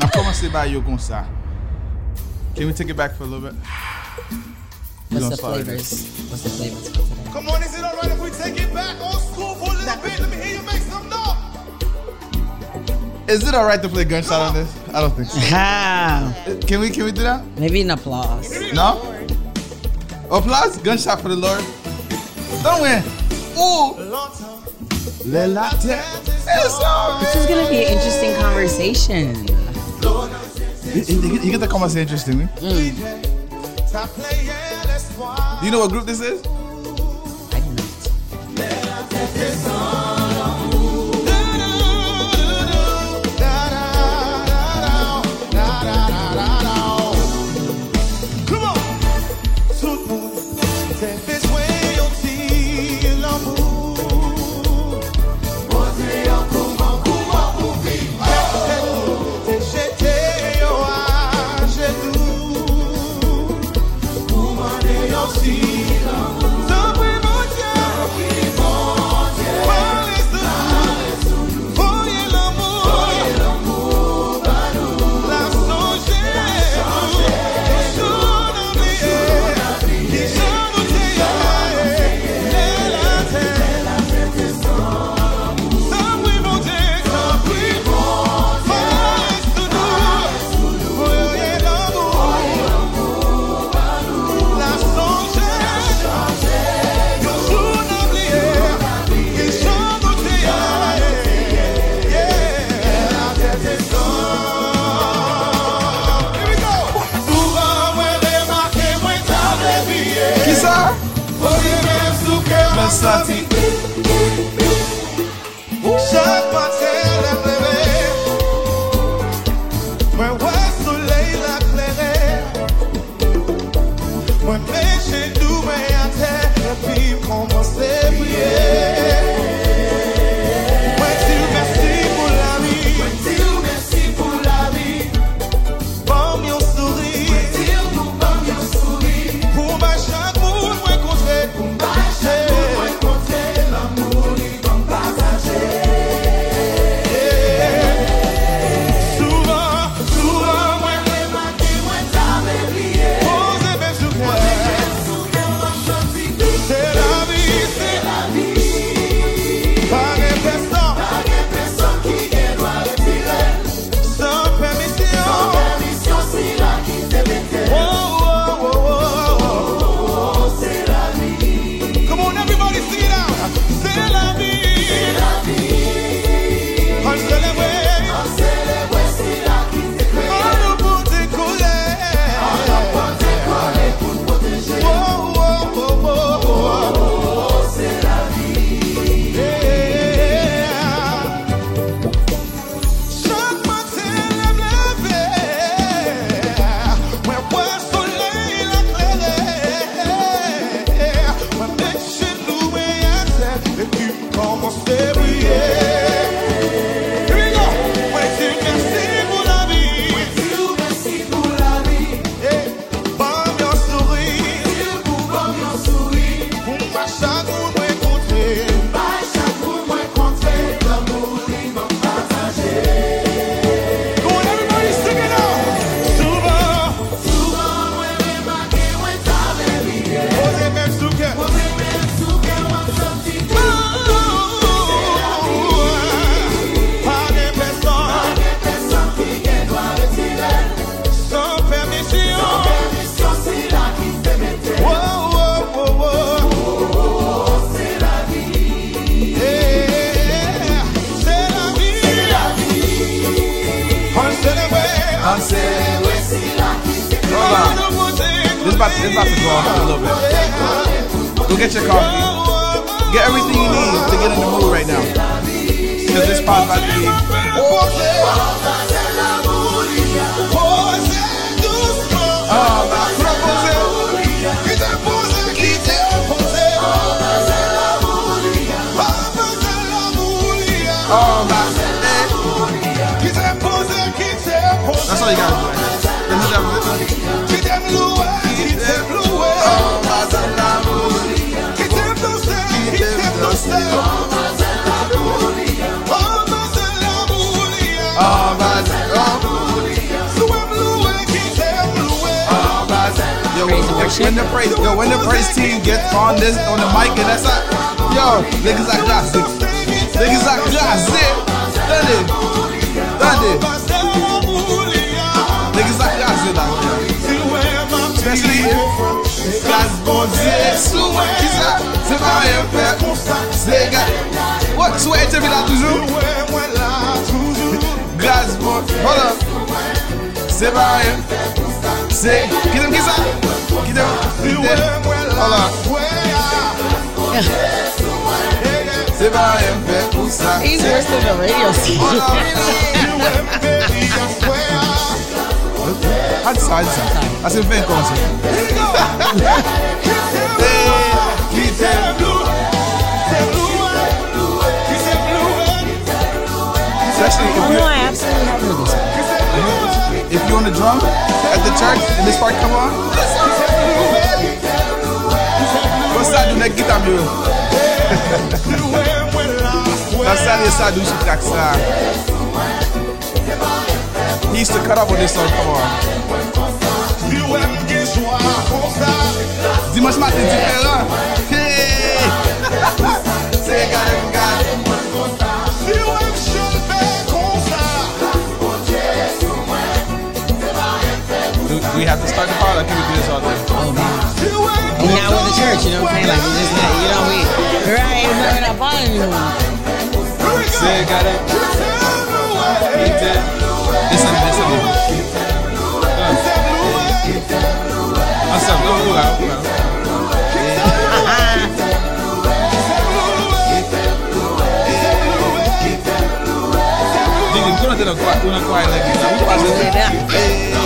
N'a commencé par yo comme ça. Can we take it back for a little bit? What's gonna the flavors? What's the flavors for today? Come on, is it alright if we take it back old school for a little bit? Let me hear you make some noise. Is it alright to play gunshot on this? I don't think so. Can we can we do that? maybe an applause. No? Applause? Gunshot for the Lord. Don't win. Ooh. Le latte. This is gonna be an interesting conversation. You, you- you get the say interesting. me. Stop playing, let's Do you know what group this is? I do not. This about, to go off a little bit. Go get your coffee. Get everything you need to get in the mood right now. Because this spot's about to be. Oh, That's all you gotta when the praise, yo, when the praise team gets on this on the mic and that's like, yo, niggas are classic, niggas are classic, done it, done it, niggas faire, c'est. What, soit interview là toujours? Hold up. C'est rien. C'est, qui t'aime qui ça? Qui t'aime? Qui t'aime? Hold up. C'est pas rien faire pour ça. He's worse than the radio station. Hadi sağ, hadi sağ. Assim vem com você. Qui t'aime? Especially if Oh you're, I absolutely have heard this. If you're on the drum at the church and this part come on. What's that do that guitar meu? That's sad yes I do shit like that. He used to cut off when this song come on. Dimanche matin différent. Hey! C'est we have to start the or can we do this all day? And now we're the church, you know what I'm saying? Like, we just, not, you know, we, we're right, we're not following anymore. Say got it. Did. Listen, listen. What's up? Go move out. move out. Diga, tu não tem uma coisa aqui, tá? Vamos fazer. I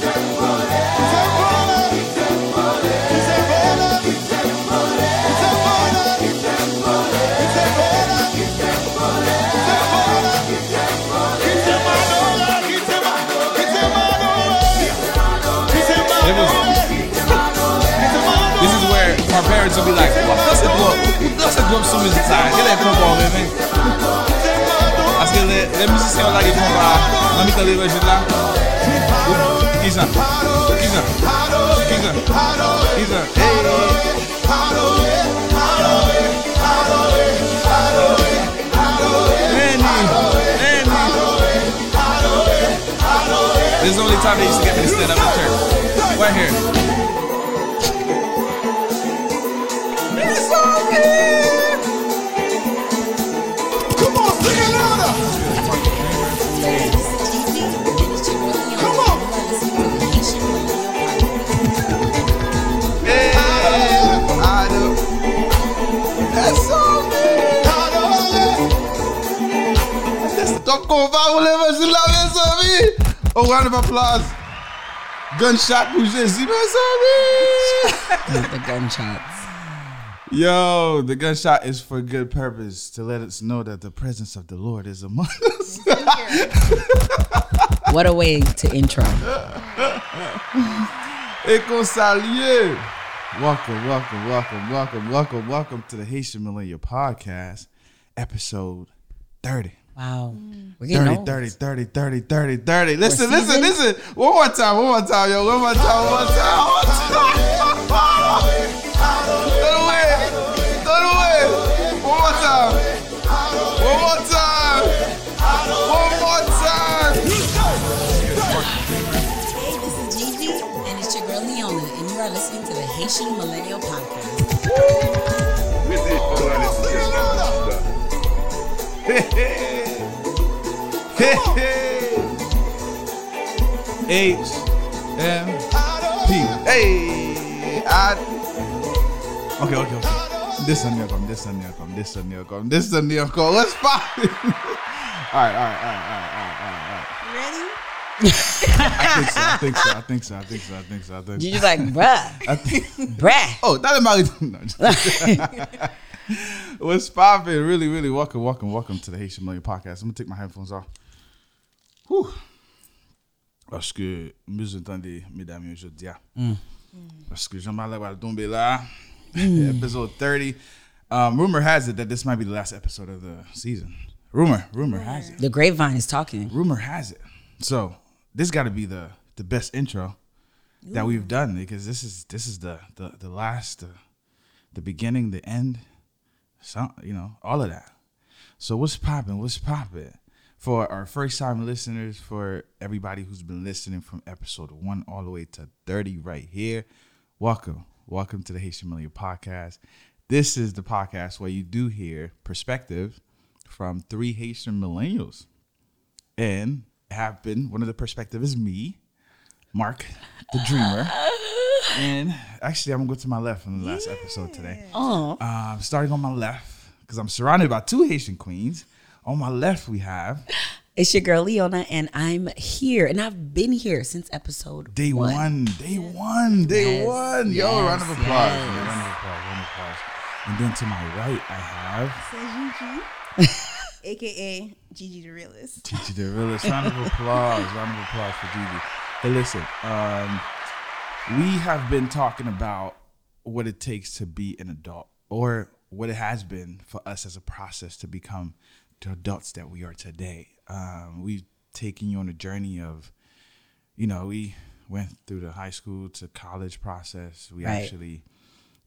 parents will be like, le combat, bébé? Parce que les, les musiciens là là. This is the only time they used to get me to stand up in church. Right here. Donc on va rouler vas-y là mes amis. Au round of applause. Gunshot pour Jésus mes amis. The gunshots. Yo, the gunshot is for good purpose to let us know that the presence of the Lord is among us. What a way to intro. Et qu'on. Welcome, welcome, welcome, welcome, welcome, welcome to the Haitian Millennial Podcast, episode 30. Wow. Mm. We're 30, 30, 30, 30, 30, 30. Listen, listen, listen. One more time, one more time, yo. One more time, one more time, one more time. Throw it away. Throw it away. One more time. One more time. One more time. Hey, this is Gigi, and it's your girl Leona, and you are listening to the Haitian Millennial Podcast. H M P. Hey, I. Okay, okay, okay. This one, come. This one, come. This one, come. This one, come. Let's pop. All right, all right, all right, all right, all right, all right. Ready? I think so. I think so. I think so. I think so. I think so. I think You so. just like, bruh, I think. bruh. Oh, that is my. No, What's poppin'? Really, really welcome, welcome, welcome to the Haitian Million Podcast. I'm gonna take my headphones off. Whew. Parce que, nous entendez, mesdames et aujourd'hui, mm. mm. parce que Jean-Marc va tomber là. Mm. Episode 30. Um, rumor has it that this might be the last episode of the season. Rumor, rumor has it. The grapevine is talking. Rumor has it. So this got to be the the best intro that we've done because this is this is the the the last, the, the beginning, the end, some you know all of that. So what's popping? What's popping? For our first time listeners, for everybody who's been listening from episode one all the way to 30 right here, welcome. Welcome to the Haitian Millennial Podcast. This is the podcast where you do hear perspective from three Haitian millennials. And have been one of the perspective is me, Mark, the dreamer. and actually, I'm gonna go to my left from the last episode today. Oh, Uh, starting on my left, because I'm surrounded by two Haitian queens. On my left, we have it's your girl Leona, and I'm here, and I've been here since episode day one. Day one. Day Yes, one. Yo, yes, round of applause. yes. Round of applause. Round of applause. And then to my right, I have Gigi aka Gigi the realist. Gigi the realist. Round of applause. Round of applause for Gigi. Hey, listen. Um, we have been talking about what it takes to be an adult, or what it has been for us as a process to become adults that we are today. Um, we've taken you on a journey of, you know, we went through the high school to college process. We Right. actually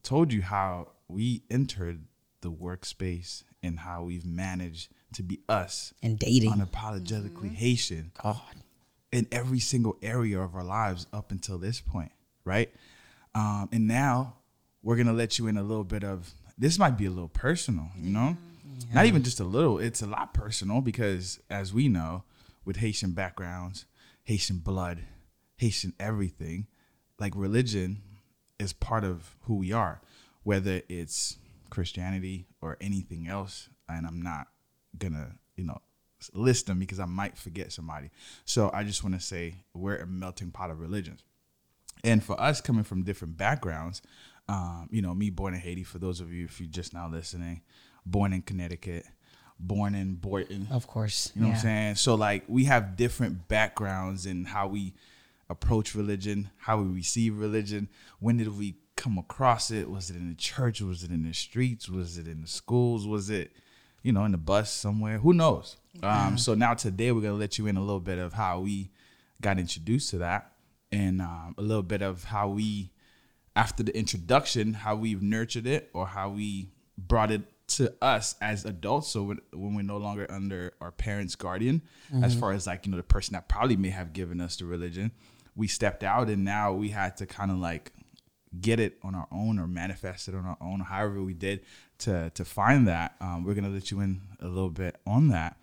told you how we entered the workspace and how we've managed to be us and dating. unapologetically Haitian in every single area of our lives up until this point, right? Um, and now we're gonna let you in a little bit of this. Might be a little personal, you know, not even just a little. It's a lot personal because, as we know, with Haitian backgrounds, Haitian blood, Haitian everything, like religion is part of who we are, whether it's Christianity or anything else. And I'm not gonna, you know, list them because I might forget somebody. So I just want to say we're a melting pot of religions. And for us coming from different backgrounds, um, you know, me born in Haiti, for those of you if you're just now listening, born in Connecticut, born in Boynton, of course, you know what. I'm saying? So like we have different backgrounds in how we approach religion, how we receive religion. When did we come across it? Was it in the church? Was it in the streets? Was it in the schools? Was it, you know, in the bus somewhere? Who knows? Um, so now today we're gonna let you in a little bit of how we got introduced to that, and um, a little bit of how we, after the introduction, how we've nurtured it or how we brought it to us as adults. So when, when we're no longer under our parents' guardian, as far as like you know the person that probably may have given us the religion, we stepped out and now we had to kind of like get it on our own or manifest it on our own, however we did to to find that. Um, we're gonna let you in a little bit on that,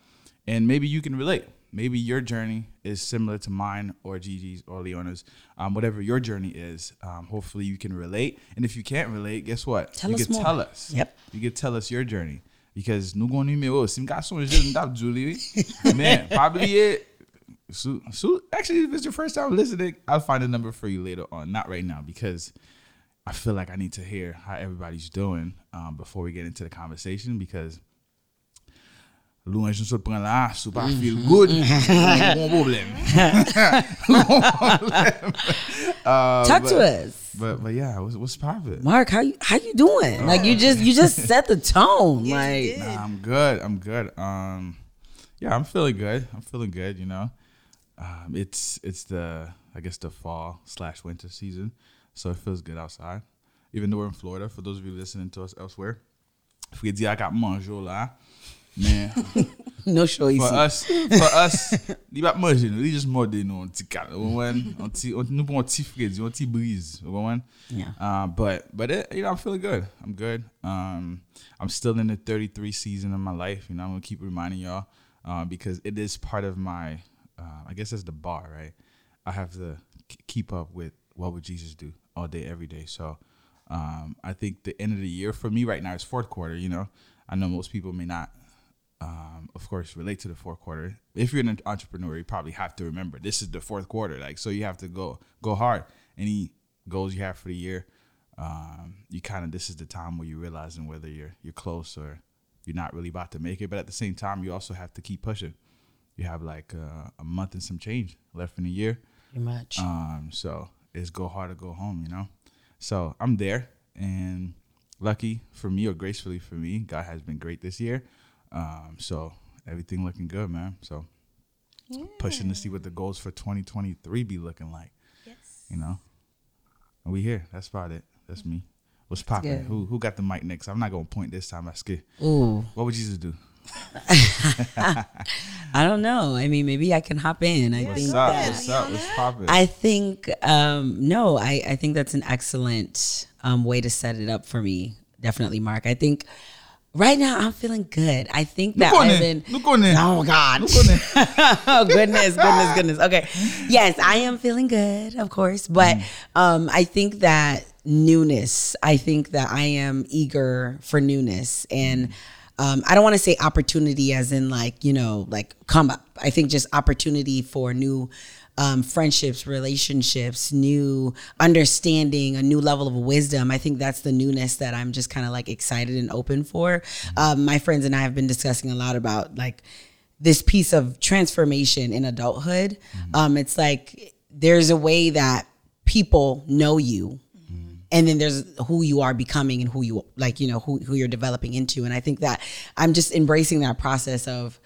and maybe you can relate. Maybe your journey is similar to mine or Gigi's or Leona's, um, whatever your journey is. Um, hopefully you can relate, and if you can't relate, guess what? Tell you us can more. tell us. Yep. You can tell us your journey because nous gon numéro. Si m'garçon je n'dap Julie, man, probably it. So, so actually, if it's your first time listening, I'll find a number for you later on. Not right now because I feel like I need to hear how everybody's doing um, before we get into the conversation because Louange nou sot pran la, sou pa feel good, bon problem. Uh, Talk to us, But but yeah, what's, what's poppin'? Mark. How you how you doing? Like you just you just set the tone. like Nah, I'm good. I'm good. Um, yeah, I'm feeling good. I'm feeling good. You know, um, it's it's the I guess the fall slash winter season, so it feels good outside. Even though we're in Florida, for those of you listening to us elsewhere, if we I got manjo là, man. no show For us, for us, li bat manje nou, li just morde nou, an ti kat, ou wen, an ti, an- nou pou an ti fredi, an ti breeze. Yeah. Uh, but, but it, you know, I'm feeling good. I'm good. Um, I'm still in the 33 season of my life. You know, I'm gonna keep reminding y'all, uh, because it is part of my, uh, I guess that's the bar, right? I have to keep up with what would Jesus do all day, every day. So, um, I think the end of the year for me right now is fourth quarter. You know, I know most people may not um, of course, relate to the fourth quarter. If you're an entrepreneur, you probably have to remember this is the fourth quarter. Like, so you have to go go hard. Any goals you have for the year, um, you kind of this is the time where you're realizing whether you're you're close or you're not really about to make it. But at the same time, you also have to keep pushing. you have like uh, a month and some change left in the year. Pretty much. Um, so it's go hard or go home, you know. So I'm there, and lucky for me or gracefully for me, God has been great this year. Um, so everything looking good, man. So pushing to see what the goals for 2023 be looking like, Yes. you know. And we here. That's about it. That's me. What's popping? good. Who who got the mic next? I'm not gonna point this time. I skip. Ooh. What would Jesus do? I don't know. I mean, maybe I can hop in. I What's think up? that What's up? What's popping? I think um, no, I, I think that's an excellent um, way to set it up for me. Definitely, Mark. I think right now I'm feeling good. I think that I've been. Look on there. Oh God. Look on there. oh goodness, goodness, goodness. Okay. Yes, I am feeling good, of course. But um, I think that newness, I think that I am eager for newness. And um, I don't want to say opportunity as in like, you know, like come up. I think just opportunity for new um, friendships, relationships, new understanding, a new level of wisdom. I think that's the newness that I'm just kind of like excited and open for. Um, my friends and I have been discussing a lot about like this piece of transformation in adulthood. Um, it's like there's a way that people know you. And then there's who you are becoming and who you like, you know, who, who you're developing into. And I think that I'm just embracing that process of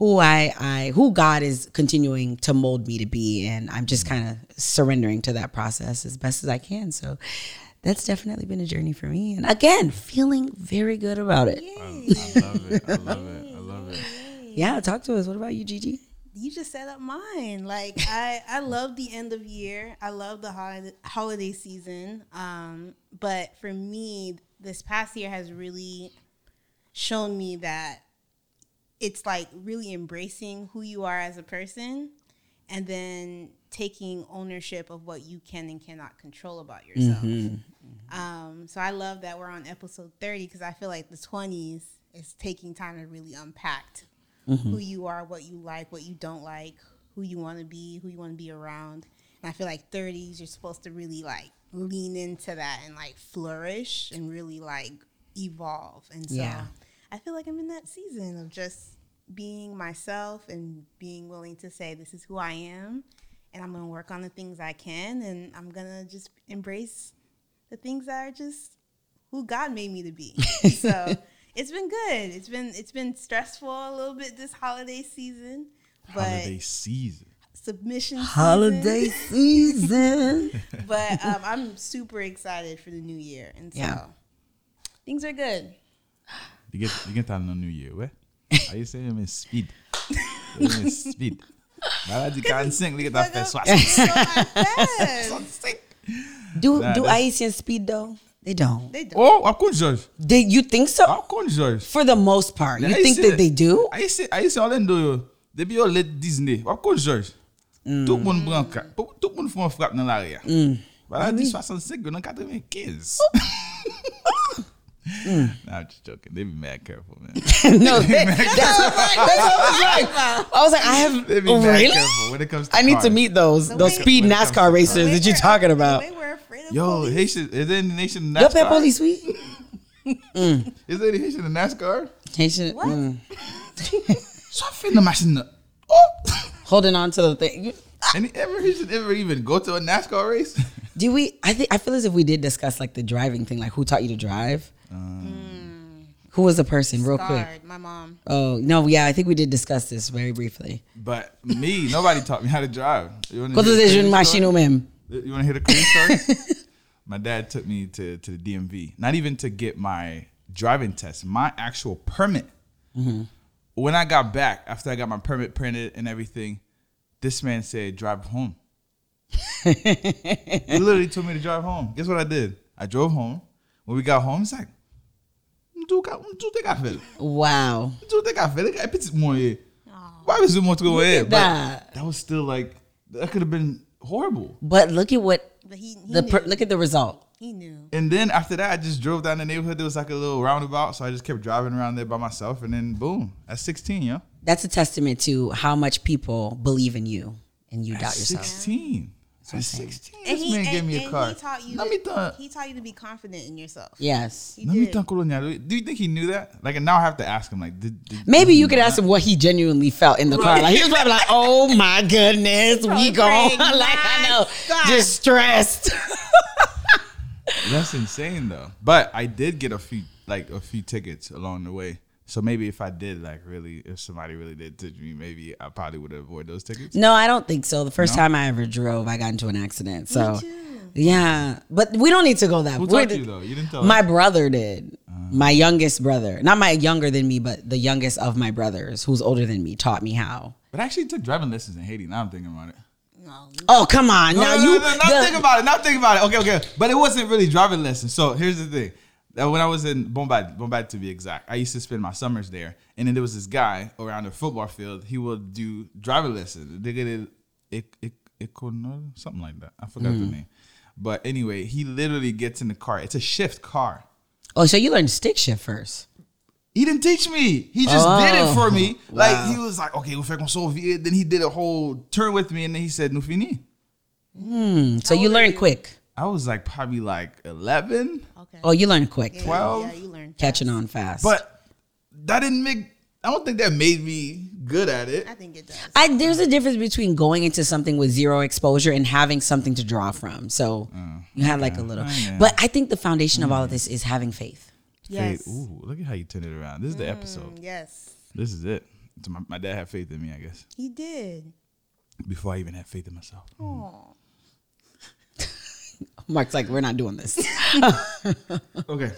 who I, I who God is continuing to mold me to be. And I'm just kind of surrendering to that process as best as I can. So that's definitely been a journey for me. And again, feeling very good about it. I love it. I love it. I love it. Yeah, talk to us. What about you, Gigi? You just set up mine. Like I, I love the end of year. I love the holiday, holiday season. Um, but for me, this past year has really shown me that it's like really embracing who you are as a person, and then taking ownership of what you can and cannot control about yourself. Mm-hmm. Mm-hmm. Um, so I love that we're on episode 30 because I feel like the 20s is taking time to really unpack mm-hmm. who you are, what you like, what you don't like, who you want to be, who you want to be around. And I feel like 30s, you're supposed to really like lean into that and like flourish and really like evolve. And so Yeah. I feel like I'm in that season of just being myself and being willing to say, this is who I am. And I'm going to work on the things I can. And I'm going to just embrace the things that are just who God made me to be. so it's been good. It's been it's been stressful a little bit this holiday season, but Holiday season. submission Holiday season. season. But um, I'm super excited for the new year, and so Yeah. things are good. Di gen tal nan New Year, we? A ye se yon men speed. Yon men speed. Ba la di 45, li gen ta fe 65. Do Haitian speed though? They don't. They don't. Oh, of course, George. They, you think so? Of course, George. For the most part. You I think that they do? I say, I say, Orlando, yo, they be all late Disney. Of course, George. Mm. Tout moun bran kak. Tout moun fwa frap nan l'area. Mm. Ba la ah di 65, yo nan 95. Nah, I'm just joking. They be mad careful, man. no, they, that's, that's what I was like. I was like, I have They be mad really. careful when it comes to I need to meet those The those way- speed When it comes NASCAR racers that you're talking about. The way afraid of Yo, police. Haitian, is there any Haitian in Your pet NASCAR? police sweet? Is there any Haitian in NASCAR? Haitian, What? mm. So I fin the machine. Oh! holding on to the thing. You- Any ever Haitian ever even go to a NASCAR race? Do we? I think I feel as if we did discuss like the driving thing, like who taught you to drive. Who was the person, real quick? My mom. Oh no, yeah, I think we did discuss this very briefly. But me, nobody taught me how to drive. You wanna Quando hear the seja crazy um story? You want to hear the crazy story? my dad took me to, to the DMV, not even to get my driving test, my actual permit. When I got back, after I got my permit printed and everything, this man said, drive home. he literally told me to drive home. Guess what I did? I drove home. When we got home, he's like, "Mtu te ka fel. Wow. Mtu te ka fel. E petit moun ye. Why was it more to go ahead? That. that was still like, that could have been horrible. But look at what But he, he the knew. per, look at the result. he knew. And then after that, I just drove down the neighborhood. There was like a little roundabout, so I just kept driving around there by myself. And then boom, at 16, yeah. That's a testament to how much people believe in you and you At doubt yourself. 16. That's what I'm At 16, And this he, man and, gave me a and car. he taught you. Let me to, he taught you to be confident in yourself. Yes. He Let me did. thought colonial. Do you think he knew that? Like, now I have to ask him. Like, did, did Maybe you could know ask him what he genuinely felt in the car. Like he was probably like, "Oh my goodness, we Probably go." like I know, "My just stressed. That's insane though. But I did get a few like a few tickets along the way. So maybe if I did like really, if somebody really did touch me, maybe I probably would avoid those tickets. no, I don't think so. The first No? time I ever drove, I got into an accident. So yeah, but we don't need to go that. Who we're taught the- you though? You didn't tell My us. brother did. my youngest brother, not my younger than me, but the youngest of my brothers, who's older than me, taught me how. But I actually took driving lessons in Haiti. Now I'm thinking about it. No, Oh come on! No, now no, you no, no, now the- think about it. Now think about it. Okay, okay. But it wasn't really driving lessons. So here's the thing. That when I was in Bombay, Bombay to be exact, I used to spend my summers there. And then there was this guy around the football field. He would do driving lessons. They get it, it, it, something like that. I forgot Mm. the name. But anyway, he literally gets in the car. It's a shift car. oh, so you learned stick shift first. He didn't teach me. He just did it Oh, for me. Like he was like, okay, we'll fake on Soviet. Then he did a whole turn with me, and then he said, "No fini." So you learned quick. I was like probably like eleven. okay. Oh, you learned quick. Yeah, 12? Yeah, you learned. Catching on fast. But that didn't make. I don't think that made me good at it. I think it does. I, there's a difference between going into something with zero exposure and having something to draw from. So mm. you had like a little, Oh, yeah. but I think the foundation of all of mm. this is having faith. yes. Faith. Ooh, look at how you turned it around. This is the mm, episode. Yes, This is it. So my, my dad had faith in me, I guess, he did. before I even had faith in myself. Oh, Mark's like, we're not doing this. Okay.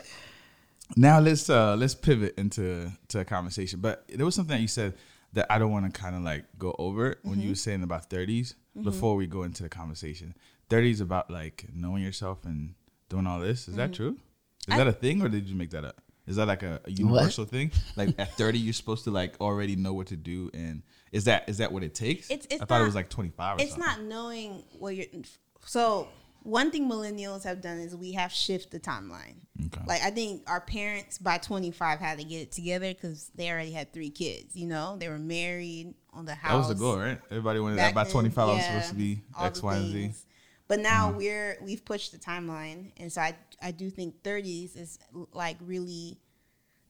Now let's uh let's pivot into to a conversation. But there was something that you said that I don't want to kind of like go over when you mm-hmm. were saying about 30s mm-hmm. before we go into the conversation. 30s about like knowing yourself and doing all this. Is that mm-hmm. true? Is that a thing or did you make that up? Is that like a, a universal thing? Like at 30 you're supposed to like already know what to do and is that is that what it takes? It's- it's I thought it was like 25 or it's something. not knowing what you're. So one thing millennials have done is we have shift the timeline. Okay. Like I think our parents by 25 had to get it together because they already had three kids. You know, they were married on the house. that was the goal, right? Everybody wanted that by then, 25 I was supposed to be X, Y, and Z. But now mm-hmm. we're we've pushed the timeline, and so I I do think 30s is like really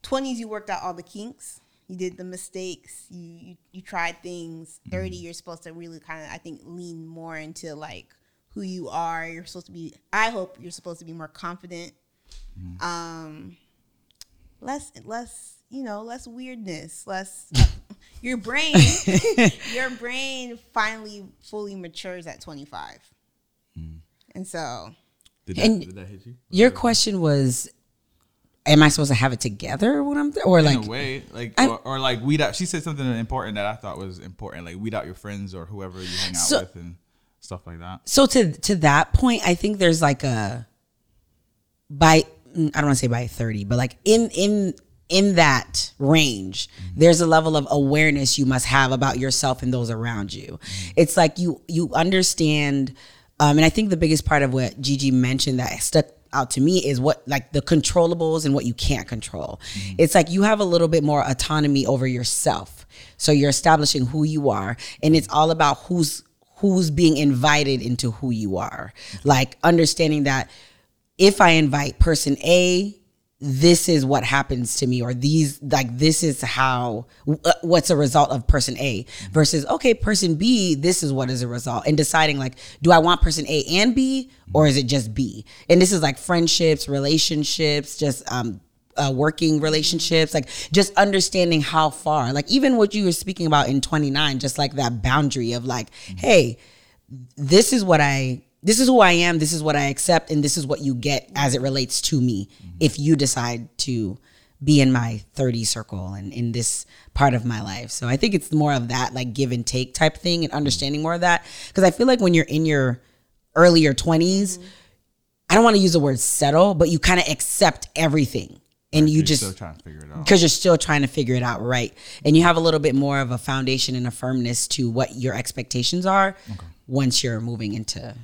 20s. You worked out all the kinks, you did the mistakes, you you, you tried things. 30 mm-hmm. you're supposed to really kind of I think lean more into like who you are. You're supposed to be. I hope you're supposed to be more confident. Um, less less you know less weirdness, less. your brain, your brain finally fully matures at 25. And so, Did that, And did that hit you? Your question was, am I supposed to have it together when I'm there? Or like, in a way, like or, or like weed out. She said something important that I thought was important, like weed out your friends or whoever you hang out So- with and stuff like that. so to to that point, I think there's like a by mm, I don't want to say by 30, but like in in in that range, there's a level of awareness you must have about yourself and those around you. It's like you you understand um and I think the biggest part of what Gigi mentioned that stuck out to me is what like the controllables and what you can't control. It's like you have a little bit more autonomy over yourself. So you're establishing who you are and it's all about who's who's being invited into who you are. Like understanding that if I invite person A, this is what happens to me, or these, like, this is how, uh, what's a result of person A versus, okay, person B, this is what is a result. And deciding, like, do I want person A and B, or is it just B? And this is like friendships, relationships, just, um, uh, working relationships, like just understanding how far, like even what you were speaking about in 29, just like that boundary of like, mm-hmm. hey, this is what I this is who I am, this is what I accept, and this is what you get as it relates to me mm-hmm. if you decide to be in my 30 circle and in this part of my life. So I think it's more of that like give and take type thing and understanding more of that. Cause I feel like when you're in your earlier 20s, mm-hmm. I don't want to use the word settle, but you kind of accept everything. And you just still trying to figure it out. because you're still trying to figure it out right and you have a little bit more of a foundation and a firmness to what your expectations are once you're moving into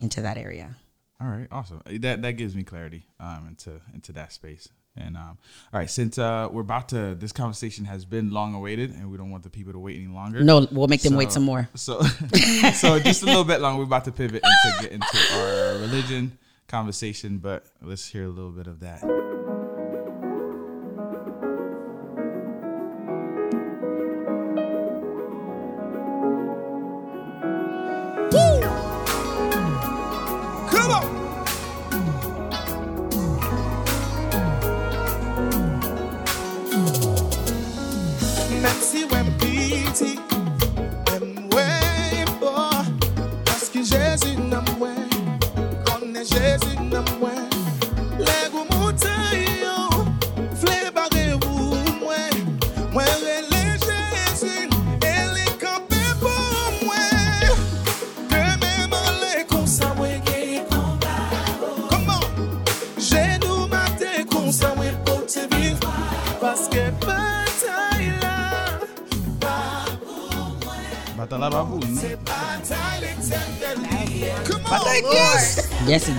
into that area All right, awesome. That that gives me clarity um into into that space. And um, all right, since uh, we're about to, this conversation has been long awaited, and we don't want the people to wait any longer. No, we'll make them wait some more. So, so just a little bit longer. We're about to pivot and to get into our religion conversation, but let's hear a little bit of that.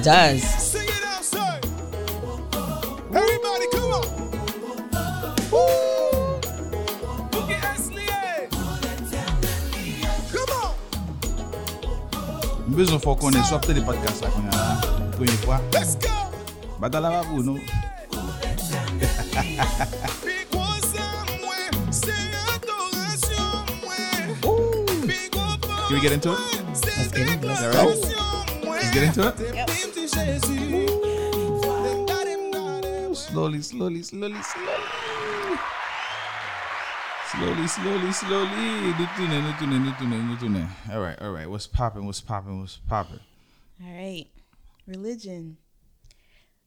On. Bezon fò konen, so apte de podcast la uh, konen la. Premye fwa. Let's go. Batala babu, no? Big was somewhere. C'est adoration, ouais. Big up, Can we get into it? Let's get into it. Is that right? Let's get into it. Slowly, slowly, slowly, slowly. Slowly, slowly, slowly. Nutune, nutune, nutune, nutune. All right, all right. What's popping? What's popping? What's popping? All right, religion.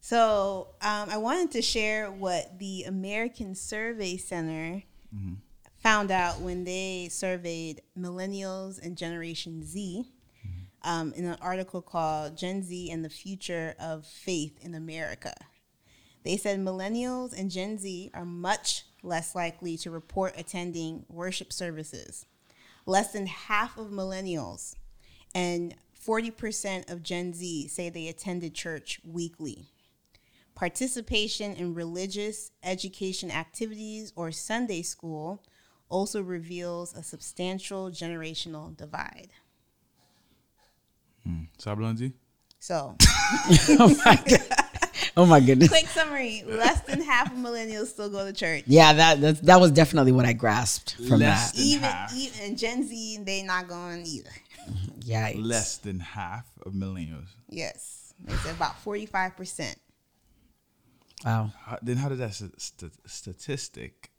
So um, I wanted to share what the American Survey Center found out when they surveyed millennials and Generation Z um, in an article called Gen Z and the Future of Faith in America. They said millennials and Gen Z are much less likely to report attending worship services. Less than half of millennials and 40% of Gen Z say they attended church weekly. Participation in religious education activities or Sunday school also reveals a substantial generational divide. Mm. Sablonzi? So, Oh my god. Oh my goodness. quick summary less than half of millennials still go to church. Yeah, that that's, that was definitely what I grasped from Less that. than Even, half. even Gen Z, they not going either. Yeah. Less than half of millennials. Yes. It's about 45%. Wow. How, then how did that st- st- statistic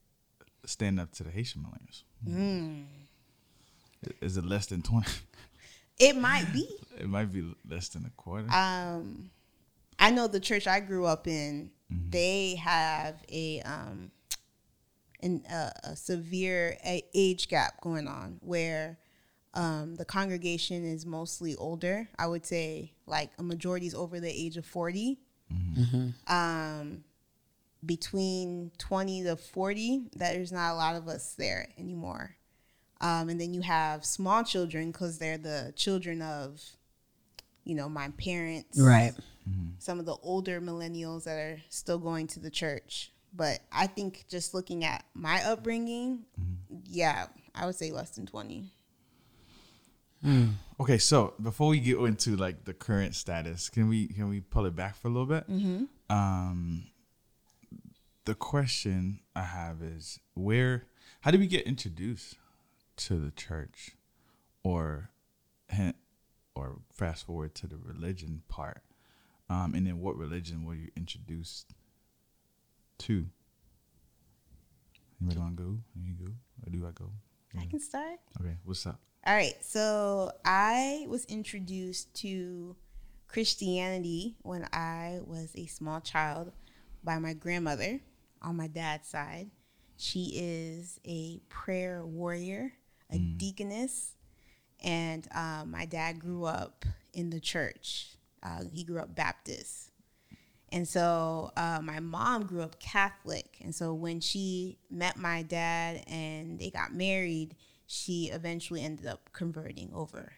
stand up to the Haitian millennials? Hmm. Is it less than 20? It might be. It might be less than a quarter. um I know the church I grew up in, they have a um an, a, a severe a- age gap going on where um, the congregation is mostly older. I would say like a majority is over the age of 40. Um, between 20 to 40, there's not a lot of us there anymore. Um, and then you have small children because they're the children of, you know, my parents Right. some of the older millennials that are still going to the church. But I think just looking at my upbringing, yeah, I would say less than 20. Okay, so before we get into like the current status, can we can we pull it back for a little bit? Um, the question I have is where, how did we get introduced to the church, or, or fast forward to the religion part, um, and then what religion were you introduced to? Anybody want to go? You go, or do I go? I can start. Okay, what's up? All right. So I was introduced to Christianity when I was a small child by my grandmother on my dad's side. She is a prayer warrior, a deaconess, and um, my dad grew up in the church. Uh, he grew up Baptist. And so uh, my mom grew up Catholic. And so when she met my dad and they got married, she eventually ended up converting over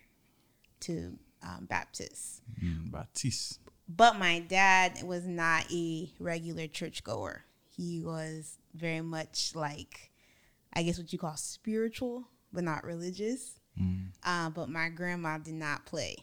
to um, Baptist. Mm, Baptiste. but my dad was not a regular churchgoer. He was very much like, I guess what you call spiritual, but not religious. Uh, but my grandma did not play.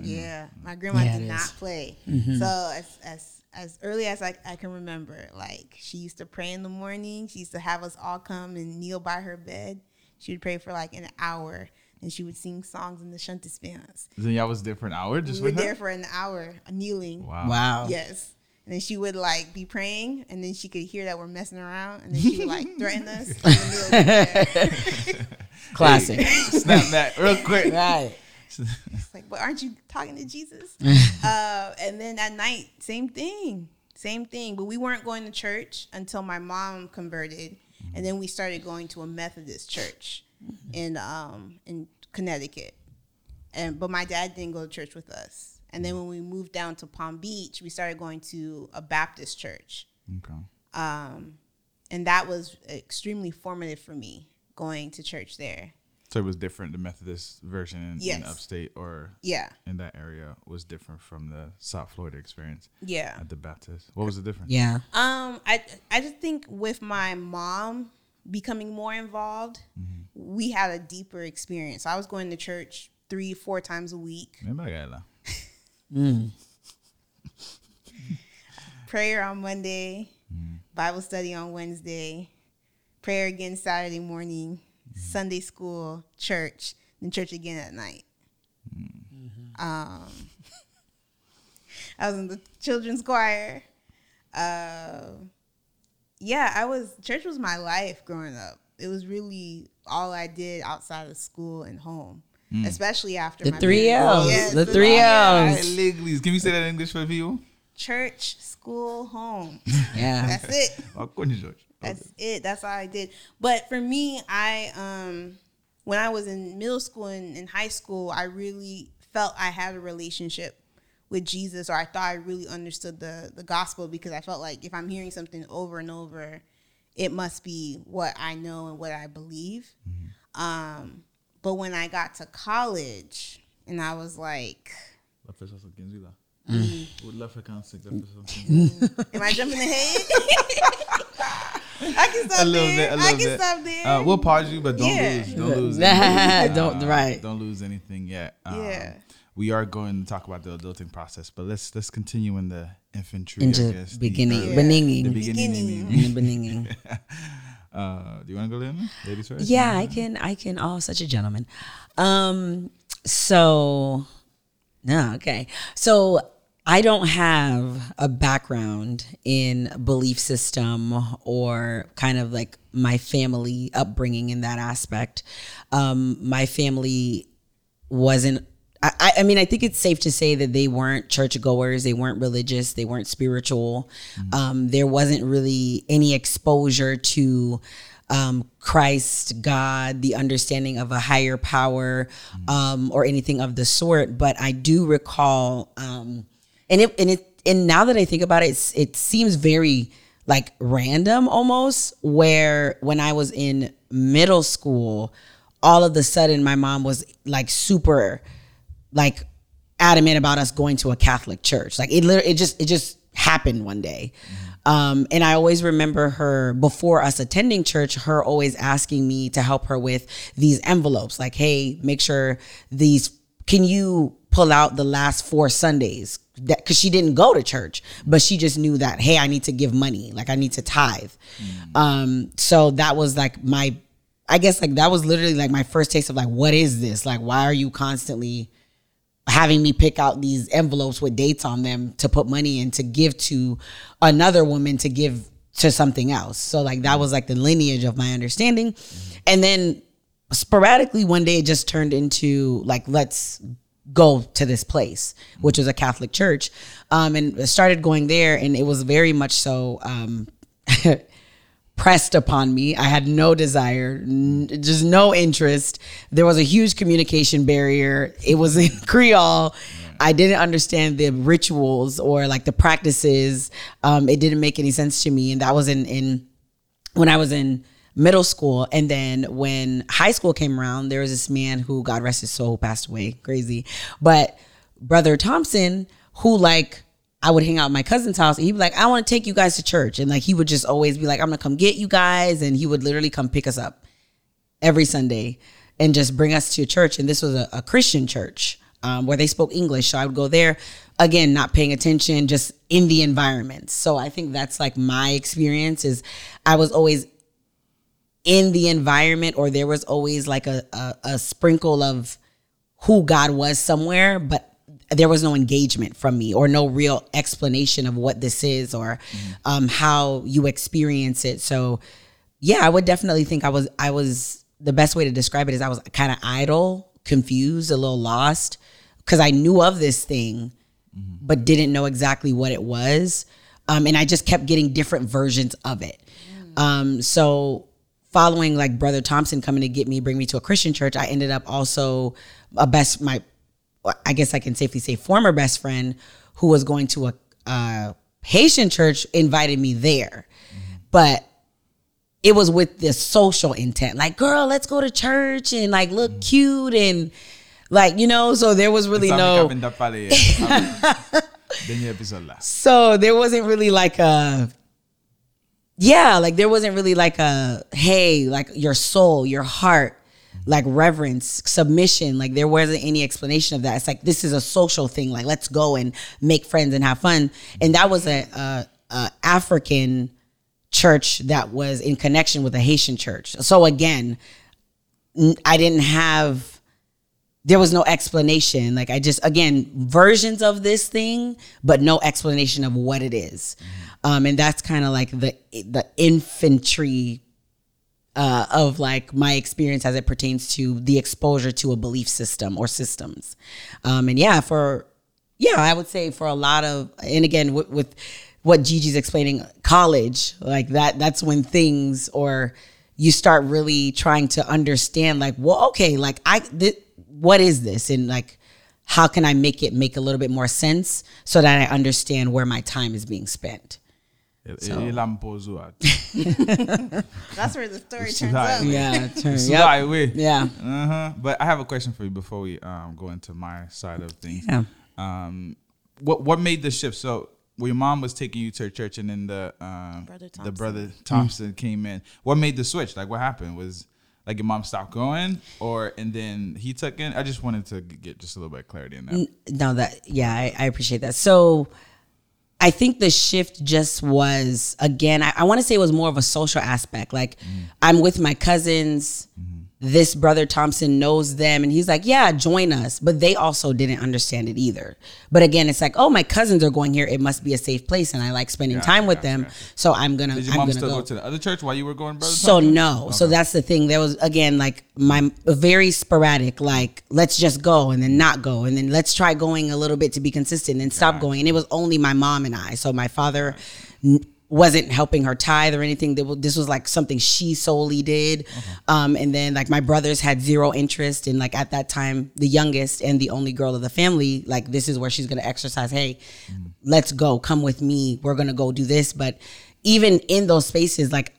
Yeah, my grandma Yeah, did not is. play. Mm-hmm. So as as as early as I, I can remember, like she used to pray in the morning. She used to have us all come and kneel by her bed. She would pray for like an hour, and she would sing songs in the Chants d'Espérance. Then y'all was there for an hour We just were her? there for an hour kneeling. Wow. Wow. Yes. And then she would like be praying, and then she could hear that we're messing around, and then she would like threaten us. in the middle of the prayer. Classic. Snap that real quick. right. It's like, but aren't you talking to Jesus? uh, and then at night, same thing, same thing. But we weren't going to church until my mom converted, and then we started going to a Methodist church in um in Connecticut. And but my dad didn't go to church with us. And then when we moved down to Palm Beach, we started going to a Baptist church. Okay. Um, and that was extremely formative for me going to church there. So it was different. The Methodist version in, in upstate or Yeah. in that area was different from the South Florida experience Yeah. at the Baptist. What was the difference? Yeah. Um, I I just think with my mom becoming more involved, we had a deeper experience. I was going to church three, four times a week. Got Prayer on Monday, Bible study on Wednesday, prayer again Saturday morning, Sunday school, church, then church again at night. Um, I was in the children's choir. Uh, yeah, I was church was my life growing up. It was really all I did outside of school and home, especially after The my three L's. Yes, the three Hey, L's. legalese. Can you say that in English for people? Church, school, home. Yeah. That's it. Coño, That's it. That's all I did. But for me, I um when I was in middle school and in high school, I really felt I had a relationship with Jesus or I thought I really understood the the gospel because I felt like if I'm hearing something over and over, it must be what I know and what I believe. Um but when I got to college and I was like, La pessoa só 15 lá. Mm. Would love for. La pessoa só 15. am I jumping ahead? I can stop A little there. bit. A I little can bit. stop there. Uh, we'll pause you, but don't Yeah. lose. Don't lose. anything. Don't- Uh, right. Don't lose anything yet. Um, Yeah. We are going to talk about the adulting process, but let's let's continue in the infantry. I Into guess, the, beginning, uh, beginning, The beginning. in the beginning. Uh, do you want to go in? Ladies first. Yeah, I can. I can. Oh, such a gentleman. Um. So, no. Okay. So I don't have a background in belief system or kind of like my family upbringing in that aspect. Um, my family wasn't I, I- mean, I think it's safe to say that they weren't churchgoers, they weren't religious, they weren't spiritual. Um, there wasn't really any exposure to um, Christ, God, the understanding of a higher power, um, or anything of the sort. But I do recall, um, and it and it and now that I think about it, it's, it seems very like random almost. Where when I was in middle school, all of the sudden my mom was like super like adamant about us going to a Catholic church. Like it literally, it just it just happened one day. Um, and I always remember her before us attending church, her always asking me to help her with these envelopes. Like, hey, make sure these can you pull out the last four Sundays? That because she didn't go to church, but she just knew that, hey, I need to give money, like I need to tithe. Um, so that was like my I guess like that was literally like my first taste of like, what is this? Like, why are you constantly having me pick out these envelopes with dates on them to put money in to give to another woman to give to something else? So like that was like the lineage of my understanding. And then sporadically one day it just turned into like, let's go to this place, which was a Catholic church. Um, and started going there and it was very much so um pressed upon me. I had no desire, n- just no interest. There was a huge communication barrier. It was in Creole. I didn't understand the rituals or like the practices. Um, it didn't make any sense to me, and that was in in when I was in middle school. And then when high school came around, there was this man who, God rest his soul, passed away. Crazy, but Brother Thompson who like I would hang out at my cousin's house and he'd be like, I want to take you guys to church. And like he would just always be like, I'm gonna come get you guys. And he would literally come pick us up every Sunday and just bring us to church. And this was a, a Christian church um, where they spoke English. So I would go there again, not paying attention, just in the environment. So I think that's like my experience is I was always in the environment or there was always like a, a, a sprinkle of who God was somewhere, but there was no engagement from me or no real explanation of what this is or um, how you experience it. So yeah, I would definitely think I was I was the best way to describe it is I was kind of idle, confused, a little lost because I knew of this thing but didn't know exactly what it was. Um, and I just kept getting different versions of it. Um, so following like Brother Thompson coming to get me, bring me to a Christian church, I ended up also a best my I guess I can safely say former best friend who was going to a, uh Haitian church invited me there. But it was with this social intent. Like, girl, let's go to church and like look cute and like, you know, so there was really no ka pinda pala. Dernier episode la. so there wasn't really like a yeah like there wasn't really like a hey like your soul your heart like reverence submission like there wasn't any explanation of that. It's like this is a social thing. Like let's go and make friends and have fun. And that was a, a, a african church that was in connection with a haitian church. So again I didn't have there was no explanation. Like I just again versions of this thing, but no explanation of what it is. Um, and that's kind of like the the infantry uh, of like my experience as it pertains to the exposure to a belief system or systems. Um, and yeah, for yeah, I would say for a lot of and again with, with what Gigi's explaining, college like that. That's when things or you start really trying to understand like well okay like i th- what is this and like how can i make it make a little bit more sense so that i understand where my time is being spent Ilang pozo at. That's where the story turns Sudai. up. yeah turn, Sudai yep. way. yeah Uh-huh. But I have a question for you before we um, go into my side of things. Yeah. Um, what what made the shift? So when your mom was taking you to church, and then the um, Brother the Thompson. brother Thompson came in. What made the switch? Like what happened? Was like your mom stopped going, or and then he took in? I just wanted to get just a little bit of clarity in that. no that yeah I, I appreciate that so i think the shift just was again i, I want to say it was more of a social aspect. Like mm. i'm with my cousins mm-hmm. This brother thompson knows them and he's like yeah join us but they also didn't understand it either but again it's like oh my cousins are going here it must be a safe place and i like spending Gotcha, time with gotcha, them so i'm gonna Did your i'm mom still go. go. to the other church while you were going, brother? So Thompson? no. So that's the thing. There was again like my very sporadic. Like let's just go and then not go and then let's try going a little bit to be consistent and stop going. And it was only my mom and I. So my father n- wasn't helping her tithe or anything. This was like something she solely did. Uh-huh. Um, and then like my brothers had zero interest in like at that time the youngest and the only girl of the family. Like this is where she's gonna exercise. Hey, mm. let's go. Come with me. We're gonna go do this. But even in those spaces, like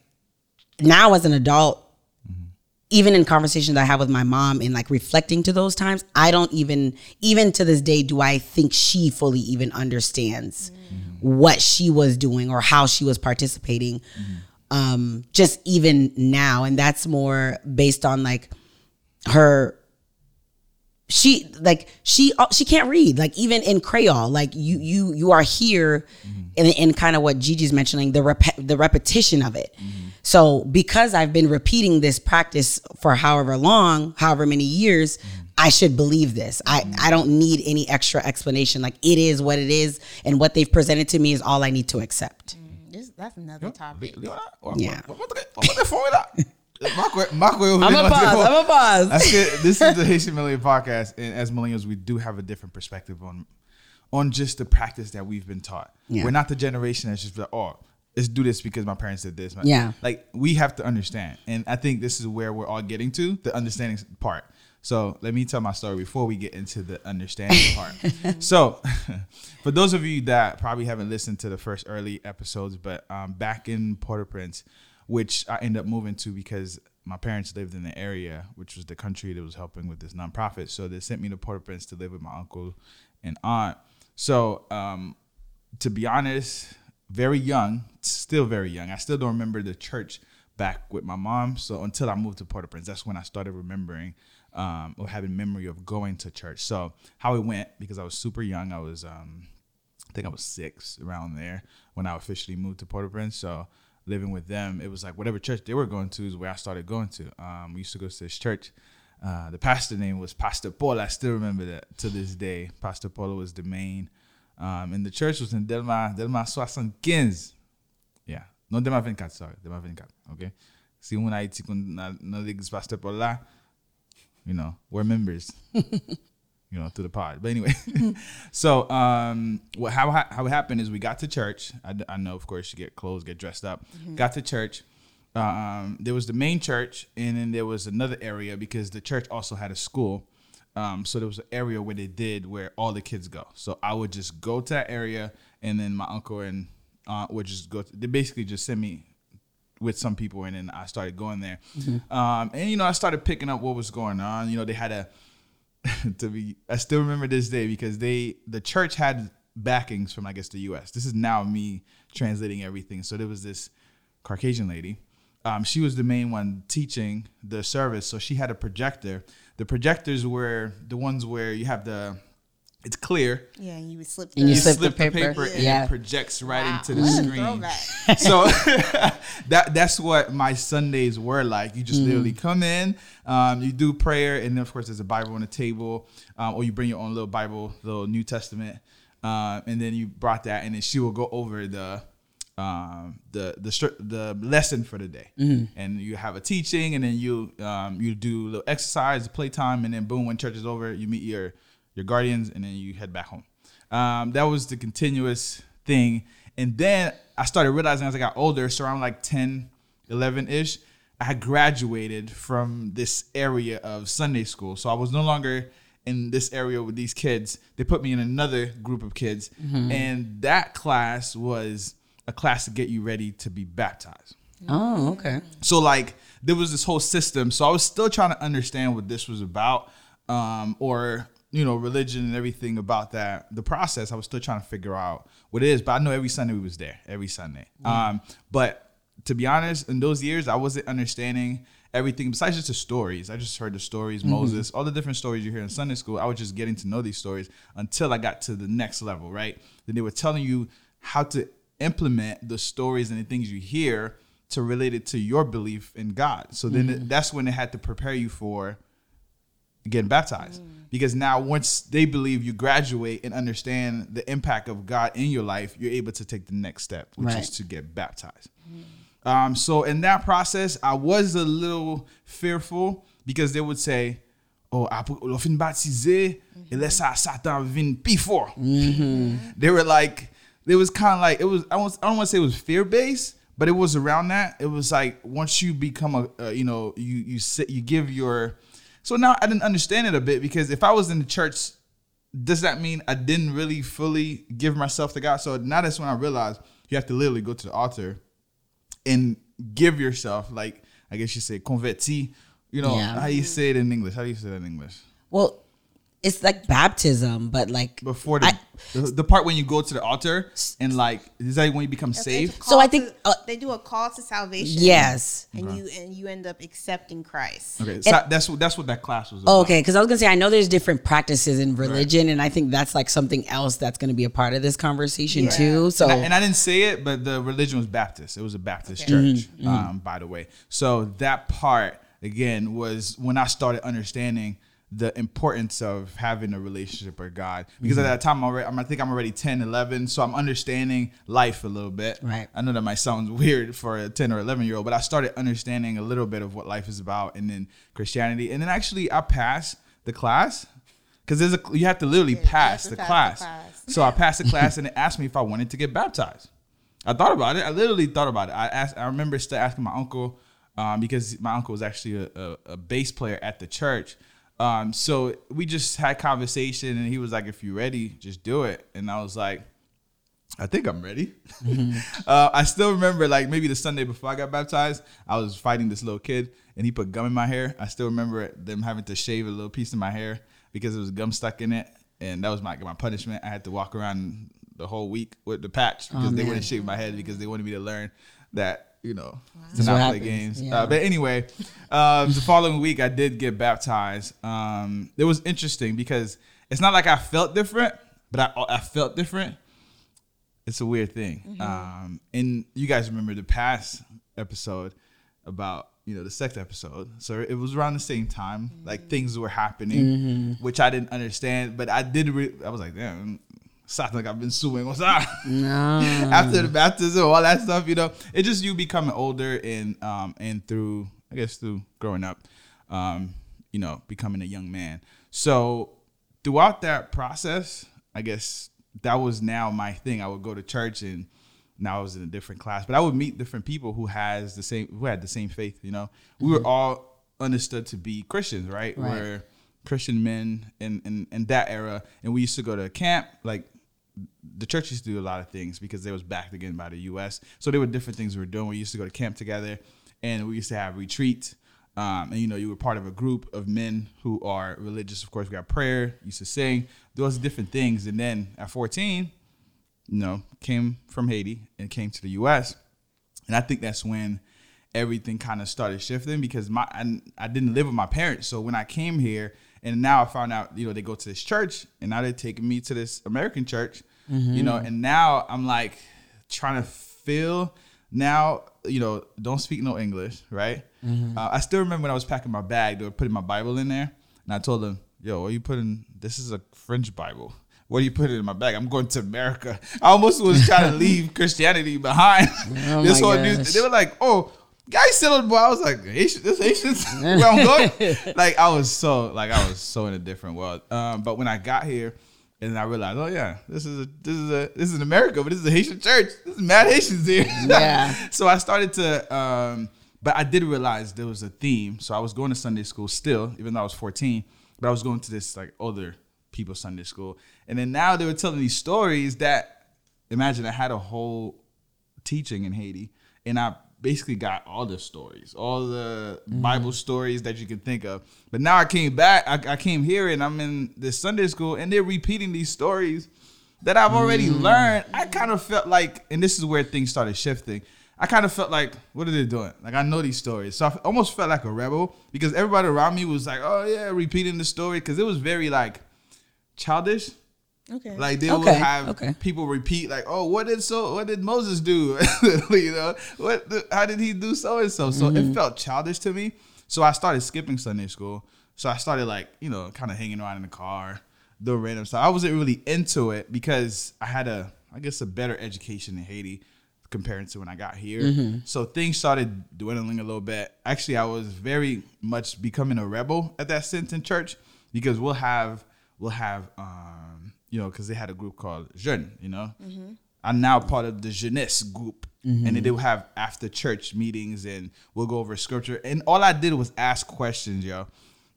now as an adult, mm-hmm. even in conversations I have with my mom and like reflecting to those times, I don't even, even to this day, do I think she fully even understands mm-hmm. What she was doing or how she was participating. Um, just even now. And that's more based on like her she like she uh, she can't read like even in Creole like you you you are here in in kind of what Gigi's mentioning the rep- the repetition of it. So because I've been repeating this practice for however long, however many years, I should believe this. I I don't need any extra explanation. Like it is what it is, and what they've presented to me is all I need to accept. Mm, this, that's another topic. Yeah. I'm I'm a pause. I'm a pause. That's good. This is the Haitian Millennial Podcast, and as millennials, we do have a different perspective on on just the practice that we've been taught. Yeah. We're not the generation that's just like, oh, let's do this because my parents did this. Yeah. like we have to understand, and I think this is where we're all getting to the understanding part. So let me tell my story before we get into the understanding part. So, for those of you that probably haven't listened to the first early episodes, but um, back in Port-au-Prince, which I ended up moving to because my parents lived in the area, which was the country that was helping with this nonprofit. So they sent me to Port-au-Prince to live with my uncle and aunt. So, um, to be honest, very young, still very young. I still don't remember the church back with my mom. So until I moved to Port-au-Prince, that's when I started remembering um, or having memory of going to church. So how it went because I was super young. I was, um, I think I was six around there when I officially moved to Port-au-Prince. So living with them, it was like whatever church they were going to is where I started going to. Um, we used to go to this church. Uh, the pastor name was Pastor Paul. I still remember that to this day. Pastor Paul was the main. Um, and the church was in Delma, Delma 75. Yeah. Non Delma 24, sorry. Delma 24. Okay. Si moun Haiti kon nan nan l'église Pastor Paul là, you know, we're members. you know, through the pod. But anyway, so um, what how how it happened is we got to church. I, I know, of course, you get clothes, get dressed up. Got to church. Um, there was the main church, and then there was another area because the church also had a school. Um, so there was an area where they did where all the kids go. So I would just go to that area, and then my uncle and aunt would just go. To, they basically just send me with some people, and then I started going there. Um, and you know, I started picking up what was going on. You know, they had a to be I still remember this day because they the church had backings from I guess the US. This is now me translating everything. So there was this Caucasian lady. Um, she was the main one teaching the service. So she had a projector. The projectors were the ones where you have the it's clear. Yeah, and you would slip. And you the- slip the paper. and Yeah. it projects right Wow. into the What screen. so that that's what my Sundays were like. You just literally come in, um, you do prayer, and then of course there's a Bible on the table, um, or you bring your own little Bible, little New Testament, um, and then you brought that, and then she will go over the um, the the the lesson for the day, and you have a teaching, and then you um, you do a little exercise, playtime, and then boom, when church is over, you meet your your guardians, and then you head back home. Um, that was the continuous thing. And then I started realizing as I got older, so around like 10, 11 ish, I had graduated from this area of Sunday school. So I was no longer in this area with these kids. They put me in another group of kids. And that class was a class to get you ready to be baptized. Oh, okay. So like there was this whole system. So I was still trying to understand what this was about, um, or you know, religion and everything about that. The process I was still trying to figure out what it is. But I know every Sunday we was there, every Sunday. Um, but to be honest, in those years I wasn't understanding everything besides just the stories. I just heard the stories, Moses, all the different stories you hear in Sunday school. I was just getting to know these stories until I got to the next level, right? Then they were telling you how to implement the stories and the things you hear to relate it to your belief in God. So then it- that's when they had to prepare you for getting baptized. Because now once they believe you graduate and understand the impact of God in your life, you're able to take the next step, which Right. is to get baptized. Um, so in that process, I was a little fearful because they would say, "Oh, après on fin baptisé, et laisse ça Satan vin before." They were like, it was kind of like it was. I was. I don't want to say it was fear based, but it was around that. It was like once you become a, uh, you know, you you sit, you give your. So now I didn't understand it a bit because if I was in the church, does that mean I didn't really fully give myself to God? So now that's when I realized you have to literally go to the altar and give yourself, like I guess you say, converti. You know Yeah. how you say it in English? How do you say that in English? Well, it's like baptism, but like Before the, I- the the part when you go to the altar and like is that when you become saved? So I think, to- uh, they do a call to salvation. yes. and you and you end up accepting Christ. Okay, so that's what that's what that class was. About. Okay, because I was gonna say I know there's different practices in religion, and I think that's like something else that's gonna be a part of this conversation too. So And I, and I didn't say it, but the religion was Baptist. It was a Baptist church, Um, by the way. So that part again was when I started understanding the importance of having a relationship with God. Because at that time, I'm already, I'm, I think I'm already 10, 11, so I'm understanding life a little bit. Right. I know that might sound weird for a 10 or 11 year old, but I started understanding a little bit of what life is about, and then Christianity, and then actually I passed the class. Because there's a you have to literally pass, to the, pass the class. class. So I passed the class and it asked me if I wanted to get baptized. I thought about it. I literally thought about it. I asked. I remember still asking my uncle um, because my uncle was actually a, a, a bass player at the church. Um, so we just had conversation, and he was like, "If you're ready, just do it." And I was like, "I think I'm ready." uh, I still remember, like maybe the Sunday before I got baptized, I was fighting this little kid, and he put gum in my hair. I still remember them having to shave a little piece of my hair because it was gum stuck in it. and that was my my punishment. I had to walk around the whole week with the patch because they man. wouldn't shave my head because they wanted me to learn that you know to not play games. yeah. Uh, but anyway, um, the following week I did get baptized. Um, it was interesting because it's not like I felt different, but I I felt different. It's a weird thing. Mm-hmm. Um, and you guys remember the past episode about you know the sex episode. So it was around the same time, like things were happening, Mm-hmm. which I didn't understand, but I did. Re- I was like, damn. Sounds like I've been suing. What's up? No. After the baptism, all that stuff, you know, it's just you becoming older and um and through I guess through growing up, um, you know, becoming a young man. So throughout that process, I guess that was now my thing. I would go to church and now I was in a different class, but I would meet different people who has the same who had the same faith. You know, we were all understood to be Christians, right? Right. We're Christian men in, in in that era, and we used to go to camp. Like the church used to do a lot of things because they was backed again by the U.S. So there were different things we were doing. We used to go to camp together, and we used to have retreats. Um, and you know, you were part of a group of men who are religious. Of course, we got prayer. Used to sing those different things. And then at 14, you know, came from Haiti and came to the U.S. And I think that's when everything kind of started shifting because my I, I didn't live with my parents. So when I came here and now I found out, you know, they go to this church and now they're taking me to this American church, you know, and now I'm like trying to feel now, you know, don't speak no English, right? Uh, I still remember when I was packing my bag, they were putting my Bible in there and I told them, yo, what are you putting? This is a French Bible. What do you put in my bag? I'm going to America. I almost was trying to leave Christianity behind. Oh this whole new. They were like, "Oh, guys settled." Boy, I was like, Haitian, "This Haitians where I'm going." like I was so like I was so in a different world. Um, but when I got here, and I realized, oh yeah, this is a this is a this is America, but this is a Haitian church. This is mad Haitians here. Yeah. so I started to. Um, but I did realize there was a theme. So I was going to Sunday school still, even though I was 14. But I was going to this like other people's Sunday school, and then now they were telling these stories that imagine I had a whole teaching in Haiti, and I basically got all the stories, all the mm-hmm. Bible stories that you can think of. But now I came back, I, I came here, and I'm in this Sunday school, and they're repeating these stories that I've already mm. learned. I kind of felt like, and this is where things started shifting. I kind of felt like, what are they doing? Like I know these stories, so I almost felt like a rebel because everybody around me was like, oh yeah, repeating the story because it was very like childish. Okay. Like they would Okay, have okay. people repeat like, "Oh, what did so? What did Moses do? you know, what? the- How did he do so and so?" So Mm-hmm. it felt childish to me. So I started skipping Sunday school. So I started like you know, kind of hanging around in the car, doing random stuff. I wasn't really into it because I had a, I guess, a better education in Haiti compared to when I got here. Mm-hmm. So things started dwindling a little bit. Actually, I was very much becoming a rebel at that sense in church because we'll have we'll have um you know because they had a group called Jeune, you know. Mm-hmm. I'm now part of the jeunesse group, mm-hmm. and then they will have after church meetings, and we'll go over scripture. And all I did was ask questions, yo.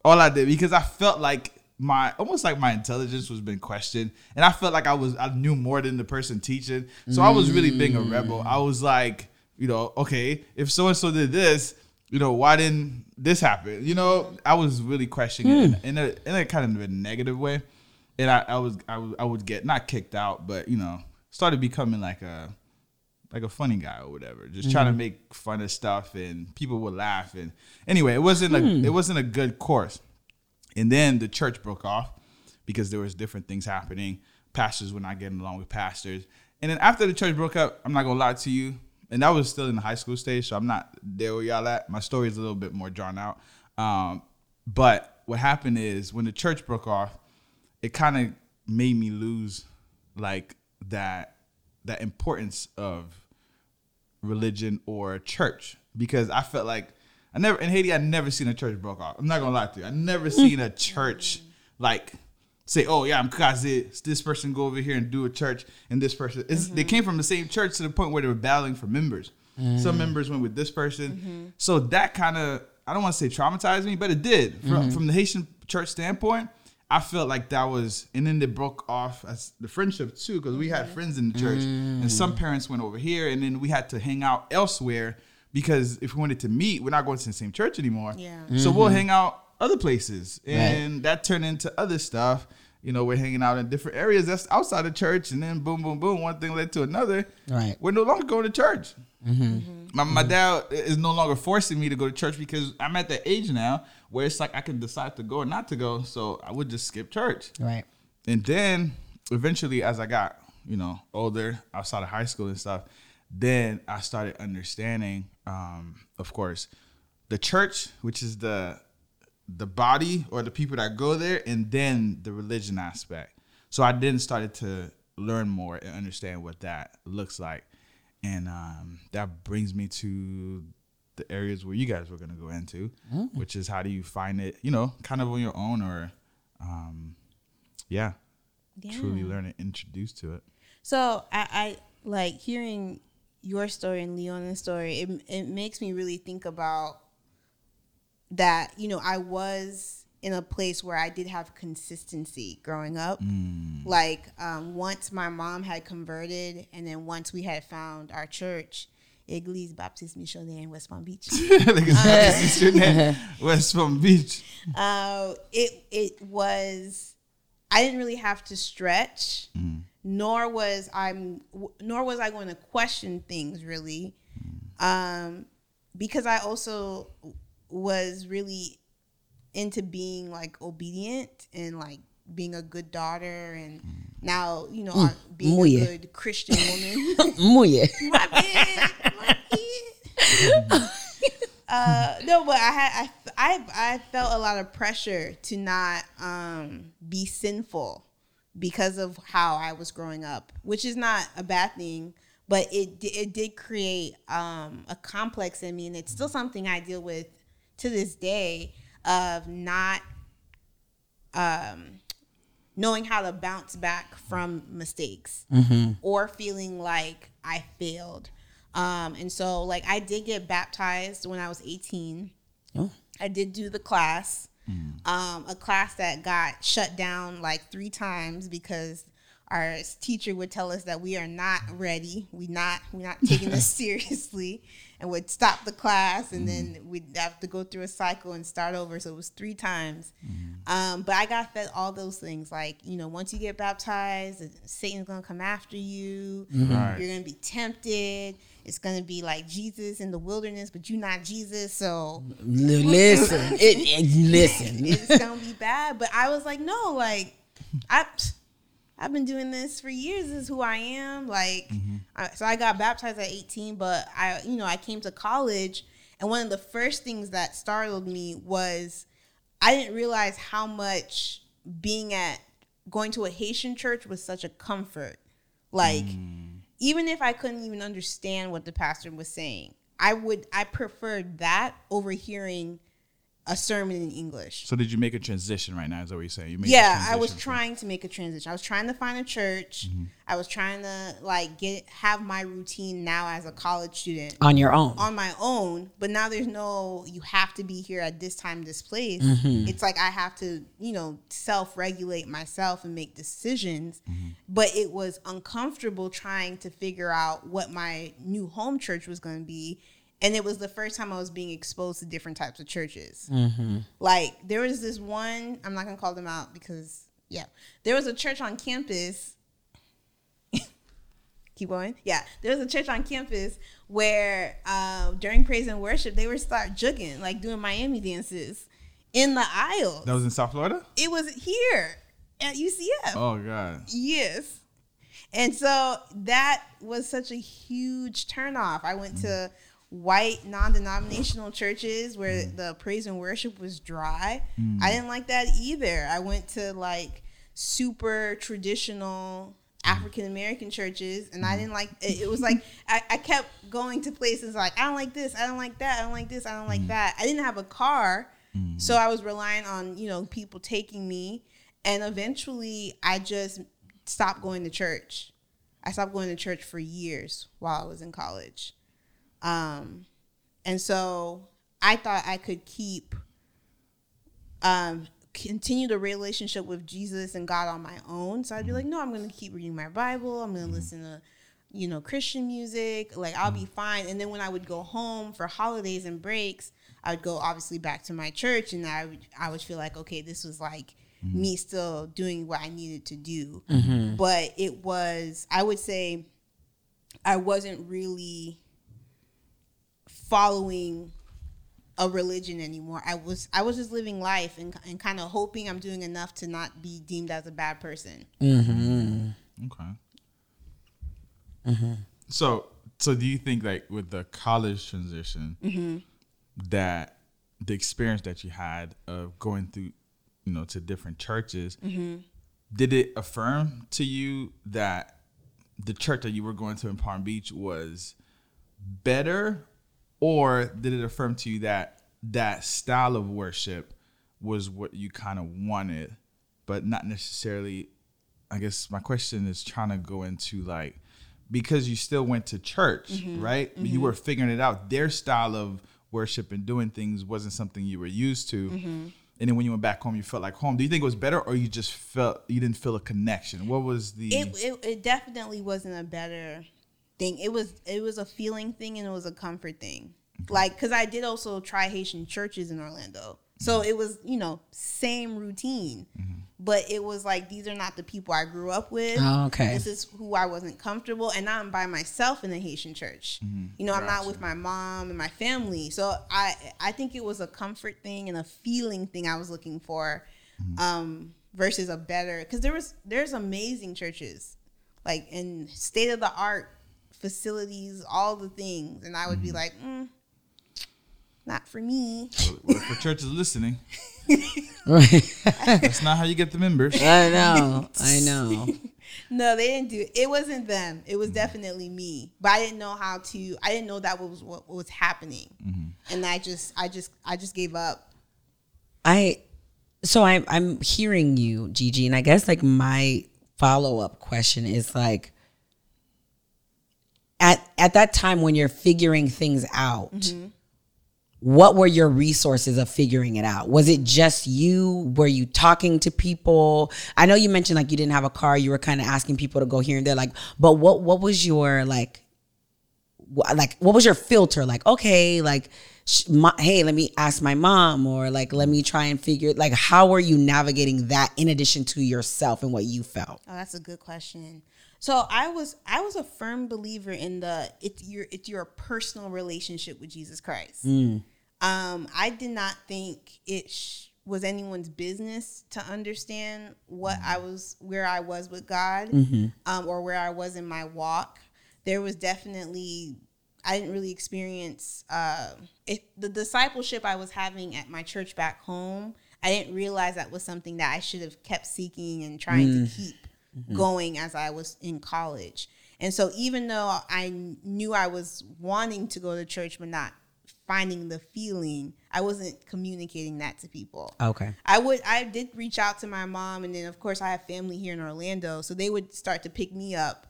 All I did because I felt like my almost like my intelligence was being questioned, and I felt like I was I knew more than the person teaching. So I was really being a mm. rebel. I was like, you know, okay, if so and so did this, you know, why didn't this happen? You know, I was really questioning it hmm. in a in a kind of a negative way, and I, I was I would I would get not kicked out, but you know, started becoming like a like a funny guy or whatever, just trying to make fun of stuff, and people would laugh. And anyway, it wasn't a it wasn't a good course. And then the church broke off because there was different things happening. Pastors were not getting along with pastors. And then after the church broke up, I'm not gonna lie to you, and that was still in the high school stage, so I'm not there where y'all at. My story is a little bit more drawn out. Um, but what happened is when the church broke off, it kind of made me lose like that that importance of religion or church because I felt like I never in Haiti I never seen a church broke off. I'm not gonna lie to you. I never mm. seen a church like say, oh yeah, I'm Kazi. This person go over here and do a church, and this person. It's, They mm-hmm. came from the same church to the point where they were battling for members. Some mm. members went with this person, mm-hmm. so that kind of I don't want to say traumatized me, but it did from mm-hmm. from the Haitian church standpoint. I felt like that was, and then they broke off as the friendship too, because we had friends in the church, and some mm. parents went over here, and then we had to hang out elsewhere because if we wanted to meet, we're not going to the same church anymore. Yeah. So we'll mm-hmm. hang out other places, and that turned into other stuff. you know, we're hanging out in different areas that's outside of church, and then boom, boom, boom, one thing led to another. Right. We're no longer going to church. Mm-hmm. My, my dad is no longer forcing me to go to church because I'm at the age now where it's like I can decide to go or not to go. So I would just skip church. Right. And then eventually, as I got, you know, older, outside of high school and stuff, then I started understanding, um, of course, the church, which is the the body or the people that go there, and then the religion aspect. So I then started to learn more and understand what that looks like, and um, that brings me to the areas where you guys were gonna go into, which is how do you find it, you know, kind of on your own or, um, yeah, truly learn and introduce to it. So I, I like hearing your story and Leona's story. It it makes me really think about that. You know, I was in a place where I did have consistency growing up. Like um, once my mom had converted, and then once we had found our church, Église Baptiste Missionnaire in West Palm Beach. West Palm Beach. uh, it it was I didn't really have to stretch, nor was I'm nor was I going to question things really, um, because I also was really into being like obedient and like being a good daughter and now you know uh, being a good Christian woman. Muy. my bad, my bad. uh, no, but I had I, I I felt a lot of pressure to not um, be sinful because of how I was growing up, which is not a bad thing. But it it did create um, a complex in me, and it's still something I deal with to this day of not um, knowing how to bounce back from mistakes or feeling like I failed. Um, and so, like, I did get baptized when I was 18. Oh. I did do the class, um, a class that got shut down like three times because our teacher would tell us that we are not ready. We not we not taking this seriously, and would stop the class, and then mm-hmm. we'd have to go through a cycle and start over. So it was three times. Mm-hmm. Um, but I got fed all those things, like you know, once you get baptized, Satan's gonna come after you. Mm-hmm. Right. You're gonna be tempted. It's gonna be like Jesus in the wilderness, but you're not Jesus, so listen. It, it- listen. it's gonna be bad. But I was like, no, like I I've been doing this for years. This is who I am. Like mm-hmm. I, so I got baptized at 18, but I you know, I came to college and one of the first things that startled me was I didn't realize how much being at going to a Haitian church was such a comfort. Like mm. even if I couldn't even understand what the pastor was saying, I would I preferred that over hearing a sermon in English. So did you make a transition right now? Is that what you're saying? You made Yeah, I was from- trying to make a transition. I was trying to find a church. Mm-hmm. I was trying to like get have my routine now as a college student On your own. on my own, but now there's no you have to be here at this time, this place. Mm-hmm. It's like I have to, you know, self-regulate myself and make decisions. Mm-hmm. But it was uncomfortable trying to figure out what my new home church was going to be. And it was the first time I was being exposed to different types of churches. Mm-hmm. Like there was this one, I'm not gonna call them out because yeah, there was a church on campus. Keep going. Yeah, there was a church on campus where uh, during praise and worship they would start jugging, like doing Miami dances in the aisle. That was in South Florida. It was here at UCF. Oh God. Yes. And so that was such a huge turnoff. I went to white non-denominational churches where mm. the praise and worship was dry. Mm. I didn't like that either. I went to like super traditional mm. African American churches and I didn't like it, it was like I, I kept going to places like I don't like this, I don't like that, I don't like this, I don't like that. I didn't have a car. So I was relying on, you know, people taking me and eventually I just stopped going to church. I stopped going to church for years while I was in college. Um, and so I thought I could keep, um, continue the relationship with Jesus and God on my own. So I'd be like, no, I'm going to keep reading my Bible. I'm going to listen to, you know, Christian music. Like I'll be fine. And then when I would go home for holidays and breaks, I would go obviously back to my church, and I would I would feel like, okay, this was like me still doing what I needed to do. But it was, I would say, I wasn't really following a religion anymore. I was I was just living life and, and kind of hoping I'm doing enough to not be deemed as a bad person. Mm-hmm. Okay. Mhm. So, so do you think like with the college transition that the experience that you had of going through, you know, to different churches, did it affirm to you that the church that you were going to in Palm Beach was better, or did it affirm to you that that style of worship was what you kind of wanted, but not necessarily I guess my question is trying to go into like because you still went to church, mm-hmm. right? You mm-hmm. were figuring it out. Their style of worship and doing things wasn't something you were used to. Mm-hmm. And then when you went back home, you felt like home. Do you think it was better, or you just felt you didn't feel a connection? What was the? It, it it definitely wasn't a better thing. It was it was a feeling thing and it was a comfort thing. Like cuz I did also try Haitian churches in Orlando. So mm-hmm. it was, you know, same routine. Mm-hmm. But it was like these are not the people I grew up with. Oh, okay. This is who I wasn't comfortable and now I'm by myself in a Haitian church. Mm-hmm. You know, I'm not with my mom and my family. So I I think it was a comfort thing and a feeling thing I was looking for um versus a better cuz there was there's amazing churches like in state of the art facilities, all the things and I would be mm-hmm. like, mm, not for me. Well, if the church is listening, that's not how you get the members. I know. I know. No, they didn't do it. It wasn't them. It was mm-hmm. definitely me. But I didn't know how to. I didn't know that was what was happening, mm-hmm. and I just, I just, I just gave up. I so I'm I'm hearing you, Gigi, and I guess like my follow up question is like at at that time when you're figuring things out, what were your resources of figuring it out? Was it just you? Were you talking to people? I know you mentioned like you didn't have a car, you were kind of asking people to go here and there, like, but what what was your like like what was your filter like okay like sh- my, hey let me ask my mom or like let me try and figure like how are you navigating that in addition to yourself and what you felt Oh, that's a good question. So I was, I was a firm believer in the it's your it's your personal relationship with Jesus Christ. Um, I did not think it sh- was anyone's business to understand what I was, where I was with God, um, or where I was in my walk. There was definitely, I didn't really experience uh, it, the discipleship I was having at my church back home. I didn't realize that was something that I should have kept seeking and trying to keep going as I was in college. And so even though I knew I was wanting to go to church but not finding the feeling, I wasn't communicating that to people. okay I would I did reach out to my mom and then of course I have family here in Orlando, so they would start to pick me up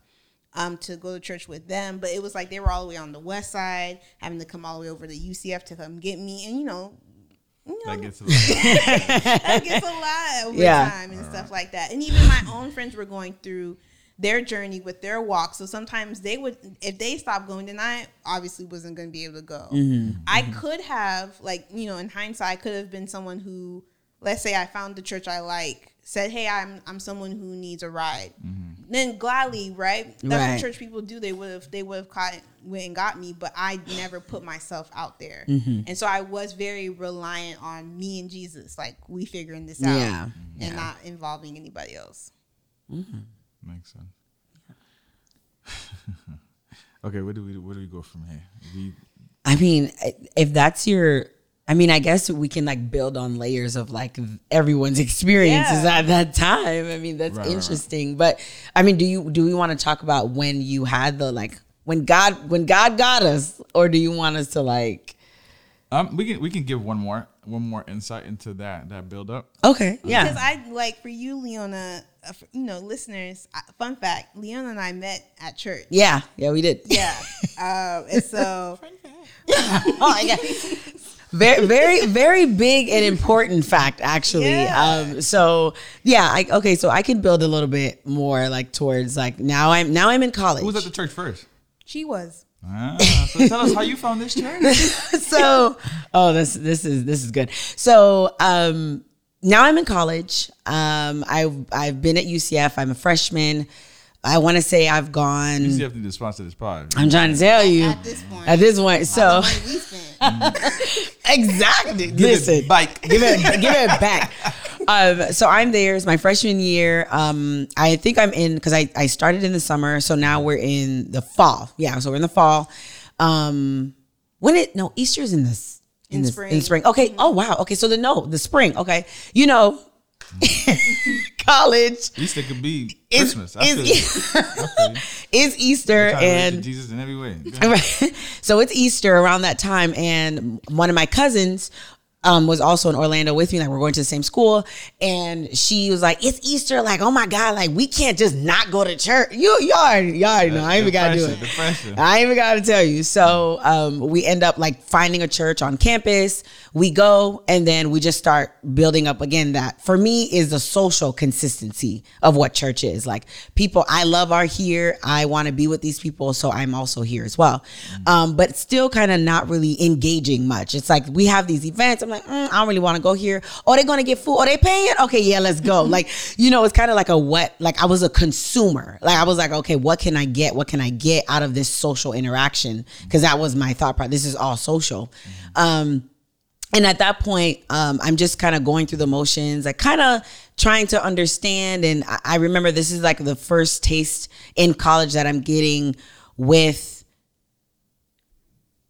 um to go to church with them, but it was like they were all the way on the west side, having to come all the way over to UCF to come get me and you know you know, That gets a little, that gets a lot over Yeah. time and stuff like that. And even my own friends were going through their journey with their walk. So sometimes they would, if they stopped going, then I obviously wasn't going to be able to go. Mm-hmm. I mm-hmm. could have, like, you know, in hindsight, I could have been someone who, let's say I found the church I like, said, hey, I'm, I'm someone who needs a ride. Mm-hmm. Then gladly, right? That's Right. what church people do. They would have, they would have caught, went and got me, but I never put myself out there. Mm-hmm. And so I was very reliant on me and Jesus, like we figuring this out Yeah. and not involving anybody else. Mm-hmm. makes sense. okay, where do we where do we go from here? We i mean if that's your i mean i guess we can like build on layers of like everyone's experiences Yeah. at that time i mean that's Right, right, right. interesting but i mean do you do we want to talk about when you had the like when god when god got us or do you want us to like um we can we can give one more one more insight into that that build up. okay yeah. Because I like for you, Leona, uh, for, you know, listeners. uh, Fun fact: Leona and I met at church. yeah yeah we did Yeah, um, and so oh my god very very very big and important fact actually Yeah. um so yeah I, okay so i can build a little bit more like towards like now i'm now i'm in college Who was at the church first? she was. Ah, so tell us how you found this church. so oh this this is this is good so um now I'm in college. Um, I've I've been at UCF. I'm a freshman. I want to say I've gone. You have to sponsor this pod. I'm trying to tell you At this point. At this point, so the money we spent. exactly. it Listen, back. give it, give it back. Um, so I'm there. It's my freshman year. Um, I think I'm in because I I started in the summer. So now we're in the fall. Yeah, so we're in the fall. Um, when it no Easter's in this in, In the spring. in spring. Okay. Oh wow. Okay. So the no the spring. Okay. You know, college Easter could be is Christmas. I is, feel. I feel you. is Easter Trying to relate to and Jesus in every way. Right. So it's Easter around that time, and one of my cousins um, was also in Orlando with me. Like we're going to the same school, and she was like, "It's Easter! Like, oh my god! Like we can't just not go to church. You, you already, you already know. I ain't even gotta do it. the pressure. I ain't even gotta tell you. So um, we end up like finding a church on campus. We go, and then we just start building up again. That for me is the social consistency of what church is. Like people I love are here. I want to be with these people, so I'm also here as well. Um, but still, kind of not really engaging much. It's like we have these events. I'm like, mm, I don't really want to go here. Oh, they're gonna get food. Oh, they paying? Okay, yeah, let's go. like you know, it's kind of like a what? Like I was a consumer. Like I was like, okay, what can I get? What can I get out of this social interaction? Because that was my thought. process. This is all social. Um, and at that point um, i'm just kind of going through the motions like kind of trying to understand and I, I remember this is like the first taste in college that i'm getting with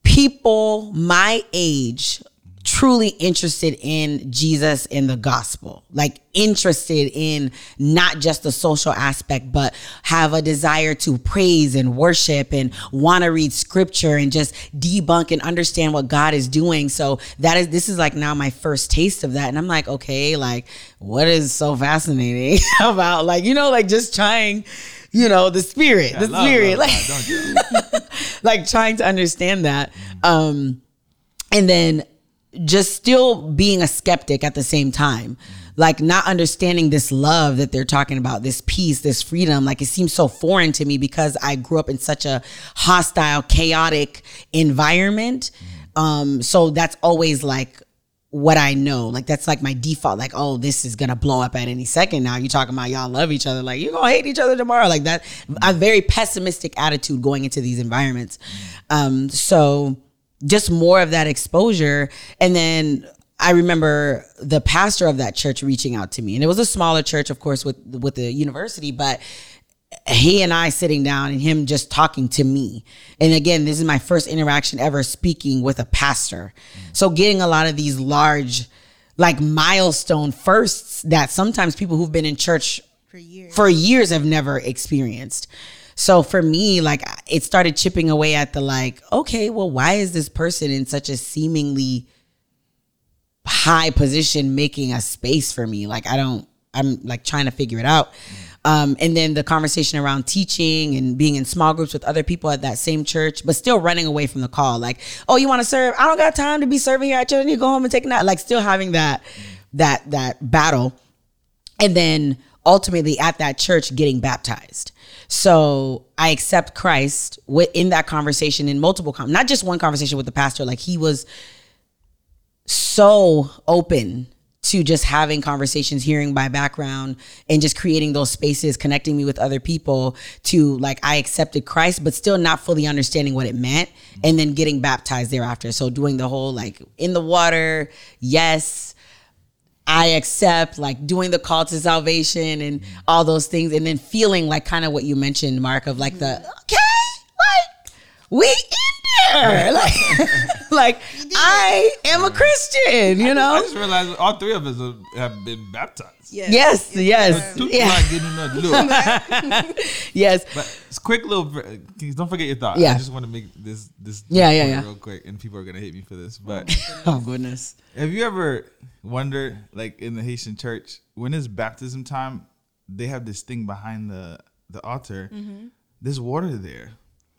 people my age truly interested in Jesus and the gospel, like interested in not just the social aspect, but have a desire to praise and worship and want to read scripture and just debunk and understand what God is doing. So that is, this is like now my first taste of that. And I'm like, okay, like what is so fascinating about like, you know, like just trying, you know, the spirit, the Love, spirit, love, like, love, like trying to understand that. Um, and then just still being a skeptic at the same time like not understanding this love that they're talking about this peace this freedom like it seems so foreign to me because i grew up in such a hostile chaotic environment um so that's always like what I know. Like that's like my default. Like, oh, this is gonna blow up at any second. Now you talking about y'all love each other. Like you're gonna hate each other tomorrow. Like that. A very pessimistic attitude going into these environments. Um, so just more of that exposure, and then I remember the pastor of that church reaching out to me, and it was a smaller church, of course, with with the university, but he and I sitting down and him just talking to me. And again, this is my first interaction ever speaking with a pastor. So getting a lot of these large, like milestone firsts that sometimes people who've been in church For years. for years have never experienced. So for me, like it started chipping away at the like, okay, well, why is this person in such a seemingly high position making a space for me? Like I don't, I'm like trying to figure it out. Um, and then the conversation around teaching and being in small groups with other people at that same church, but still running away from the call. Like, oh, you want to serve? I don't got time to be serving here at church. You go home and take a nap. Like, still having that, that, that battle and then ultimately at that church getting baptized. So I accept Christ wi- in that conversation in multiple, com- not just one conversation with the pastor. Like he was so open to just having conversations, hearing my background, and just creating those spaces, connecting me with other people. To like, I accepted Christ, but still not fully understanding what it meant, and then getting baptized thereafter. So doing the whole like in the water, yes, I accept, like doing the call to salvation and all those things, and then feeling like kind of what you mentioned, Mark, of like the mm-hmm. okay, like we in there, like like I am a Christian, you know? I know. just realized all three of us have- have been baptized. Yes. Yes, yes, Two yeah, like getting another look. yes. But it's quick little. please Don't forget your thought. Yeah. I just want to make this this Yeah, yeah, yeah. real quick, and people are gonna hate me for this. But Oh goodness. have you ever wondered, like in the Haitian church, when it's baptism time, they have this thing behind the the altar. Mm-hmm. There's water there.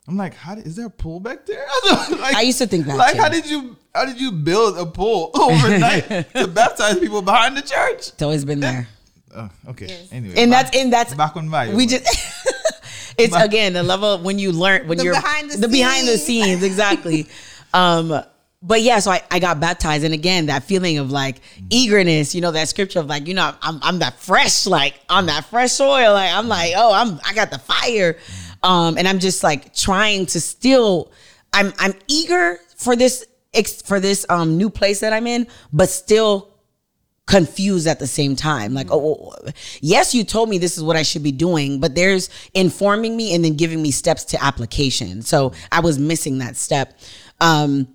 I'm like, how did, is there a pool back there? like, I used to think that, Like, too. how did you how did you build a pool overnight to baptize people behind the church? It's always been there, Oh, okay. Anyway, and back- that's and that's back on my we just. it's again the level when you learn when The you're behind the behind the scenes. scenes exactly. um, but yeah, so I, I got baptized, and again, that feeling of like eagerness, you know, that scripture of like, you know, I'm I'm that fresh, like on that fresh soil, like I'm like, oh, I'm I got the fire, um, and I'm just like trying to still, I'm I'm eager for this for this um new place that I'm in, but still confused at the same time. Like, oh, oh, yes, you told me this is what I should be doing, but there's informing me and then giving me steps to application. So I was missing that step. Um,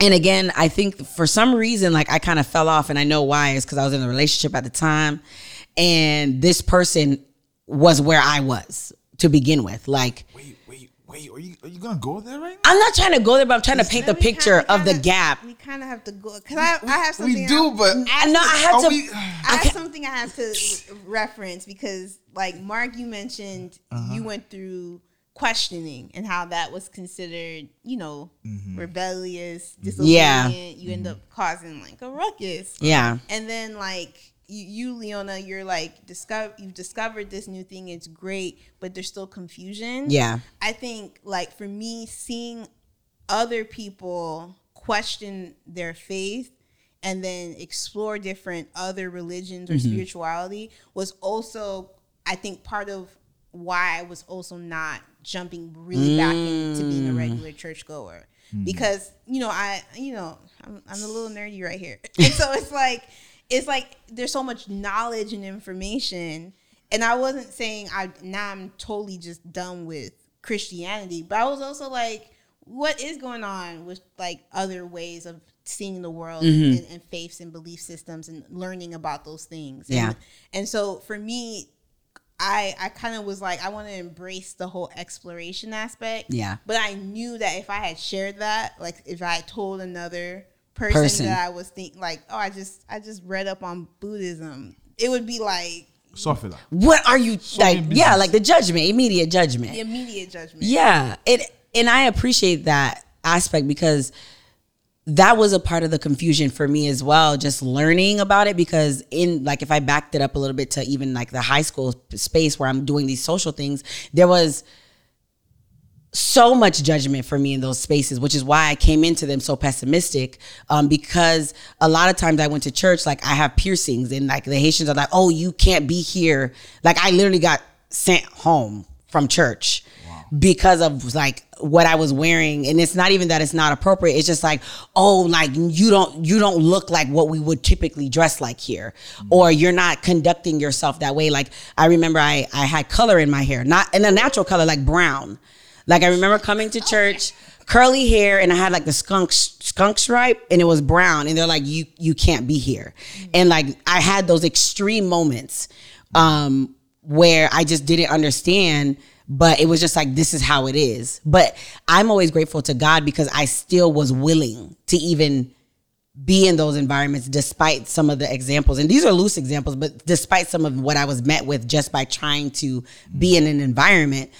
and again, I think for some reason, like I kind of fell off, and I know why is because I was in a relationship at the time, and this person was where I was to begin with. Like, Wait, wait, wait. Are you are you gonna go there right now? I'm not trying to go there, but I'm trying to paint the We kinda- picture we of the gap. We kind of have to go because I, I have something. We do, I, but I know I had Are to. we- I have something I have to reference because, like Mark, you mentioned Uh-huh. you went through questioning and how that was considered, you know, Mm-hmm. rebellious, Yeah. disobedient. You end up causing like a ruckus. yeah. and then like you, you leona you're like discover you've discovered this new thing it's great but there's still confusion Yeah. i think like for me seeing other people question their faith and then explore different other religions or Mm-hmm. spirituality was also i think part of why i was also not jumping really back into being a Mm. regular churchgoer because you know i you know I'm, I'm a little nerdy right here and so it's like it's like there's so much knowledge and information and i wasn't saying i now i'm totally just done with christianity but i was also like what is going on with like other ways of seeing the world Mm-hmm. and, and faiths and belief systems and learning about those things Yeah. and, and so for me I I kind of was like I want to embrace the whole exploration aspect. Yeah. But I knew that if I had shared that, like if I had told another person, Person. that I was think like, oh, I just I just read up on Buddhism, it would be like Sofila. What are you like? many Yeah, like the judgment, immediate judgment. the immediate judgment. Yeah, it and I appreciate that aspect because that was a part of the confusion for me as well just learning about it because in like if I backed it up a little bit to even like the high school space where I'm doing these social things there was so much judgment for me in those spaces, which is why I came into them so pessimistic. Um, because a lot of times I went to church, like I have piercings, and like the Haitians are like, "Oh, you can't be here." Like I literally got sent home from church because of like what I was wearing, and it's not even that it's not appropriate. It's just like, oh, like you don't you don't look like what we would typically dress like here, or you're not conducting yourself that way. Like I remember I I had color in my hair, not in a natural color, like brown. Like I remember coming to church, curly hair, and I had like the skunk skunk stripe, and it was brown. And they're like, "You you can't be here." And like I had those extreme moments um, where I just didn't understand. But it was just like this is how it is. But I'm always grateful to God because I still was willing to even be in those environments despite some of the examples and these are loose examples but despite some of what i was met with just by trying to be in an environment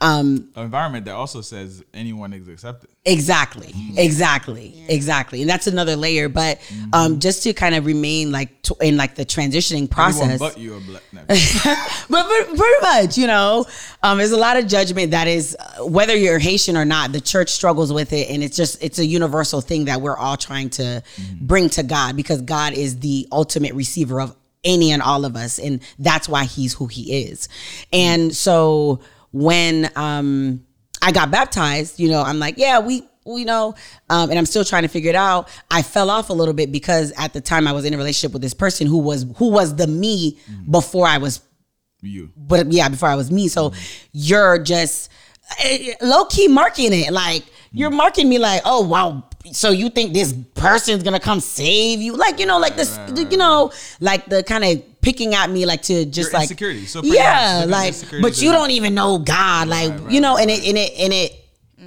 um An environment that also says anyone is accepted. Exactly exactly exactly and that's another layer but um just to kind of remain like t- in like the transitioning process but you are black. No. but pre- pretty much, you know, um, there's a lot of judgment that is uh, whether you're Haitian or not. The church struggles with it, and it's just it's a universal thing that we're all trying to bring to God because God is the ultimate receiver of any and all of us, and that's why He's who He is. And so when um, I got baptized, you know, I'm like, yeah, we you know, um, and I'm still trying to figure it out. I fell off a little bit because at the time I was in a relationship with this person who was who was the me mm. before I was you. but yeah, before I was me. So mm-hmm. you're just eh, eh, low key marking it. Like you're mm. marking me like, oh wow. So you think this person's gonna come save you? Like you know, like this, you know, like the kind of picking at me, like to just Your like insecurity. So yeah, much looking at like, but you don't even know God, like Right, right, you know, and it and it and it.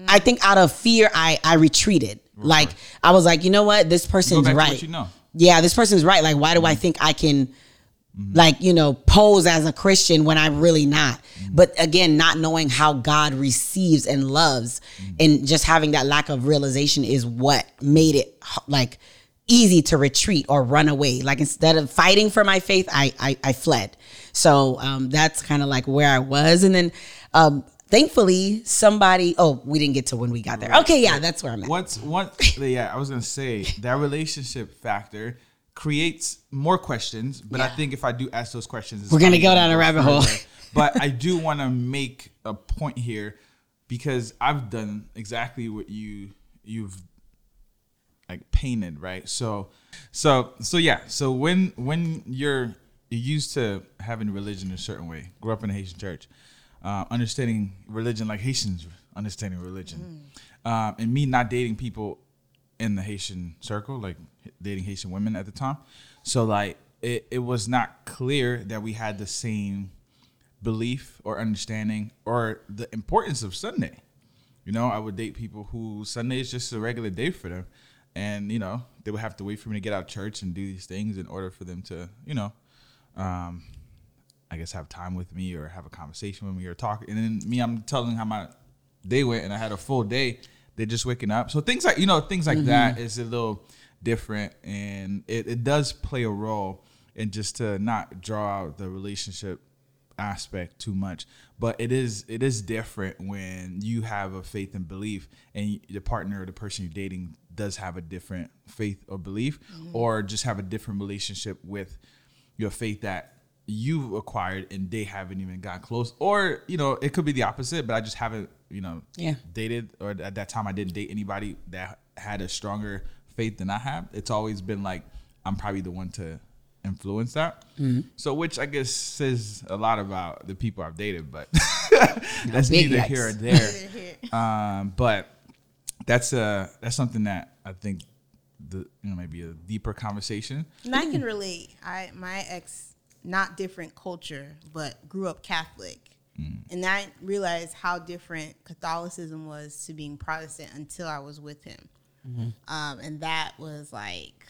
I think out of fear, I I retreated. Like I was like, you know what, this person's right you know. yeah, this person's right. Like, why do I mm-hmm. think I can, mm-hmm. like, you know, pose as a Christian when I'm really not? Mm-hmm. But again, not knowing how God receives and loves, and just having that lack of realization is what made it like easy to retreat or run away. Like instead of fighting for my faith, I I, I fled. So um, that's kind of like where I was, and then um, thankfully somebody. Oh, we didn't get to when we got there. Okay, yeah, that's where I'm at. Once, once, yeah, I was gonna say that relationship factor creates more questions. But I think if I do ask those questions, We're gonna go down a rabbit hole. but I do want to make a point here because I've done exactly what you you've like painted, right? So, so, so yeah. So when when you're you're used to having religion a certain way, grew up in a Haitian church, uh, understanding religion like Haitians understanding religion, um, and me not dating people in the Haitian circle, like dating Haitian women at the time. So like it, it was not clear that we had the same belief or understanding or the importance of Sunday. You know, I would date people who Sunday is just a regular day for them. And, you know, they would have to wait for me to get out of church and do these things in order for them to, you know, um, I guess have time with me or have a conversation with me or talk. And then me, I'm telling how my day went and I had a full day. They're just waking up. So things like, you know, things like that is a little different. And it, it does play a role and just to not draw out the relationship aspect too much but it is it is different when you have a faith and belief and the partner or the person you're dating does have a different faith or belief or just have a different relationship with your faith that you've acquired and they haven't even got close or you know it could be the opposite but i just haven't you know Yeah. dated or at that time i didn't date anybody that had a stronger faith than i have. It's always been like i'm probably the one to influence that. So which i guess says a lot about the people i've dated but that's big neither yikes. here or there. Um, but that's uh that's something that i think the you know maybe a deeper conversation. And I can relate. I my ex, not different culture, but grew up Catholic, and I realized how different Catholicism was to being Protestant until I was with him, um, and that was like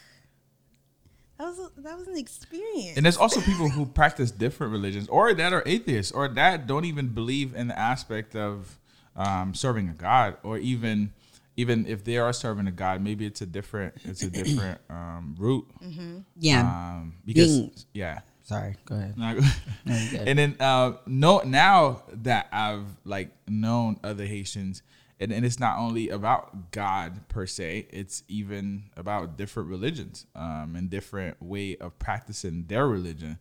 that was a, that was an experience. And there's also people who practice different religions or that are atheists or that don't even believe in the aspect of um, serving a God or even even if they are serving a God, maybe it's a different it's a different um, route. Yeah. Um, because Being- yeah. Sorry. Go ahead. No, and then uh, no, now that I've like known other Haitians, and, and it's not only about God per se, it's even about different religions um, and different way of practicing their religion.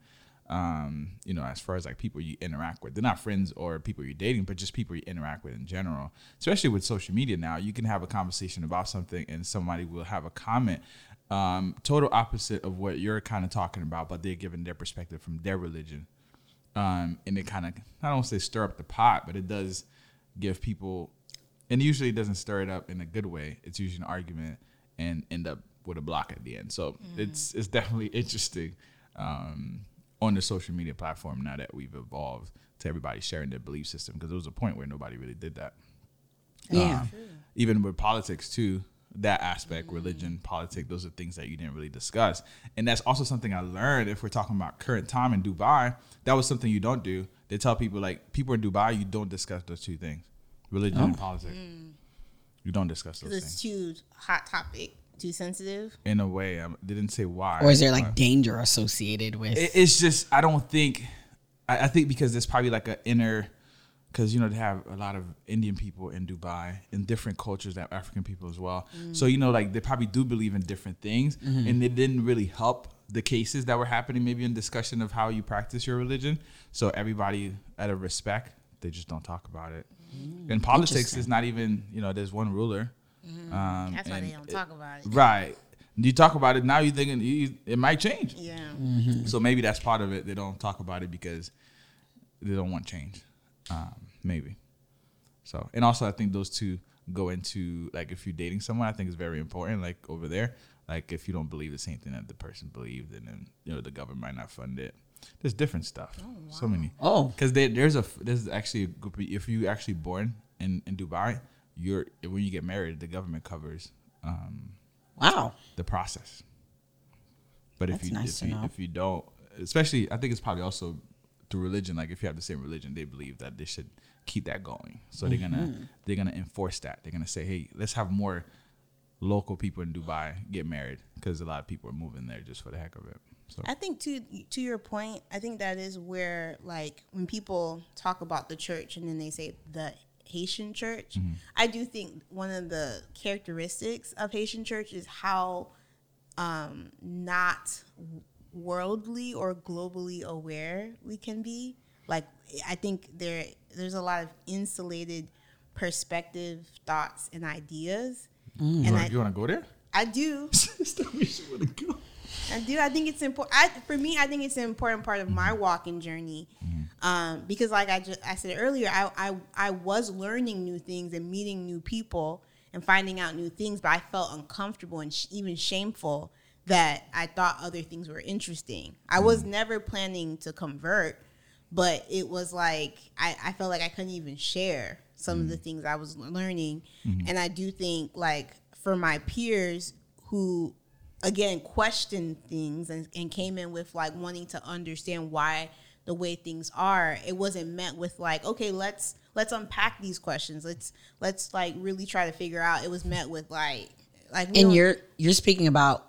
Um, you know, as far as like people you interact with, they're not friends or people you're dating, but just people you interact with in general. Especially with social media now, you can have a conversation about something, and somebody will have a comment um, total opposite of what you're kind of talking about, but they're giving their perspective from their religion. Um, and it kind of, I don't say stir up the pot, but it does give people, and usually it doesn't stir it up in a good way. It's usually an argument and end up with a block at the end. So it's it's definitely interesting um, on the social media platform now that we've evolved to everybody sharing their belief system because there was a point where nobody really did that. Yeah. Um, even with politics too that aspect mm-hmm. religion politics those are things that you didn't really discuss. And that's also something i learned if we're talking about current time in dubai that was something you don't do. They tell people like people in dubai you don't discuss those two things religion and oh. politics. Mm. You don't discuss those Because it's things. too hot topic, too sensitive. in a way they didn't say why Or is there like but- danger associated with? it, it's just I don't think I, I think because there's probably like an inner because you know they have a lot of Indian people in Dubai in different cultures that African people as well. Mm. So you know like they probably do believe in different things, mm-hmm. and it didn't really help the cases that were happening maybe in discussion of how you practice your religion. So everybody out of respect, they just don't talk about it. Mm. In politics, it's not even you know there's one ruler. Um, That's why they don't it- talk about it. Right. You talk about it now. you're thinking you, it might change. Yeah. So maybe that's part of it. They don't talk about it because they don't want change. Um, maybe. So and also I think those two go into like if you're dating someone, I think it's very important. Like over there, like if you don't believe the same thing that the person believed, and then you know the government might not fund it. There's different stuff. So many. Oh. because there's a there's actually a group. Of, if you actually born in in Dubai, you're when you get married, the government covers um, wow. the process. But if you nice if you know. if you don't, especially I think it's probably also through religion. Like if you have the same religion, they believe that they should keep that going. So they're Mm-hmm. gonna they're gonna enforce that. They're gonna say, hey, let's have more local people in Dubai get married because a lot of people are moving there just for the heck of it. So I think to to your point, I think that is where like when people talk about the church and then they say the Haitian church, I do think one of the characteristics of Haitian church is how um, not worldly or globally aware we can be. Like I think there there's a lot of insulated perspective, thoughts, and ideas. you And wanna, I, you want to go there? I do. Stop me, you wanna go. I do. I think it's important. I, for me, I think it's an important part of my walking journey, mm-hmm. um, because, like I just I said earlier, I, I I was learning new things and meeting new people and finding out new things, but I felt uncomfortable and sh- even shameful that I thought other things were interesting. I was mm-hmm. never planning to convert, but it was like I, I felt like I couldn't even share some of the mm-hmm. things I was learning, and I do think like for my peers who again questioned things and, and came in with like wanting to understand why the way things are it wasn't met with like okay let's let's unpack these questions let's let's like really try to figure out it was met with like like And you're you're speaking about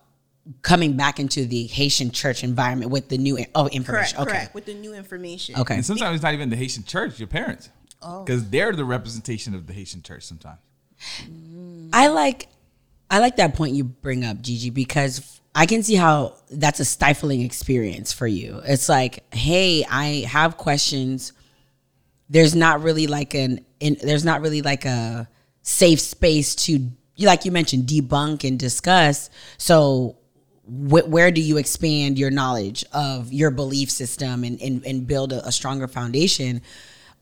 coming back into the Haitian church environment with the new oh correct information. okay. correct with the new information Okay. And sometimes it's not even the Haitian church, your parents. Oh. Because they're the representation of the Haitian church sometimes. I like I like that point you bring up, Gigi, because I can see how that's a stifling experience for you. It's like, hey, I have questions. There's not really like an in, there's not really like a safe space to like you mentioned debunk and discuss. So wh- where do you expand your knowledge of your belief system and and, and build a, a stronger foundation?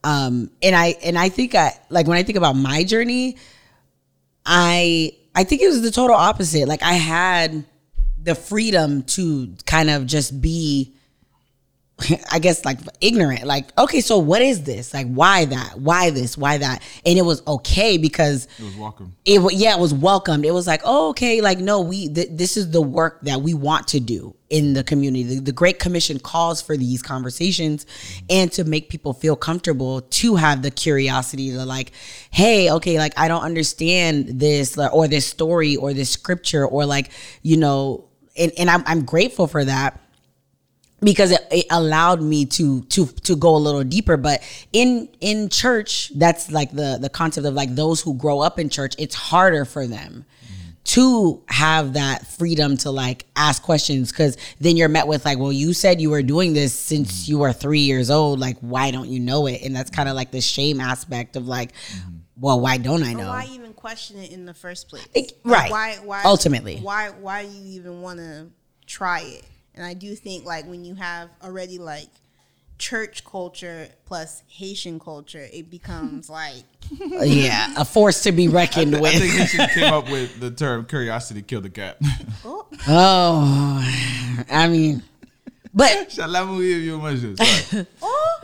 Um, and I and I think I like when I think about my journey, I I think it was the total opposite. Like I had the freedom to kind of just be I guess like ignorant. Like, okay, so what is this? Like why that? Why this? Why that? And it was okay because It was welcome. it yeah, it was welcomed. It was like, oh, okay, like no, we th- this is the work that we want to do in the community. The, the Great Commission calls for these conversations and to make people feel comfortable to have the curiosity to like, hey, okay, like I don't understand this or this story or this scripture or like you know, and and I'm I'm grateful for that because it, it allowed me to to to go a little deeper but in in church that's like the the concept of like those who grow up in church it's harder for them to have that freedom to like ask questions because then you're met with like well you said you were doing this since mm-hmm. you were three years old like why don't you know it and that's kind of like the shame aspect of like mm-hmm. well why don't i But know why even question it in the first place? It- Like, right. why? Why? Ultimately. why? Why do you even want to try it? And I do think like when you have already like church culture plus Haitian culture, it becomes like yeah a force to be reckoned with. I think with Haitian came up with the term curiosity killed the cat. oh i mean but Shalom, you, you must do. Sorry.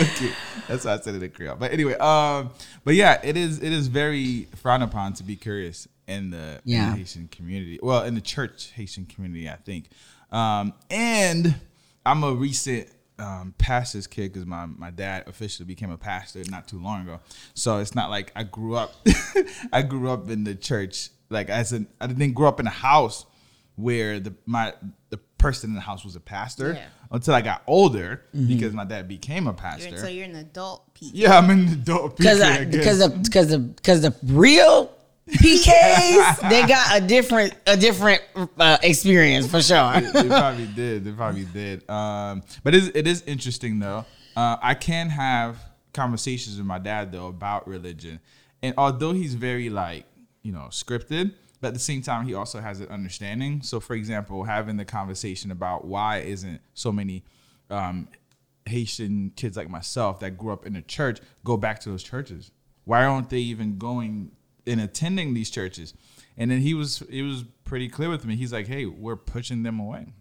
okay. That's why I said it in Creole. But anyway, um, but yeah, it is it is very frowned upon to be curious in the, in the Yeah. Haitian community. Well, in the church Haitian community, I think. Um, and I'm a recent um, pastor's kid because my, my dad officially became a pastor not too long ago. So it's not like I grew up. I grew up in the church. Like as an, I didn't grow up in a house where the my the person in the house was a pastor Yeah. until I got older because my dad became a you're, pastor. so you're an adult. People. yeah, I'm in the adult because PK, I because because the because the real PKs they got a different a different uh, experience for sure. they probably did. They probably did. Um, but it is, it is interesting though. Uh, I can have conversations with my dad though about religion, and although he's very like you know scripted, but at the same time he also has an understanding. So for example, having the conversation about why isn't so many um, Haitian kids like myself that grew up in a church go back to those churches? Why aren't they even going and attending these churches? And then he was he was pretty clear with me. He's like, "Hey, we're pushing them away."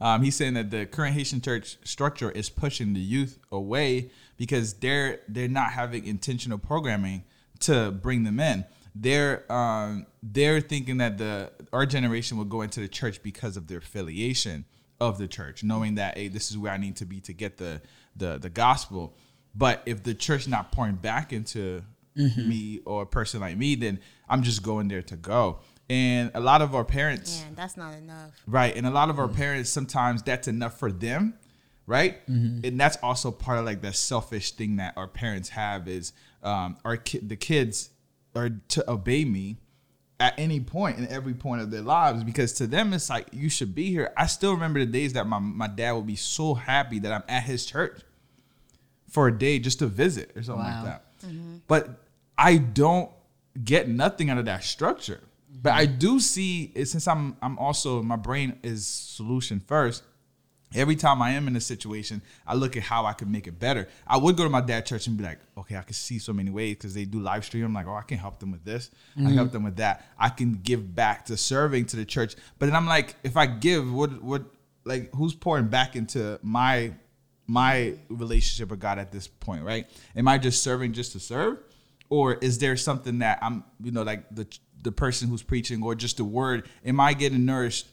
Um, he's saying that the current Haitian church structure is pushing the youth away because they're they're not having intentional programming to bring them in. They're um, they're thinking that the our generation will go into the church because of their affiliation of the church, knowing that hey, this is where I need to be to get the the the gospel. But if the church not pouring back into Mm-hmm. me or a person like me, then I'm just going there to go. And a lot of our parents, Man, that's not enough. right? And a lot of our mm-hmm. parents sometimes that's enough for them, right? Mm-hmm. And that's also part of like the selfish thing that our parents have is um, our ki- the kids are to obey me at any point in every point of their lives because to them it's like you should be here. I still remember the days that my my dad would be so happy that I'm at his church for a day just to visit or something Wow. like that. But I don't get nothing out of that structure. But I do see it since I'm I'm also my brain is solution first. Every time I am in a situation, I look at how I can make it better. I would go to my dad church and be like, okay, I can see so many ways because they do live stream. I'm like, oh, I can help them with this. I can help mm-hmm. them with that. I can give back to serving to the church. But then I'm like, if I give, what what like who's pouring back into my my relationship with God at this point, right? Am I just serving just to serve? Or is there something that I'm, you know, like the the person who's preaching or just the word, am I getting nourished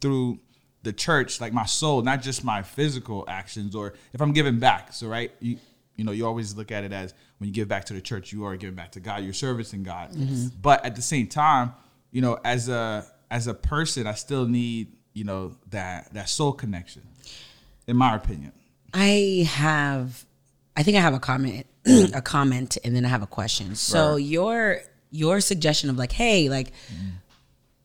through the church, like my soul, not just my physical actions, or if I'm giving back. So right, you you know, you always look at it as when you give back to the church, you are giving back to God, you're servicing God. Mm-hmm. But at the same time, you know, as a as a person, I still need, you know, that that soul connection, in my opinion. I have, I think I have a comment, a comment, and then I have a question. So Right. your your suggestion of like, hey, like,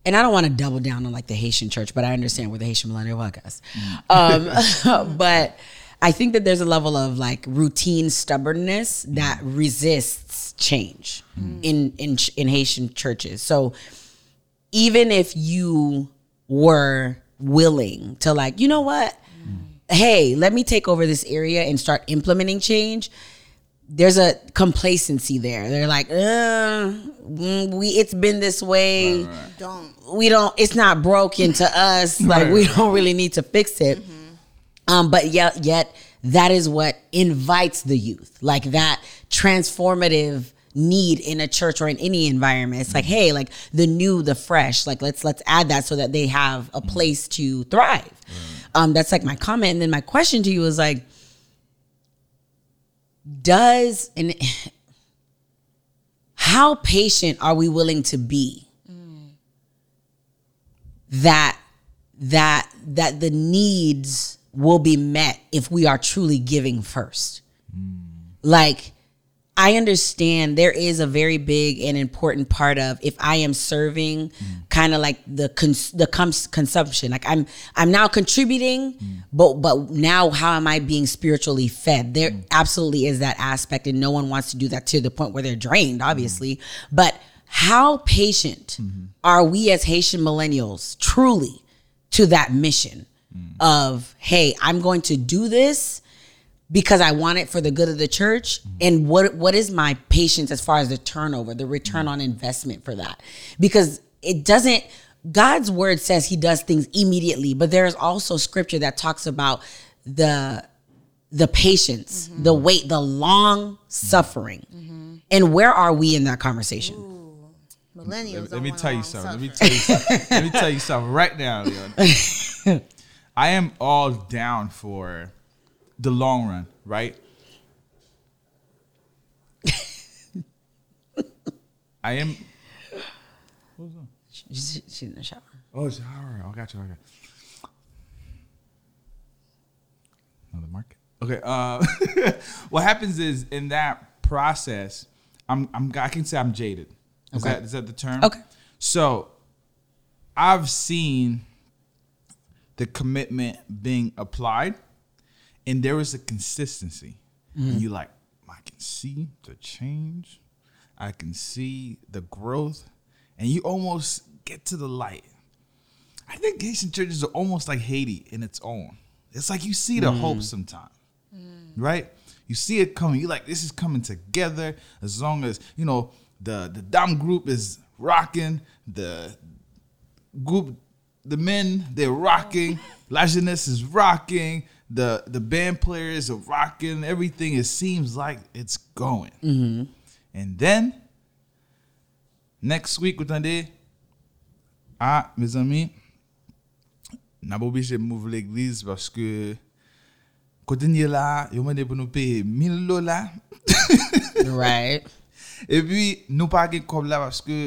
and I don't want to double down on like the Haitian church, but I understand we're the Haitian Millennial Podcast. Mm. Um, but I think that there's a level of like routine stubbornness that mm. resists change mm. in in in Haitian churches. So even if you were willing to like, you know what? Hey, let me take over this area and start implementing change. There's a complacency there. They're like, uh, mm, we it's been this way. Don't. We don't. It's not broken to us. Like we don't really need to fix it. Um, but yet, yet that is what invites the youth, like that transformative need in a church or in any environment. It's like, hey, like the new, the fresh, like let's let's add that so that they have a place to thrive. Um, that's like my comment, and then my question to you is like, does and how patient are we willing to be that that that the needs will be met if we are truly giving first? Mm. Like i understand there is a very big and important part of if i am serving kind of like the cons- the cons- consumption. Like i'm i'm now contributing but but now how am i being spiritually fed? There absolutely is that aspect and no one wants to do that to the point where they're drained obviously. But how patient are we as haitian millennials truly to that mission of hey i'm going to do this because I want it for the good of the church. Mm-hmm. And what what is my patience as far as the turnover, the return mm-hmm. on investment for that? Because it doesn't God's word says he does things immediately, but there is also scripture that talks about the the patience, mm-hmm. the wait, the long suffering. And where are we in that conversation? Millennials. Let, don't me wanna tell you long something. Let me tell you something. Let me tell you something right now, Leon. I am all down for the long run, right? I am. She's, she's in the shower. Oh, it's right. I got you. Okay. Another market. Okay. Uh, what happens is in that process, I'm, I'm I can say I'm jaded. Is Okay. that is that the term? Okay. So, I've seen the commitment being applied, and there is a consistency. And you like, I can see the change, I can see the growth, and you almost get to the light. I think Haitian churches are almost like Haiti in its own. It's like you see the mm. hope sometimes, right? You see it coming. You're like, this is coming together. As long as you know the the Dam group is rocking, the group, the men they're rocking. La Jeunesse is rocking. The the band players are rocking. Everything it seems like it's going. And then next week, entendez? Ah, mes amis, n'a pas obligé de m'ouvrir l'église parce que côté là, yo m'a dit pour nous payer 1000 dollars. Right. E pi, nou pa gen kob la paske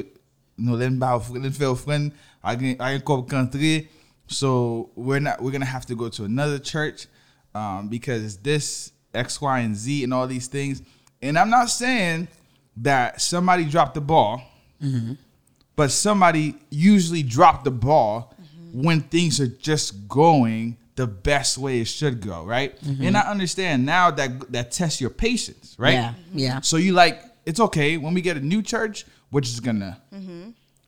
nou len ba ofren, len fe ofren, a gen, a gen kob kantre. So we're not we're gonna have to go to another church um, because this X, Y, and Z and all these things. And I'm not saying that somebody dropped the ball, but somebody usually dropped the ball when things are just going the best way it should go, right? And I understand now that that tests your patience, right? Yeah, yeah. So you like it's okay when we get a new church, we're just gonna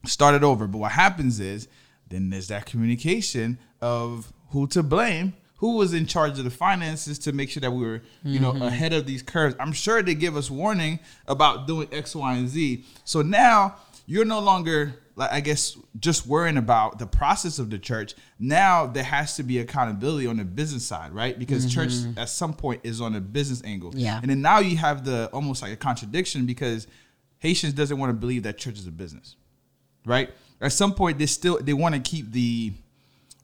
start it over. But what happens is then there's that communication of who to blame, who was in charge of the finances to make sure that we were, you know, mm-hmm. ahead of these curves. I'm sure they give us warning about doing X, Y, and Z. So now you're no longer like I guess just worrying about the process of the church. Now there has to be accountability on the business side, right? Because mm-hmm. church at some point is on a business angle. Yeah. And then now you have the almost like a contradiction because Haitians doesn't want to believe that church is a business right? At some point, they still they want to keep the,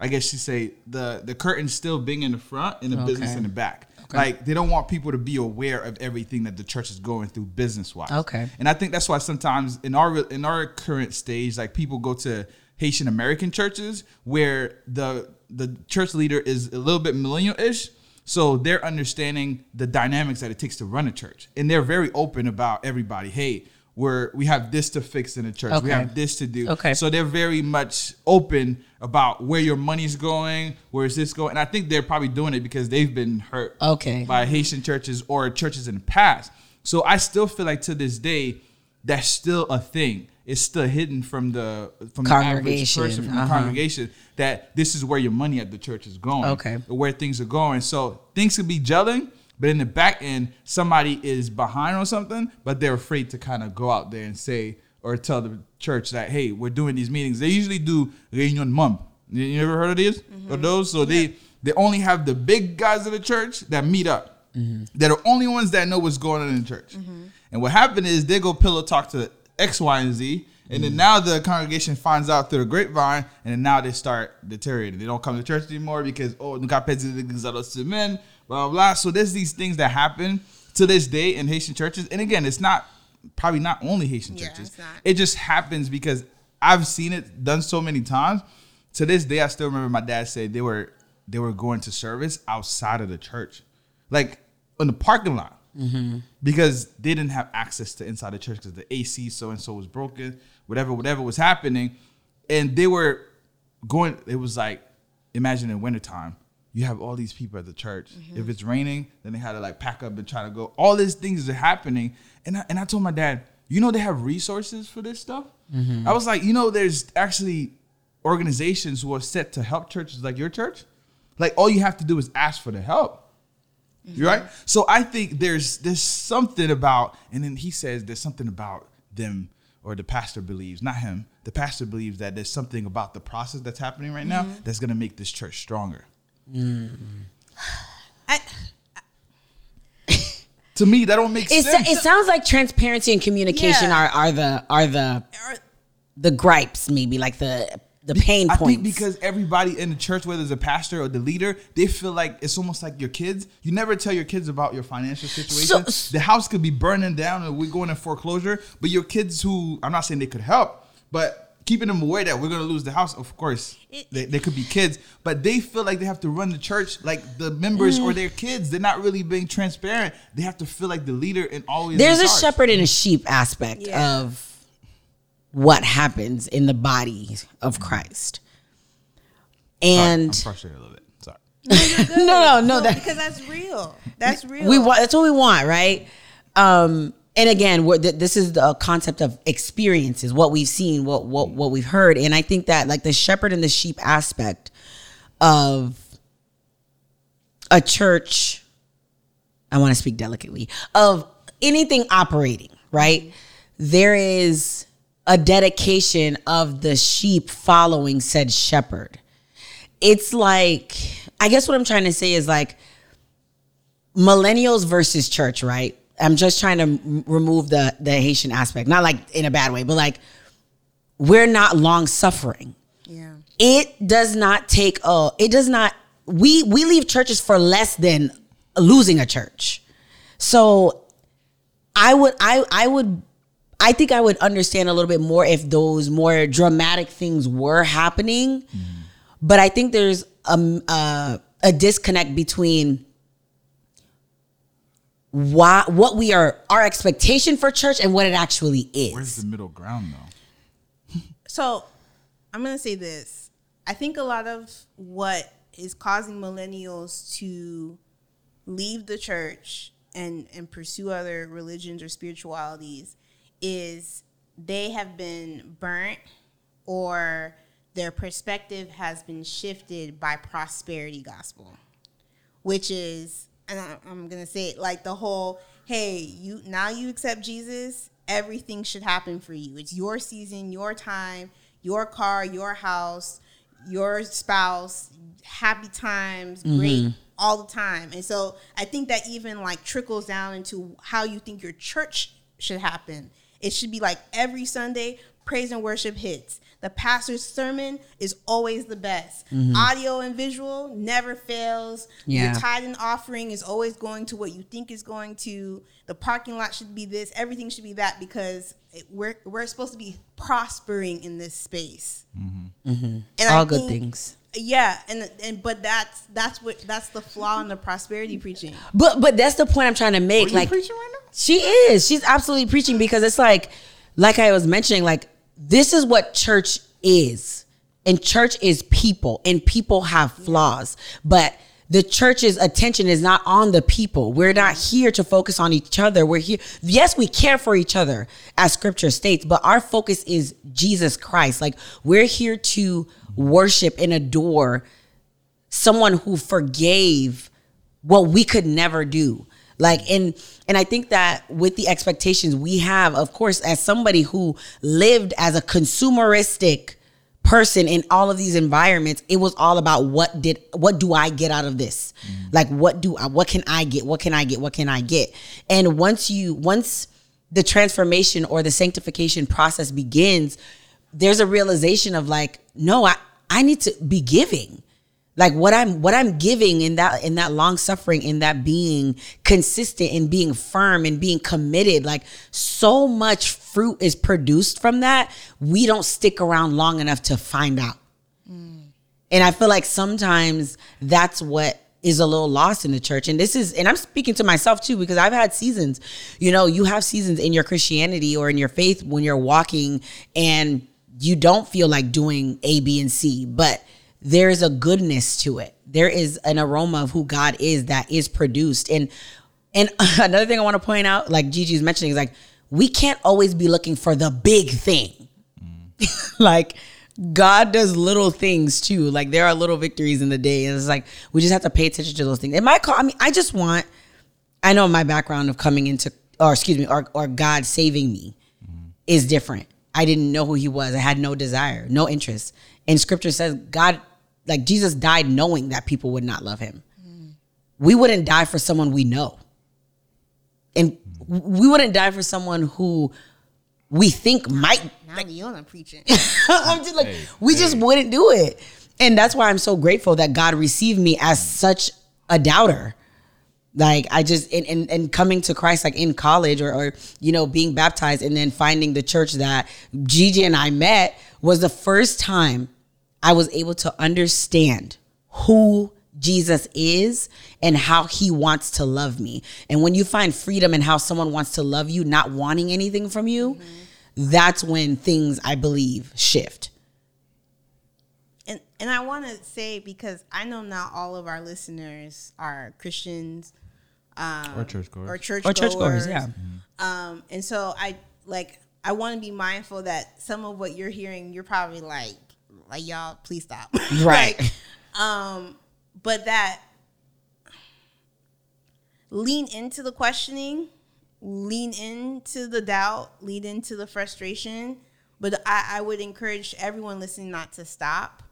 I guess you say the the curtain still being in the front and the business in the back. Like they don't want people to be aware of everything that the church is going through business wise. Okay. and I think that's why sometimes in our in our current stage, like people go to Haitian American churches where the the church leader is a little bit millennial ish. So they're understanding the dynamics that it takes to run a church, and they're very open about everybody. Hey, we're we have this to fix in the church. We have this to do. Okay. So they're very much open about where your money's going, where is this going, and I think they're probably doing it because they've been hurt Okay. by Haitian churches or churches in the past. So I still feel like to this day, that's still a thing. It's still hidden from the from the average person from the uh-huh. congregation that this is where your money at the church is going. Okay. where things are going. So things could be gelling, but in the back end, somebody is behind on something, but they're afraid to kind of go out there and say or tell the church that hey, we're doing these meetings. They usually do reunion mum. You, ever heard of these? Mm-hmm. or those? So they they only have the big guys of the church that meet up. Mm-hmm. They're the only ones that know what's going on in the church. Mm-hmm. And what happened is they go pillow talk to X, Y, and Z. And then now the congregation finds out through the grapevine, and then now they start deteriorating. They don't come to church anymore because oh, nunca pedi de men, blah blah. So there's these things that happen to this day in Haitian churches. And again, it's not probably not only Haitian Yeah, churches. It just happens because I've seen it done so many times. To this day, I still remember my dad said they were they were going to service outside of the church, like in the parking lot, mm-hmm. because they didn't have access to inside the church because the AC so and so was broken, whatever whatever was happening, and they were going. It was like imagine in wintertime. You have all these people at the church. If mm-hmm. it's raining, then they had to like pack up and try to go. All these things are happening, and I, and I told my dad, you know, they have resources for this stuff. Mm-hmm. I was like, you know, there's actually organizations who are set to help churches like your church. Like all you have to do is ask for the help. You're mm-hmm. right. So I think there's there's something about, and then he says there's something about them, or the pastor believes, not him. The pastor believes that there's something about the process that's happening right now that's gonna make this church stronger. I, To me, that don't make It, sense. it sounds like transparency and communication Yeah. are, are the are the the gripes maybe like the the pain I points. think because everybody in the church, whether it's a pastor or the leader, they feel like it's almost like your kids. You never tell your kids about your financial situation. So- the house could be burning down and we're going in foreclosure. But your kids, who I'm not saying they could help, but keeping them aware that we're going to lose the house, of course, It- they, they could be kids, but they feel like they have to run the church like the members Mm. or their kids. They're not really being transparent. They have to feel like the leader and always. there's a shepherd and a sheep aspect Yeah. of what happens in the body of Christ. Sorry, And I'm frustrated a little bit. Sorry. no, no, no, no, that because that's real. That's real. we want that's what we want, right? Um, and again, th- this is the concept of experiences, what we've seen, what what what we've heard, and I think that like the shepherd and the sheep aspect of a church, I want to speak delicately of anything operating, right? There is a dedication of the sheep following said shepherd. It's like, I guess what I'm trying to say is like millennials versus church, right? I'm just trying to remove the the Haitian aspect, not like in a bad way, but like we're not long suffering. yeah. It does not take a. It does not. We we leave churches for less than losing a church. So I would I I would I think I would understand a little bit more if those more dramatic things were happening. Mm. But I think there's a, a a disconnect between why what we are our expectation for church and what it actually is. Where's the middle ground though? So I'm gonna say this. I think a lot of what is causing millennials to leave the church and and pursue other religions or spiritualities is they have been burnt or their perspective has been shifted by prosperity gospel which is and I, i'm gonna say it like the whole hey you now you accept jesus everything should happen for you. It's your season your time your car your house your spouse happy times mm-hmm. great all the time. And so i think that even like trickles down into how you think your church should happen. It should be like every sunday praise and worship hits the pastor's sermon is always the best mm-hmm. audio and visual never fails Yeah. your tithe and offering is always going to what you think is going to the parking lot should be this everything should be that because it, we're, we're supposed to be prospering in this space mm-hmm. Mm-hmm. and I All good think- things. yeah and and but that's that's what that's the flaw in the prosperity preaching But but that's the point I'm trying to make. you like preaching right now? She is. She's absolutely preaching because it's like, like I was mentioning, like this is what church is, and church is people, and people have flaws, but. The church's attention is not on the people. We're not here to focus on each other. We're here. Yes, we care for each other, as scripture states, but our focus is Jesus Christ. Like, we're here to worship and adore someone who forgave what we could never do like and and i think that with the expectations we have of course as somebody who lived as a consumeristic person in all of these environments it was all about what did what do i get out of this? Mm. Like what do i what can i get? What can i get? What can i get? And once you once the transformation or the sanctification process begins there's a realization of like no i i need to be giving like what i'm what i'm giving in that in that long suffering in that being consistent and being firm and being committed like so much fruit is produced from that we don't stick around long enough to find out. Mm. And i feel like sometimes that's what is a little lost in the church. And this is and i'm speaking to myself too because i've had seasons you know you have seasons in your christianity or in your faith when you're walking and you don't feel like doing a b and c but there is a goodness to it. There is an aroma of who God is that is produced. And and another thing I want to point out, like Gigi's mentioning, is like we can't always be looking for the big thing. like God does little things too. Like there are little victories in the day. And it's like we just have to pay attention to those things. It might call I mean, I just want I know my background of coming into or excuse me, or or God saving me is different. I didn't know who he was. I had no desire, no interest. And scripture says God, like Jesus died knowing that people would not love him. We wouldn't die for someone we know. And we wouldn't die for someone who we think might now Leona preaching I'm just like, Hey, we just wouldn't do it. And that's why I'm so grateful that God received me as such a doubter. Like I just and, and, and coming to Christ like in college or, or you know being baptized and then finding the church that Gigi and I met was the first time I was able to understand who Jesus is and how he wants to love me. And when you find freedom in how someone wants to love you, not wanting anything from you, that's when things I believe shift. and and I want to say because I know not all of our listeners are Christians um, Or churchgoers. or church Or churchgoers, yeah. Um, and so I like I want to be mindful that some of what you're hearing, you're probably like, like y'all, please stop, Right. Like, um, but that lean into the questioning, lean into the doubt, lean into the frustration. But I, I would encourage everyone listening not to stop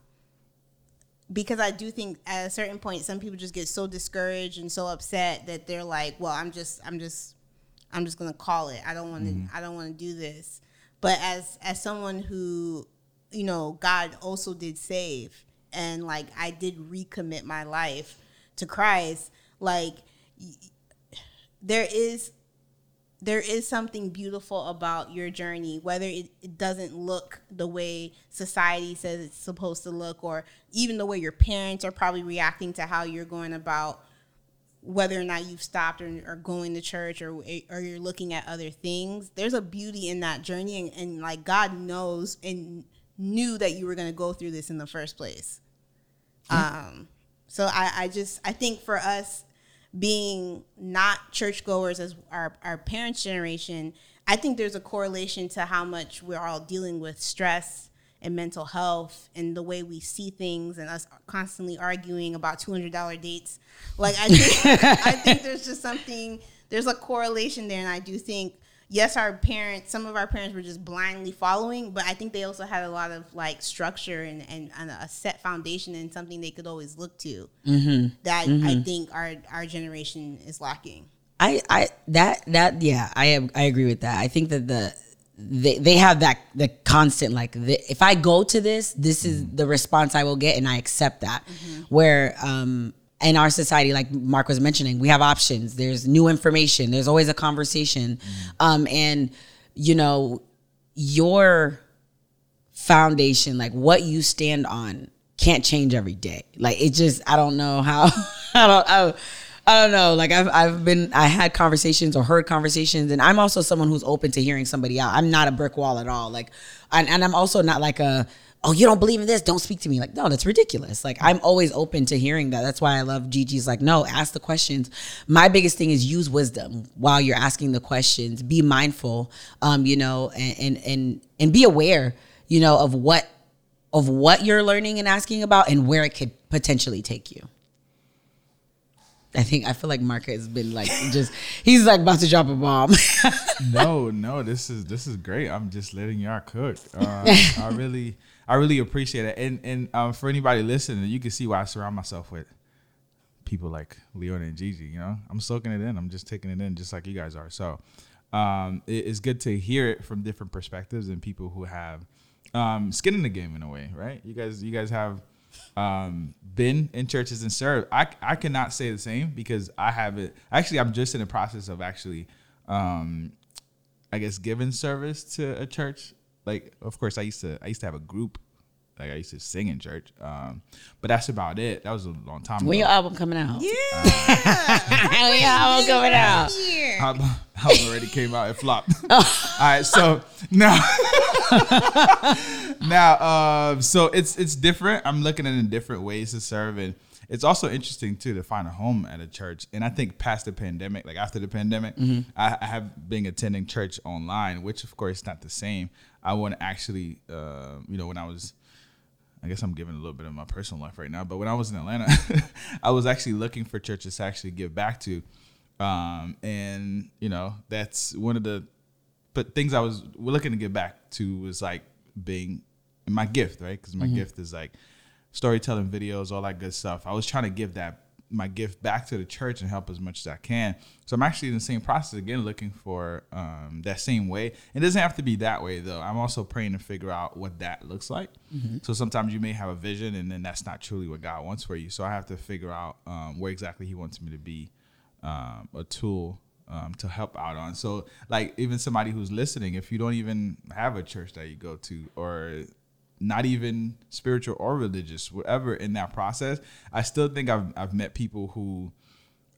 because I do think at a certain point some people just get so discouraged and so upset that they're like, well, I'm just I'm just I'm just going to call it. I don't want to I don't want to do this. But as as someone who you know, God also did save and like I did recommit my life to Christ, like there is there is something beautiful about your journey, whether it, it doesn't look the way society says it's supposed to look, or even the way your parents are probably reacting to how you're going about whether or not you've stopped or, or going to church or eh, or you're looking at other things. There's a beauty in that journey, and, and like God knows and knew that you were going to go through this in the first place. Um, so I, I just I think for us being not churchgoers as our, our parents' generation, I think there's a correlation to how much we're all dealing with stress and mental health and the way we see things and us constantly arguing about two hundred dollar dates. Like I think I think there's just something there's a correlation there and I do think yes, our parents, some of our parents were just blindly following, but I think they also had a lot of like structure and, and, and a set foundation and something they could always look to mm-hmm. that I mm-hmm. think our, our generation is lacking. I, I that that yeah I am I agree with that. I think that the they, they have that the constant like the, if I go to this this is mm-hmm. the response I will get and I accept that. Where um in our society like Mark was mentioning we have options. There's new information. There's always a conversation, um and you know your foundation like what you stand on can't change every day. Like it just I don't know how I don't I, I don't know. Like I've I've been I had conversations or heard conversations, and I'm also someone who's open to hearing somebody out. I'm not a brick wall at all. Like, and, and I'm also not like a oh you don't believe in this, don't speak to me. Like no, that's ridiculous. Like I'm always open to hearing that. That's why I love Gigi's. Like no, ask the questions. My biggest thing is use wisdom while you're asking the questions. Be mindful, um, you know, and and and, and be aware, you know, of what of what you're learning and asking about and where it could potentially take you. I think I feel like Mark has been like just he's like about to drop a bomb. no, no, this is this is great. I'm just letting y'all cook. Uh, I really, I really appreciate it. And and um, for anybody listening, you can see why I surround myself with people like Leona and Gigi. You know, I'm soaking it in. I'm just taking it in, just like you guys are. So, um, it- it's good to hear it from different perspectives and people who have um, skin in the game in a way, right? You guys, you guys have um, been in churches and served. I I cannot say the same because I haven't. Actually, I'm just in the process of actually, um, I guess, giving service to a church. Like, of course, I used to I used to have a group. Like I used to sing in church, um, but that's about it. That was a long time when ago. When your album coming out? Yeah. when your album coming out? album, album already came out. It flopped. All right, so now, now, um, so it's it's different. I'm looking at in different ways to serve, and it's also interesting too to find a home at a church. And I think past the pandemic, like after the pandemic, I, I have been attending church online, which of course is not the same. I want to actually, uh, you know, when I was I guess I'm giving a little bit of my personal life right now. But when I was in Atlanta, I was actually looking for churches to actually give back to. Um, and you know, that's one of the but things I was looking to give back to was like being my gift, right? Because my gift is like storytelling videos, all that good stuff. I was trying to give that my gift back to the church and help as much as I can. So I'm actually in the same process again, looking for um, that same way. It doesn't have to be that way though. I'm also praying to figure out what that looks like. So sometimes you may have a vision and then that's not truly what God wants for you. So I have to figure out um, where exactly He wants me to be um, a tool um, to help out on. So, like, even somebody who's listening, if you don't even have a church that you go to, or not even spiritual or religious, whatever in that process, I still think I've I've met people who,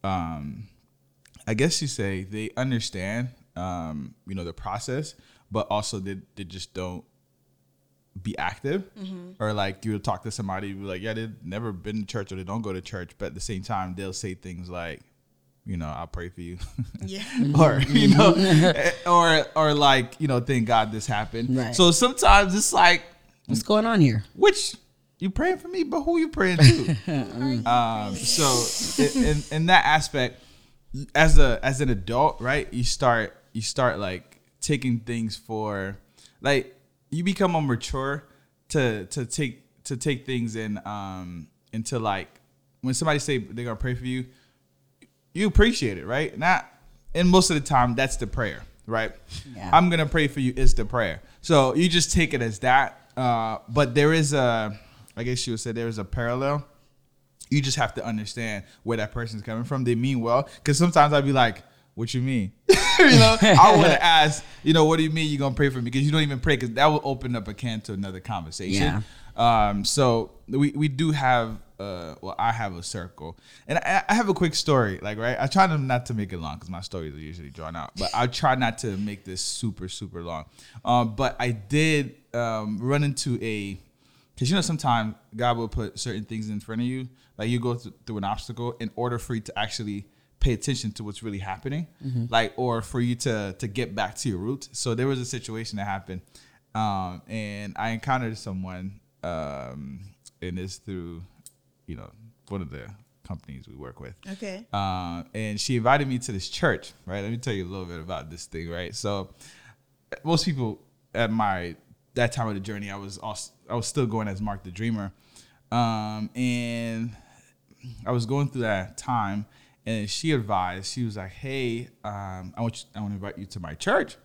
um, I guess you say they understand, um, you know, the process, but also they they just don't be active. Or like you'll talk to somebody be like yeah they've never been to church or they don't go to church but at the same time they'll say things like you know i'll pray for you. Yeah. or you know or or like you know thank god this happened. Right. so sometimes it's like What's going on here? which you praying for me but who you praying to? Um so in, in in that aspect as a as an adult right you start you start like taking things for like you become more mature to to take to take things in um into like when somebody say they're gonna pray for you you appreciate it right? Not and most of the time that's the prayer right? Yeah. i'm gonna pray for you is the prayer. So you just take it as that uh but there is a i guess you would say there is a parallel you just have to understand where that person's coming from. They mean well, because sometimes I'd be like, what you mean? you know, I would have asked, you know, what do you mean you gonna pray for me? Because you don't even pray, because that would open up a can to another conversation. Yeah. Um, so we we do have uh, well, I have a circle, and I, I have a quick story. Like, right, I try not to make it long because my stories are usually drawn out, but I try not to make this super super long. Um, but I did um, run into a because you know sometimes God will put certain things in front of you, like you go th- through an obstacle in order for you to actually pay attention to what's really happening, like or for you to to get back to your roots. So there was a situation that happened, um, and I encountered someone, um, and it's through, you know, one of the companies we work with. Okay. Uh, and she invited me to this church, right? Let me tell you a little bit about this thing, right? So, most people at my that time of the journey, I was also, I was still going as Mark the Dreamer, um, and I was going through that time, and she advised, she was like, "Hey, um, I want you, I want to invite you to my church."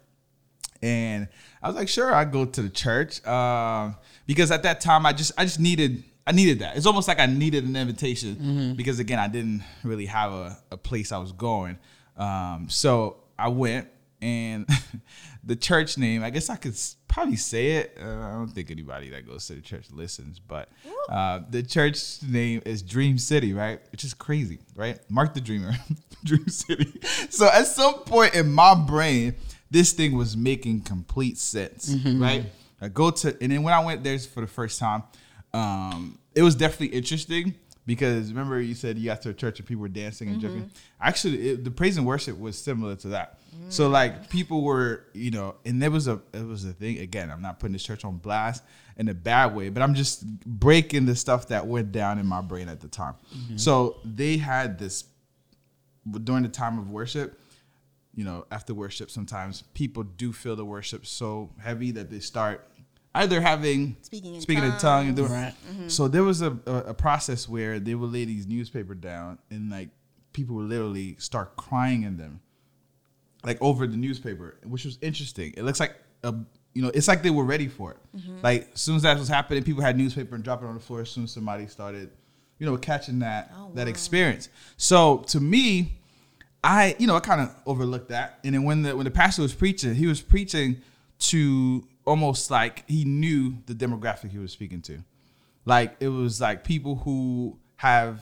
And I was like, sure, I go to the church um, because at that time I just I just needed I needed that. It's almost like I needed an invitation because again I didn't really have a, a place I was going. Um, so I went and the church name I guess I could probably say it. Uh, I don't think anybody that goes to the church listens, but uh, the church name is Dream City, right? Which is crazy, right? Mark the Dreamer, Dream City. So at some point in my brain, this thing was making complete sense, right? I go to, and then when I went there for the first time, um, it was definitely interesting because remember you said you got to a church and people were dancing and jumping. Actually, it, the praise and worship was similar to that. So like people were, you know, and there was a it was a thing. Again, I'm not putting this church on blast in a bad way, but I'm just breaking the stuff that went down in my brain at the time. Mm-hmm. So they had this during the time of worship you know, after worship, sometimes people do feel the worship so heavy that they start either having Speaking in speaking in tongue and doing. Right. Mm-hmm. So there was a, a a process where they would lay these newspaper down and like people would literally start crying in them, like over the newspaper, which was interesting. It looks like a you know, it's like they were ready for it. Mm-hmm. Like as soon as that was happening, people had newspaper and drop it on the floor as soon as somebody started, you know, catching that oh, that experience. So to me, I, you know, I kind of overlooked that. And then when the when the pastor was preaching, he was preaching to almost like he knew the demographic he was speaking to. Like it was like people who have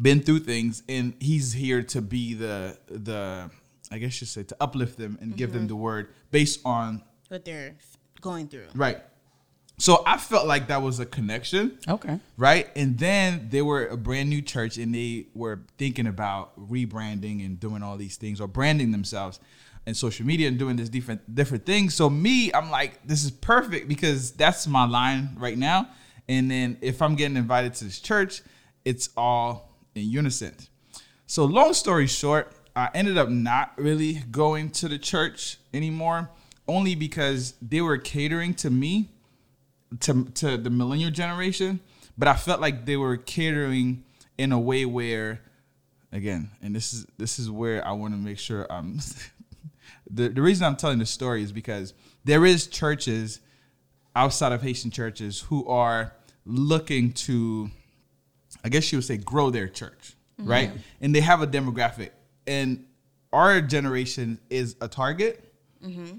been through things and he's here to be the the I guess you say to uplift them and give them mm-hmm. the word based on What they're going through. right. So I felt like that was a connection Okay. right? And then they were a brand new church and they were thinking about rebranding and doing all these things or branding themselves and social media and doing this different different things. So me, I'm like, this is perfect because that's my line right now. And then if I'm getting invited to this church, it's all in unison. So long story short, I ended up not really going to the church anymore, only because they were catering to me to to the millennial generation, but I felt like they were catering in a way where, again, and this is this is where I want to make sure I'm. the the reason I'm telling this story is because there is churches outside of Haitian churches who are looking to, I guess you would say, grow their church, mm-hmm. right? And they have a demographic, and our generation is a target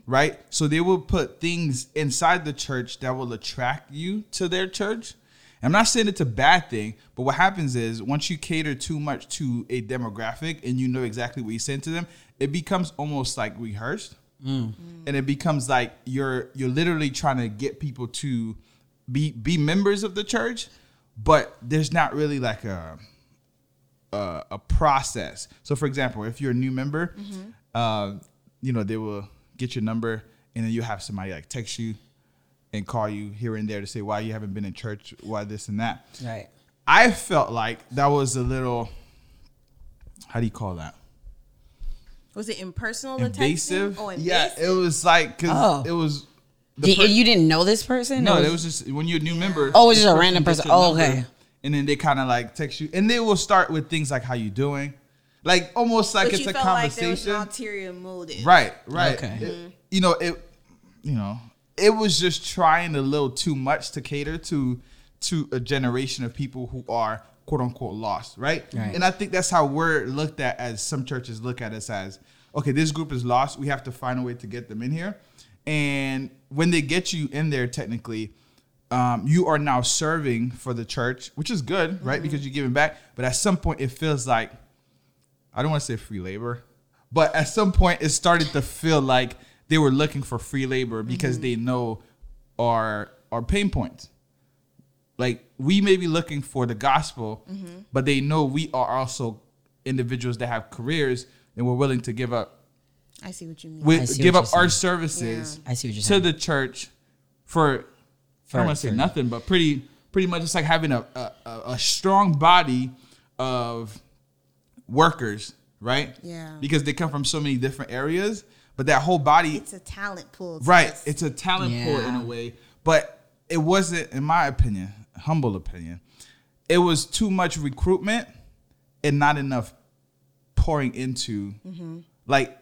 right? So they will put things inside the church that will attract you to their church. I'm not saying it's a bad thing, but what happens is once you cater too much to a demographic and you know exactly what you're saying to them, it becomes almost like rehearsed, mm. and it becomes like you're you're literally trying to get people to be be members of the church, but there's not really like a a, a process. So, for example, if you're a new member, uh, you know they will get your number, and then you have somebody like text you and call you here and there to say why you haven't been in church, why this and that. Right. I felt like that was a little. How do you call that? Was it impersonal? Invasive. Oh, yeah, it was like because Oh. it was. Did, per- you didn't know this person? no, Or it was just when you're a new member. Oh, it was just a random person. Oh, okay. And then they kind of like text you, and they will start with things like "How you doing," like almost like but it's you a felt like there was conversation. an ulterior motive. Right, right. Okay. It- you know, it you know, it was just trying a little too much to cater to to a generation of people who are quote unquote lost, right? Right. And I think that's how we're looked at as some churches look at us as, okay, this group is lost. We have to find a way to get them in here. And when they get you in there, technically, um, you are now serving for the church, which is good, right? Mm-hmm. Because you're giving back. But at some point, it feels like I don't want to say free labor, but at some point, it started to feel like they were looking for free labor because mm-hmm. they know our our pain points. Like we may be looking for the gospel, mm-hmm. but they know we are also individuals that have careers and we're willing to give up I see what you mean. we give up our saying. services I see what you're to the church for, For- I don't want to say nothing, but pretty pretty much it's like having a, a a a strong body of workers, right? Yeah. Because they come from so many different areas, but that whole body It's a talent pool. right us. it's a talent pool in a way but it wasn't in my opinion humble opinion it was too much recruitment and not enough pouring into mm-hmm. like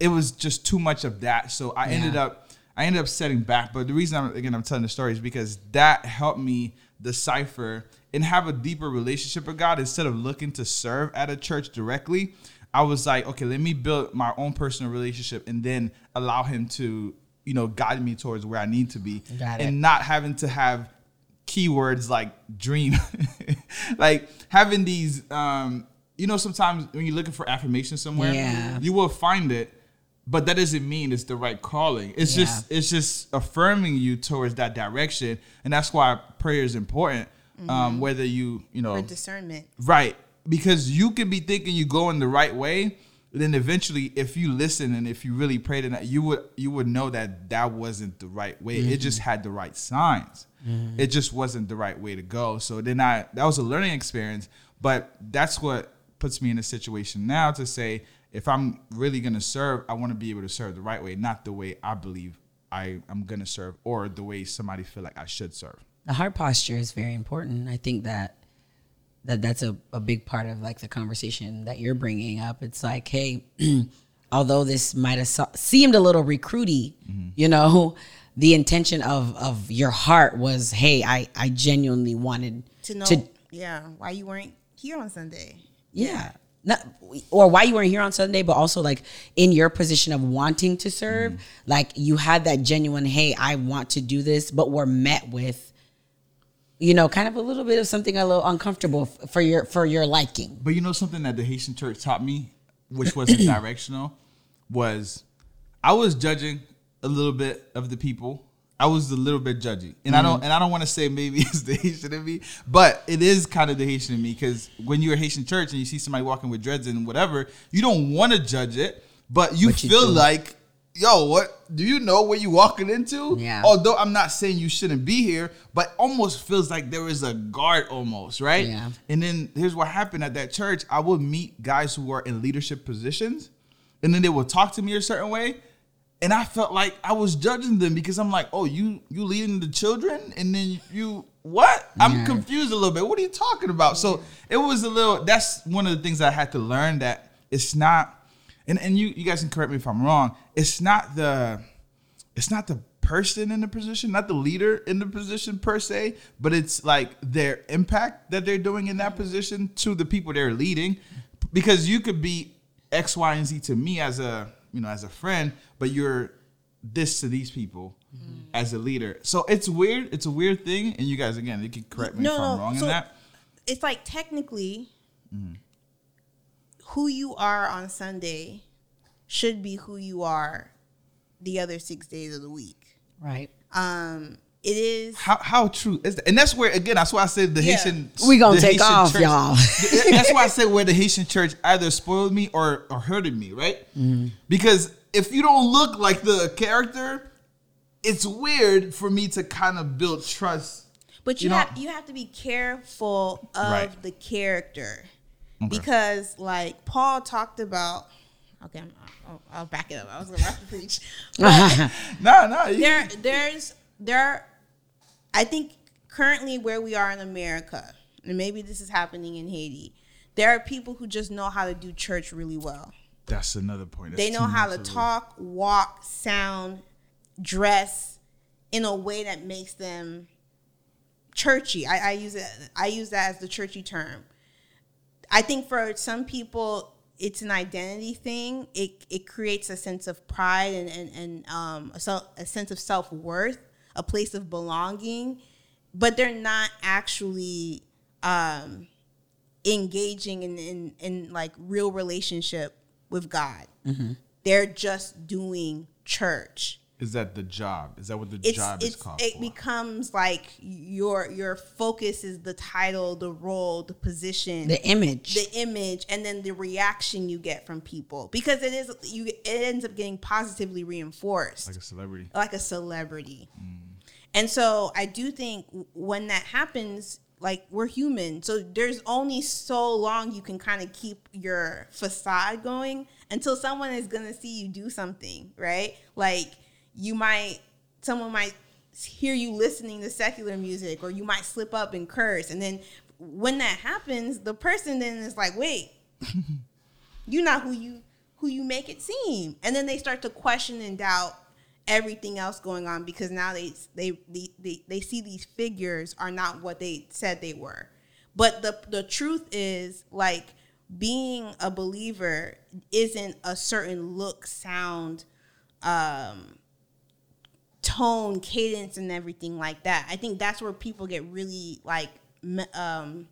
it was just too much of that so i ended up i ended up setting back but the reason i'm again i'm telling the story is because that helped me decipher and have a deeper relationship with god. Instead of looking to serve at a church directly i was like okay let me build my own personal relationship and then allow him to you know guide me towards where i need to be and not having to have keywords like dream. Like having these um you know sometimes when you're looking for affirmation somewhere Yeah. you will find it but that doesn't mean it's the right calling it's Yeah. just it's just affirming you towards that direction and that's why prayer is important um mm-hmm. whether you you know for discernment. Right. Because you can be thinking you going the right way, but then eventually if you listen and if you really prayed in that, you would you would know that that wasn't the right way. It just mm-hmm. had the right signs. Mm-hmm. It just wasn't the right way to go. So then I that was a learning experience, but that's what puts me in a situation now to say if I'm really going to serve, I want to be able to serve the right way, not the way I believe I am going to serve or the way somebody feel like I should serve. the heart posture is very important. I think that that that's a, a big part of like the conversation that you're bringing up. It's like, hey, although this might have so- seemed a little recruity, mm-hmm. you know, the intention of of your heart was, hey, I I genuinely wanted To know, to yeah, why you weren't here on Sunday. yeah. Not, or why you weren't here on Sunday, but also like in your position of wanting to serve, mm-hmm. like you had that genuine, hey, I want to do this, but were met with, you know, kind of a little bit of something a little uncomfortable f- for your for your liking. But you know something that the Haitian church taught me, which wasn't directional, was I was judging a little bit of the people. I was a little bit judgy, and I don't mm. and I don't want to say maybe it's the Haitian in me, but it is kind of the Haitian in me because when you're a Haitian church and you see somebody walking with dreads and whatever, you don't want to judge it, but you But feel like, yo, what do you know what you're walking into? Yeah. Although I'm not saying you shouldn't be here, but almost feels like there is a guard almost, right? Yeah. And then here's what happened at that church. I would meet guys who were in leadership positions, and then they would talk to me a certain way. And I felt like I was judging them because I'm like, oh, you you leading the children, and then you what? I'm Yeah. confused a little bit. What are you talking about? So it was a little. That's one of the things I had to learn that it's not. And and you you guys can correct me if I'm wrong. It's not the it's not the person in the position, not the leader in the position per se, but it's like their impact that they're doing in that position to the people they're leading. Because you could be X, Y, and Z to me as a you know as a friend, but you're this to these people as a leader. So it's weird. It's a weird thing. And you guys again, you can correct me No, if I'm wrong so- in that. It's like technically, Mm-hmm. who you are on Sunday should be who you are the other six days of the week. Right. Um, it is How how true is that? And that's where again, that's why I said the Yeah. Haitian. We gonna take Haitian off, church- y'all. that's why I said where the Haitian church either spoiled me or or hurted me, right? Mm-hmm. Because if you don't look like the character, it's weird for me to kind of build trust. But you, You know- have you have to be careful of Right. the character because, like Paul talked about. Okay, I'm, I'll, I'll back it up. I was gonna have to preach. Nah, nah. you- there, there's there. I think currently where we are in America, and maybe this is happening in Haiti. There are people who just know how to do church really well. that's another point. That's They know how to talk, walk, sound, dress in a way that makes them churchy. I, I use it. I use that as the churchy term. I think for some people, it's an identity thing. It it creates a sense of pride and and, and um, a, a sense of self worth, a place of belonging, but they're not actually um, engaging in, in in like real relationship with God. They're just doing church Is that the job? Is that what the it's, job it's is called it for? becomes like your your focus is the title the role the position The image. the image and then the reaction you get from people because it is you it ends up getting positively reinforced like a celebrity. like a celebrity. And so I do think when that happens, like we're human. So there's only so long you can kind of keep your facade going until someone is going to see you do something, right? Like you might, someone might hear you listening to secular music or you might slip up and curse. And then when that happens, the person then is like, wait, you're not who you who you make it seem and then they start to question and doubt everything else going on because now they they they, they, they see these figures are not what they said they were but the the truth is like being a believer isn't a certain look sound um tone cadence and everything like that i think that's where people get really like um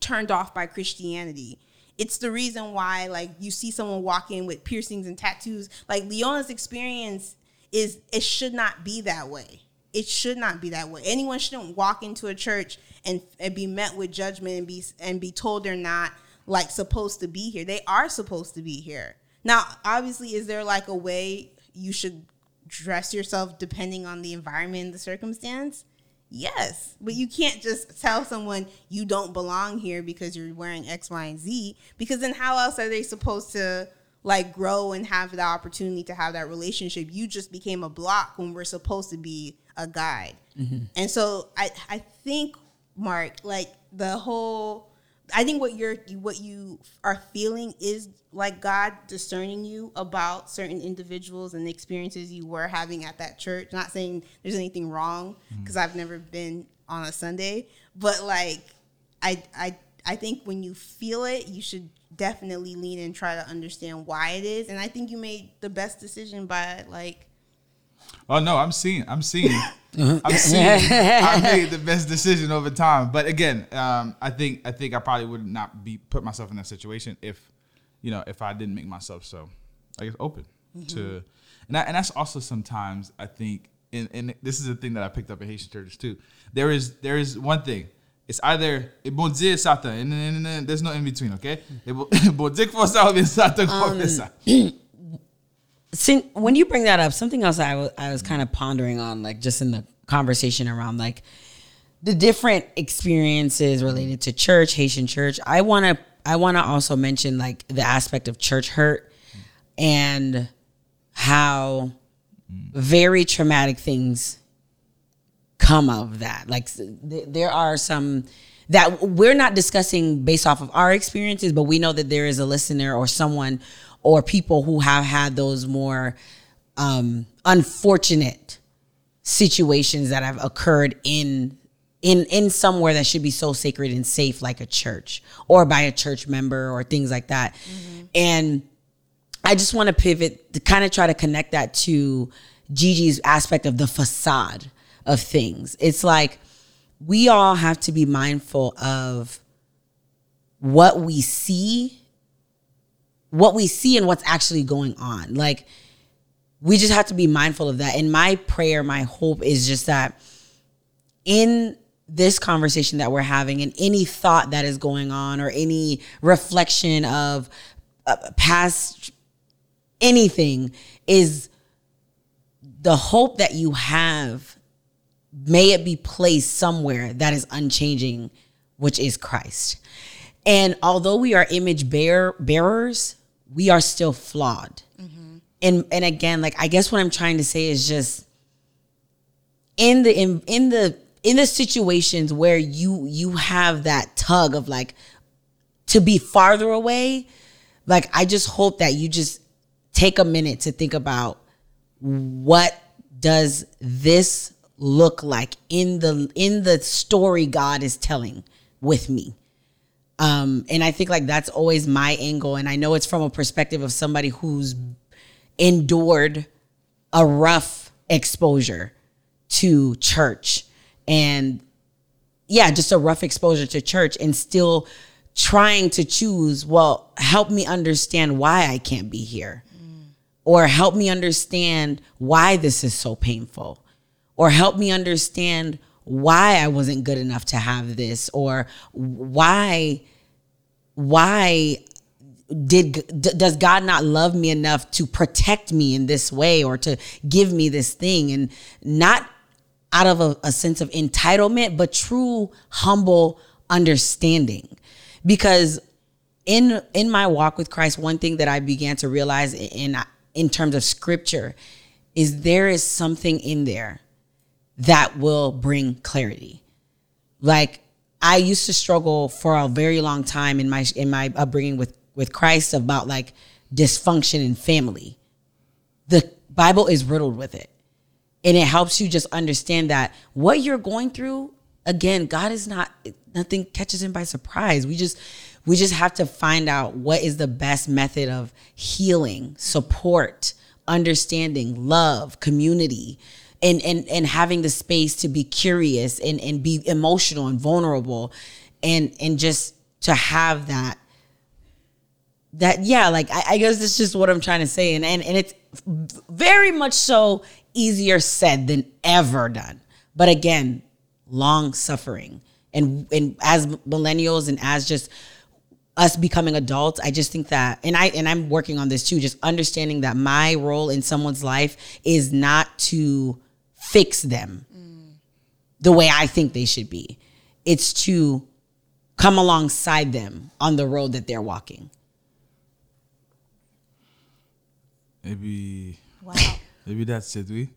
turned off by Christianity. It's the reason why like you see someone walk in with piercings and tattoos. Like Leona's experience is it should not be that way. It should not be that way. Anyone shouldn't walk into a church and, and be met with judgment and be and be told they're not like supposed to be here. They are supposed to be here. Now, obviously, is there like a way you should dress yourself depending on the environment and the circumstance? Yes, but you can't just tell someone you don't belong here because you're wearing X, Y, and Z. Because then, how else are they supposed to like grow and have the opportunity to have that relationship? You just became a block when we're supposed to be a guide. Mm-hmm. And so, I I think Mark, like the whole, I think what you're what you are feeling is like God discerning you about certain individuals and the experiences you were having at that church. Not saying there's anything wrong mm-hmm. because I've never been on a Sunday, but like I I I think when you feel it, you should definitely lean and try to understand why it is. And I think you made the best decision by like Oh no, I'm seeing. I'm seeing. I'm seeing. I made the best decision over time. But again, um, I think I think I probably would not be put myself in that situation if, you know, if I didn't make myself so, I guess open to, and I, and that's also sometimes I think, and, and this is a thing that I picked up in Haitian churches too. There is there is one thing. It's either it bon Satan, and then, there's no in between. Okay, eh, bon for ou Satan for um, ça. Sin, when you bring that up, something else I was I was kind of pondering on, like just in the conversation around like the different experiences related to church, Haitian church. I want to I want to also mention like the aspect of church hurt and how mm. very traumatic things come of that. Like th- there are some that we're not discussing based off of our experiences, but we know that there is a listener or someone or people who have had those more um, unfortunate situations that have occurred in in in somewhere that should be so sacred and safe like a church or by a church member or things like that. And i just want to pivot to kind of try to connect that to gigi's aspect of the facade of things it's like we all have to be mindful of what we see what we see and what's actually going on like we just have to be mindful of that. And my prayer, my hope is just that in this conversation that we're having and any thought that is going on or any reflection of uh, past anything is the hope that you have may it be placed somewhere that is unchanging which is Christ. And although we are image bear bearers, we are still flawed mm-hmm. and and again like i guess what i'm trying to say is just in the in, in the in the situations where you you have that tug of like to be farther away like i just hope that you just take a minute to think about what does this look like in the in the story God is telling with me. Um, and I think like that's always my angle. And I know it's from a perspective of somebody who's endured a rough exposure to church and yeah, just a rough exposure to church and still trying to choose, well, help me understand why I can't be here. Or help me understand why this is so painful. Or help me understand why I wasn't good enough to have this or why why did d- does God not love me enough to protect me in this way or to give me this thing? And not out of a, a sense of entitlement but true humble understanding. Because in in my walk with Christ one thing that I began to realize in in terms of scripture is there is something in there that will bring clarity like I used to struggle for a very long time in my in my upbringing with with Christ about like dysfunction in family. The Bible is riddled with it. And it helps you just understand that what you're going through, again, God is not nothing catches him by surprise. We just we just have to find out what is the best method of healing, support, understanding, love, community and and and having the space to be curious and and be emotional and vulnerable and and just to have that that yeah like I, I guess that's just what i'm trying to say. And, and and it's very much so easier said than ever done. But again long suffering. And and as millennials and as just us becoming adults i just think that and i and i'm working on this too just understanding that my role in someone's life is not to fix them the way i think they should be it's to come alongside them on the road that they're walking Maybe Wow. maybe that's it. We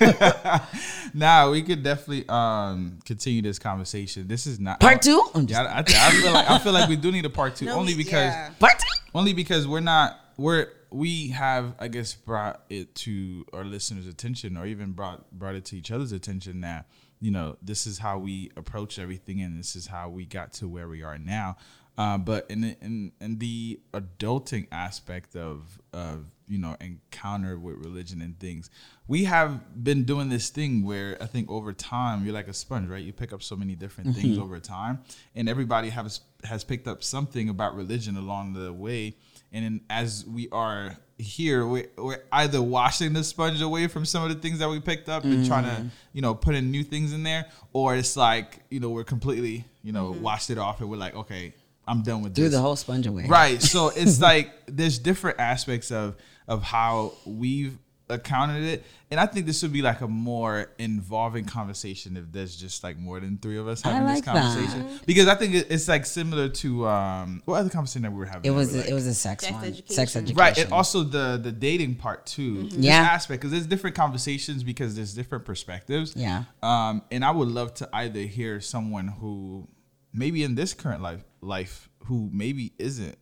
nah, we could definitely um continue this conversation. This is not part two I'm just- Yeah, I, I feel like I feel like we do need a part two No, only because yeah. part two only because we're not we're we have I guess brought it to our listeners' attention or even brought brought it to each other's attention that you know this is how we approach everything and this is how we got to where we are now. Uh, but in the, in in the adulting aspect of of you know encounter with religion and things, we have been doing this thing where I think over time you're like a sponge, right? You pick up so many different things over time, and everybody has has picked up something about religion along the way. And then as we are here, we're, we're either washing the sponge away from some of the things that we picked up and trying to, mm-hmm. you know, put in new things in there, or it's like, you know, we're completely, you know, mm-hmm. washed it off and we're like, okay, I'm done with threw this. the whole sponge away Right. So it's like there's different aspects of of how we've accounted it, and I think this would be like a more involving conversation if there's just like more than three of us having like this that. conversation because I think it's like similar to um what other conversation that we were having. it was a, like- it was a sex, Sex one education. sex education Right, and also the the dating part too. This Yeah. aspect because there's different conversations because there's different perspectives. Yeah. Um, and I would love to either hear someone who maybe in this current life life who maybe isn't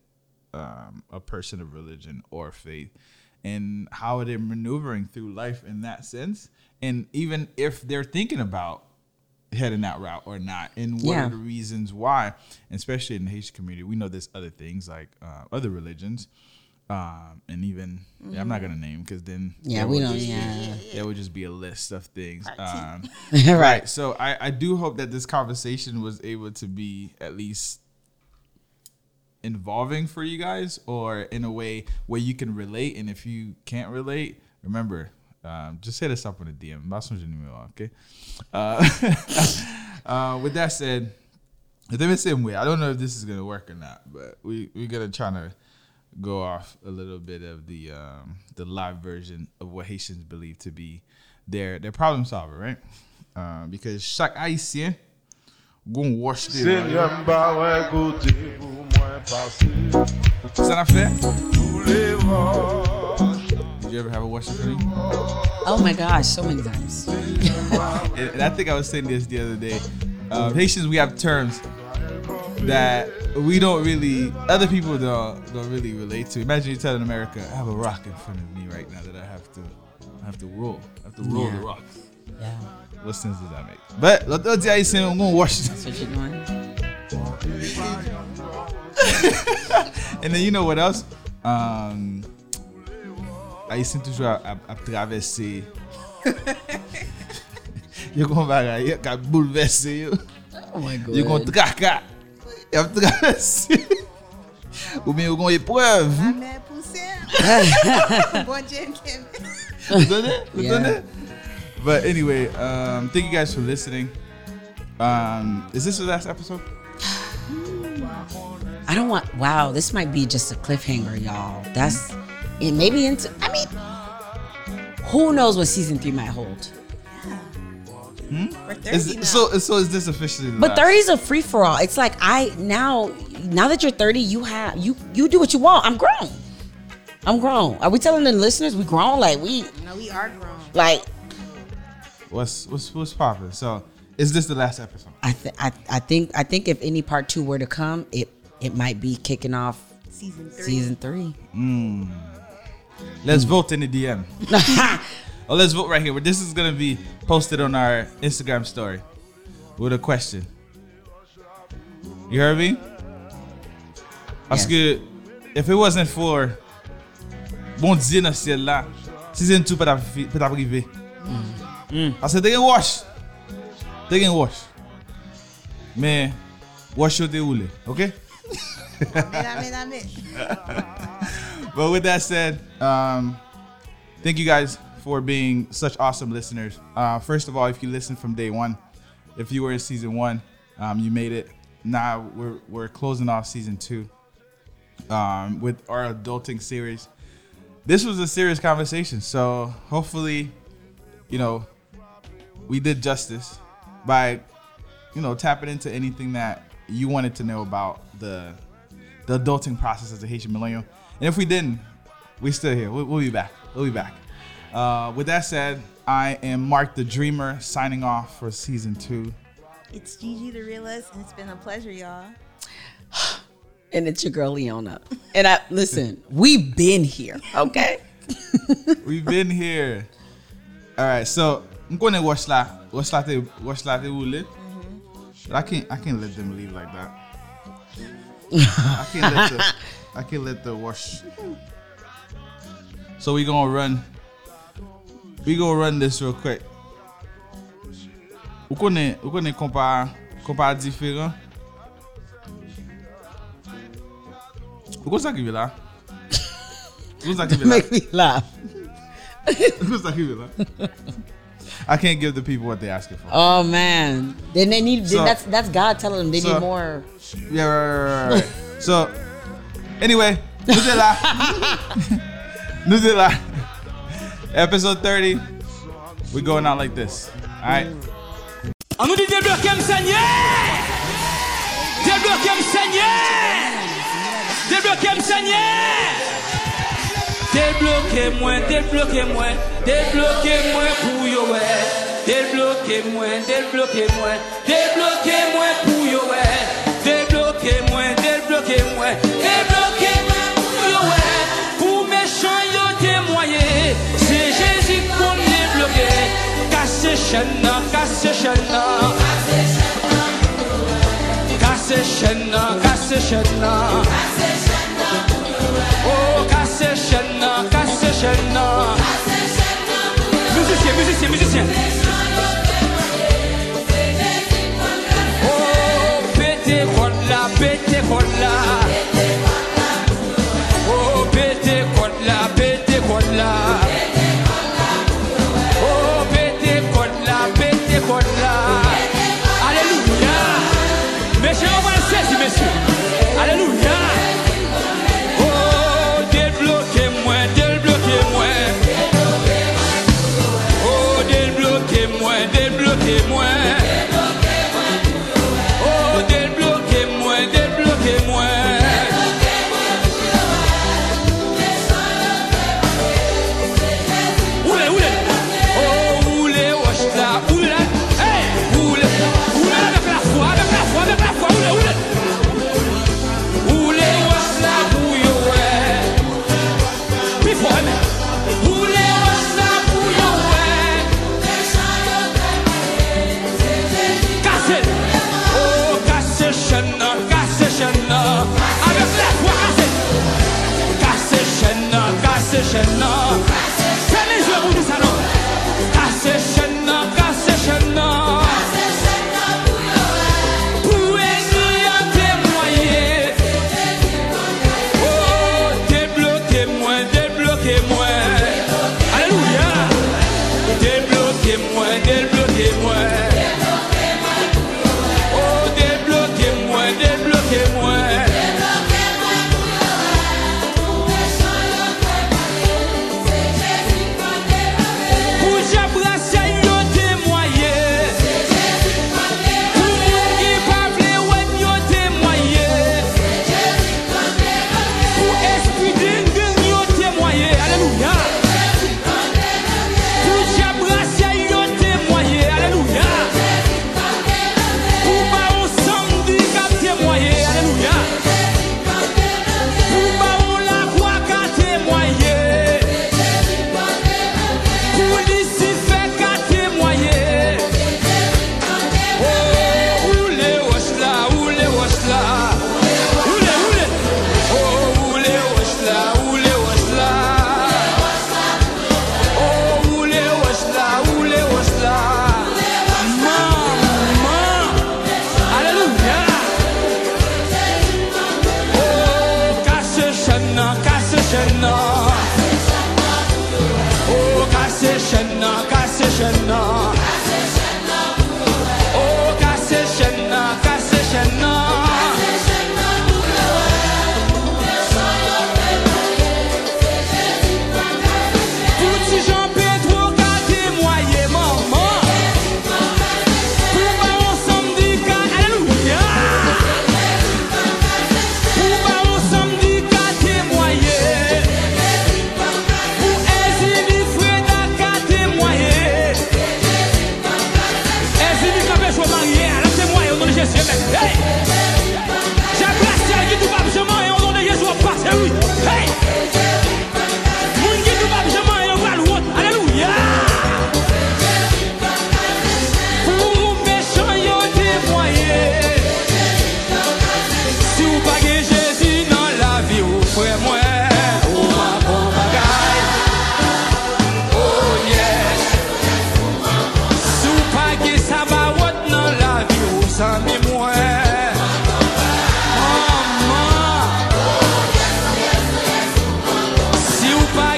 um, a person of religion or faith, and how they're maneuvering through life in that sense, and even if they're thinking about heading that route or not, and what Yeah. are the reasons why, especially in the Haitian community, we know there's other things like uh, other religions, um, and even yeah, I'm not gonna name because then yeah there we would don't just- yeah There would just be a list of things. Um, right right. So I, I do hope that this conversation was able to be at least involving for you guys or in a way where you can relate. And if you can't relate, remember, um, just hit us up on the DM. Número, okay? Uh, uh, with that said, the the same way. I don't know if this is gonna work or not, but we we're gonna try to go off a little bit of the um, the live version of what Haitians believe to be their their problem solver, right? Uh, because chaque Haïtien gon wash their Seigneur m'a ouais côté pour moi passer Ça n'a fait? tous les roches. Did you ever have a washing party? oh my gosh so many times And, and I think I was saying this the other day. Uh, Haitians, we have terms that we don't really, other people don't don't really relate to. Imagine you telling America, I have a rock in front of me right now that I have to, I have to roll, I have to roll the Yeah. rock. Yeah. What sense does that make? But, lot do di a yi sen, I'm gonna wash this. Switch it on. and then, you know what else? Um, a yi sen toujwa ap travesse. Yo kon baga, yo ka boulevesse yo. Oh my God. Yo kon traka. Yo ap travesse. Ou men yo kon epreuve. Ame pousse. Bon Dieu keme. Vous donnez? Vous donnez? But anyway, um, thank you guys for listening. Um, is this the last episode? I don't want. Wow, this might be just a cliffhanger, y'all. That's it. Maybe into. I mean, who knows what season three might hold? We're 30 Is, now. so so is this officially? The But last? 30 is a free for all. It's like I now now that you're 30, you have you you do what you want. I'm grown. I'm grown. Are we telling the listeners we grown? Like we no, we are grown. like What's what's what's popping? So is this the last episode? I th- I I think I think if any part two were to come, it it might be kicking off Season three. season three. Mm. Let's vote in the DM. oh, let's vote right here. This is gonna be posted on our Instagram story with a question. You heard me? Parce Yes. que if it wasn't for bon Dieu dans ciel là, season 2 peut être arrivé. Parce que te gen wash. Te gen wash. Mais wash your te roule, ok? Mesdames, mesdames. But with that said, um, thank you guys for being such awesome listeners. Uh, first of all, if you listened from day one, if you were in season one, um, you made it. Now we're we're closing off season two um, with our adulting series. This was a serious conversation, so hopefully, you know, we did justice by, you know, tapping into anything that you wanted to know about the the adulting process as a Haitian millennial. And if we didn't, we still here. We'll, we'll be back. We'll be back. Uh, with that said, I am Mark the Dreamer signing off for season two. It's Gigi the realist, and it's been a pleasure, y'all. And it's your girl Leona. And I listen, we've been here, okay? We've been here. All right, so M konen wash la, wash la te, wash la te wole. But I can't, I can't let them leave like that. I can't let the, I can't let the wash. So we gonna run, we gonna run this real quick. Ou konen, ou konen kompa, kompa diferan? Ou kon sa ki ve la? Ou kon sa ki ve la? Ou kon sa ki ve la? I can't give the people what they're asking for. Oh man. Then they need So- then that's that's God telling them they so- need more. Yeah, right, right, right, right. so, anyway, nous sommes là. nous. Episode 30. We're going out like this. All right. On nous dit débloquer me Seigneur Débloquer me Seigneur Débloquer me Seigneur Débloquez-moi, débloquez-moi, débloquez-moi pour yo. Débloquez-moi, débloquez-moi, débloquez-moi pour yo. Débloquez-moi, débloquez-moi, débloquez-moi pour yo. Pour méchant yo témoigner, c'est Jésus qu'on débloqué. Casse chaîne, casse chaîne. Casse chaîne, casse chaîne. Oh, chaîne. Musicien, musicien, musicien. Oh, pété là, pété là.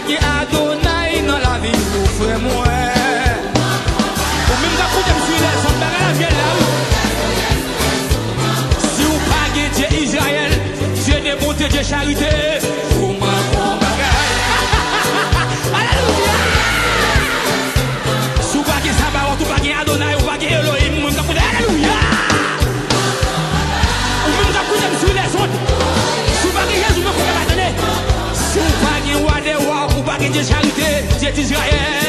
gen adonay nan la vi ou fwe mwen. Ou mwen da koute msile, son baga la vye la ou. Si ou pa gen dje Israel, dje de bonte, dje charite Israël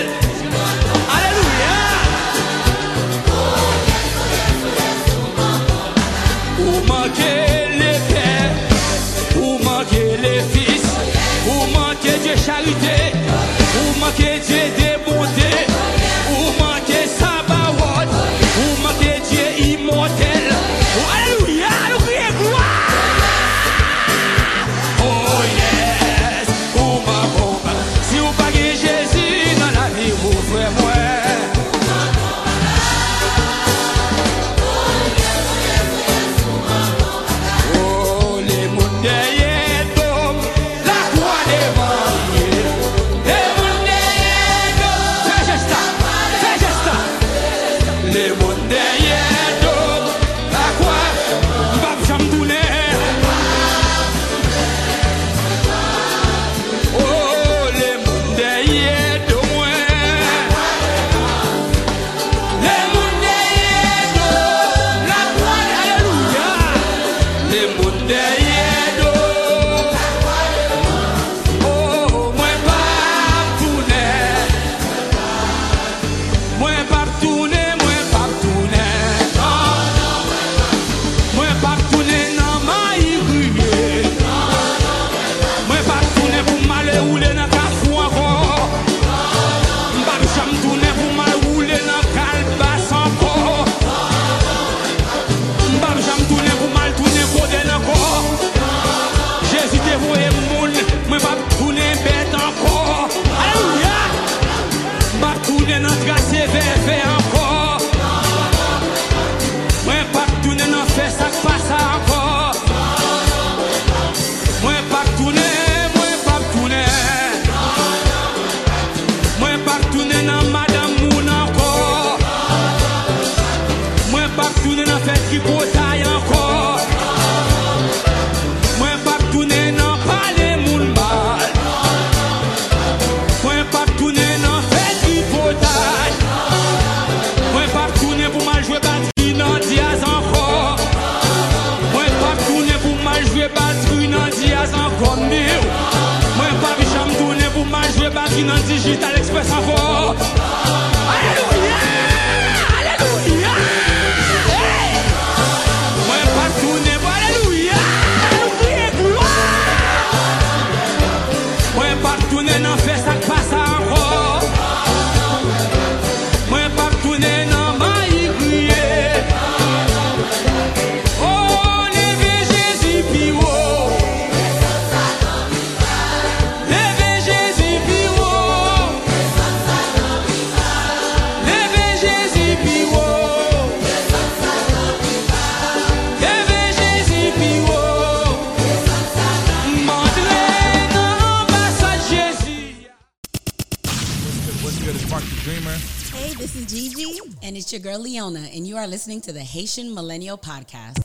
listening to the Haitian Millennial Podcast.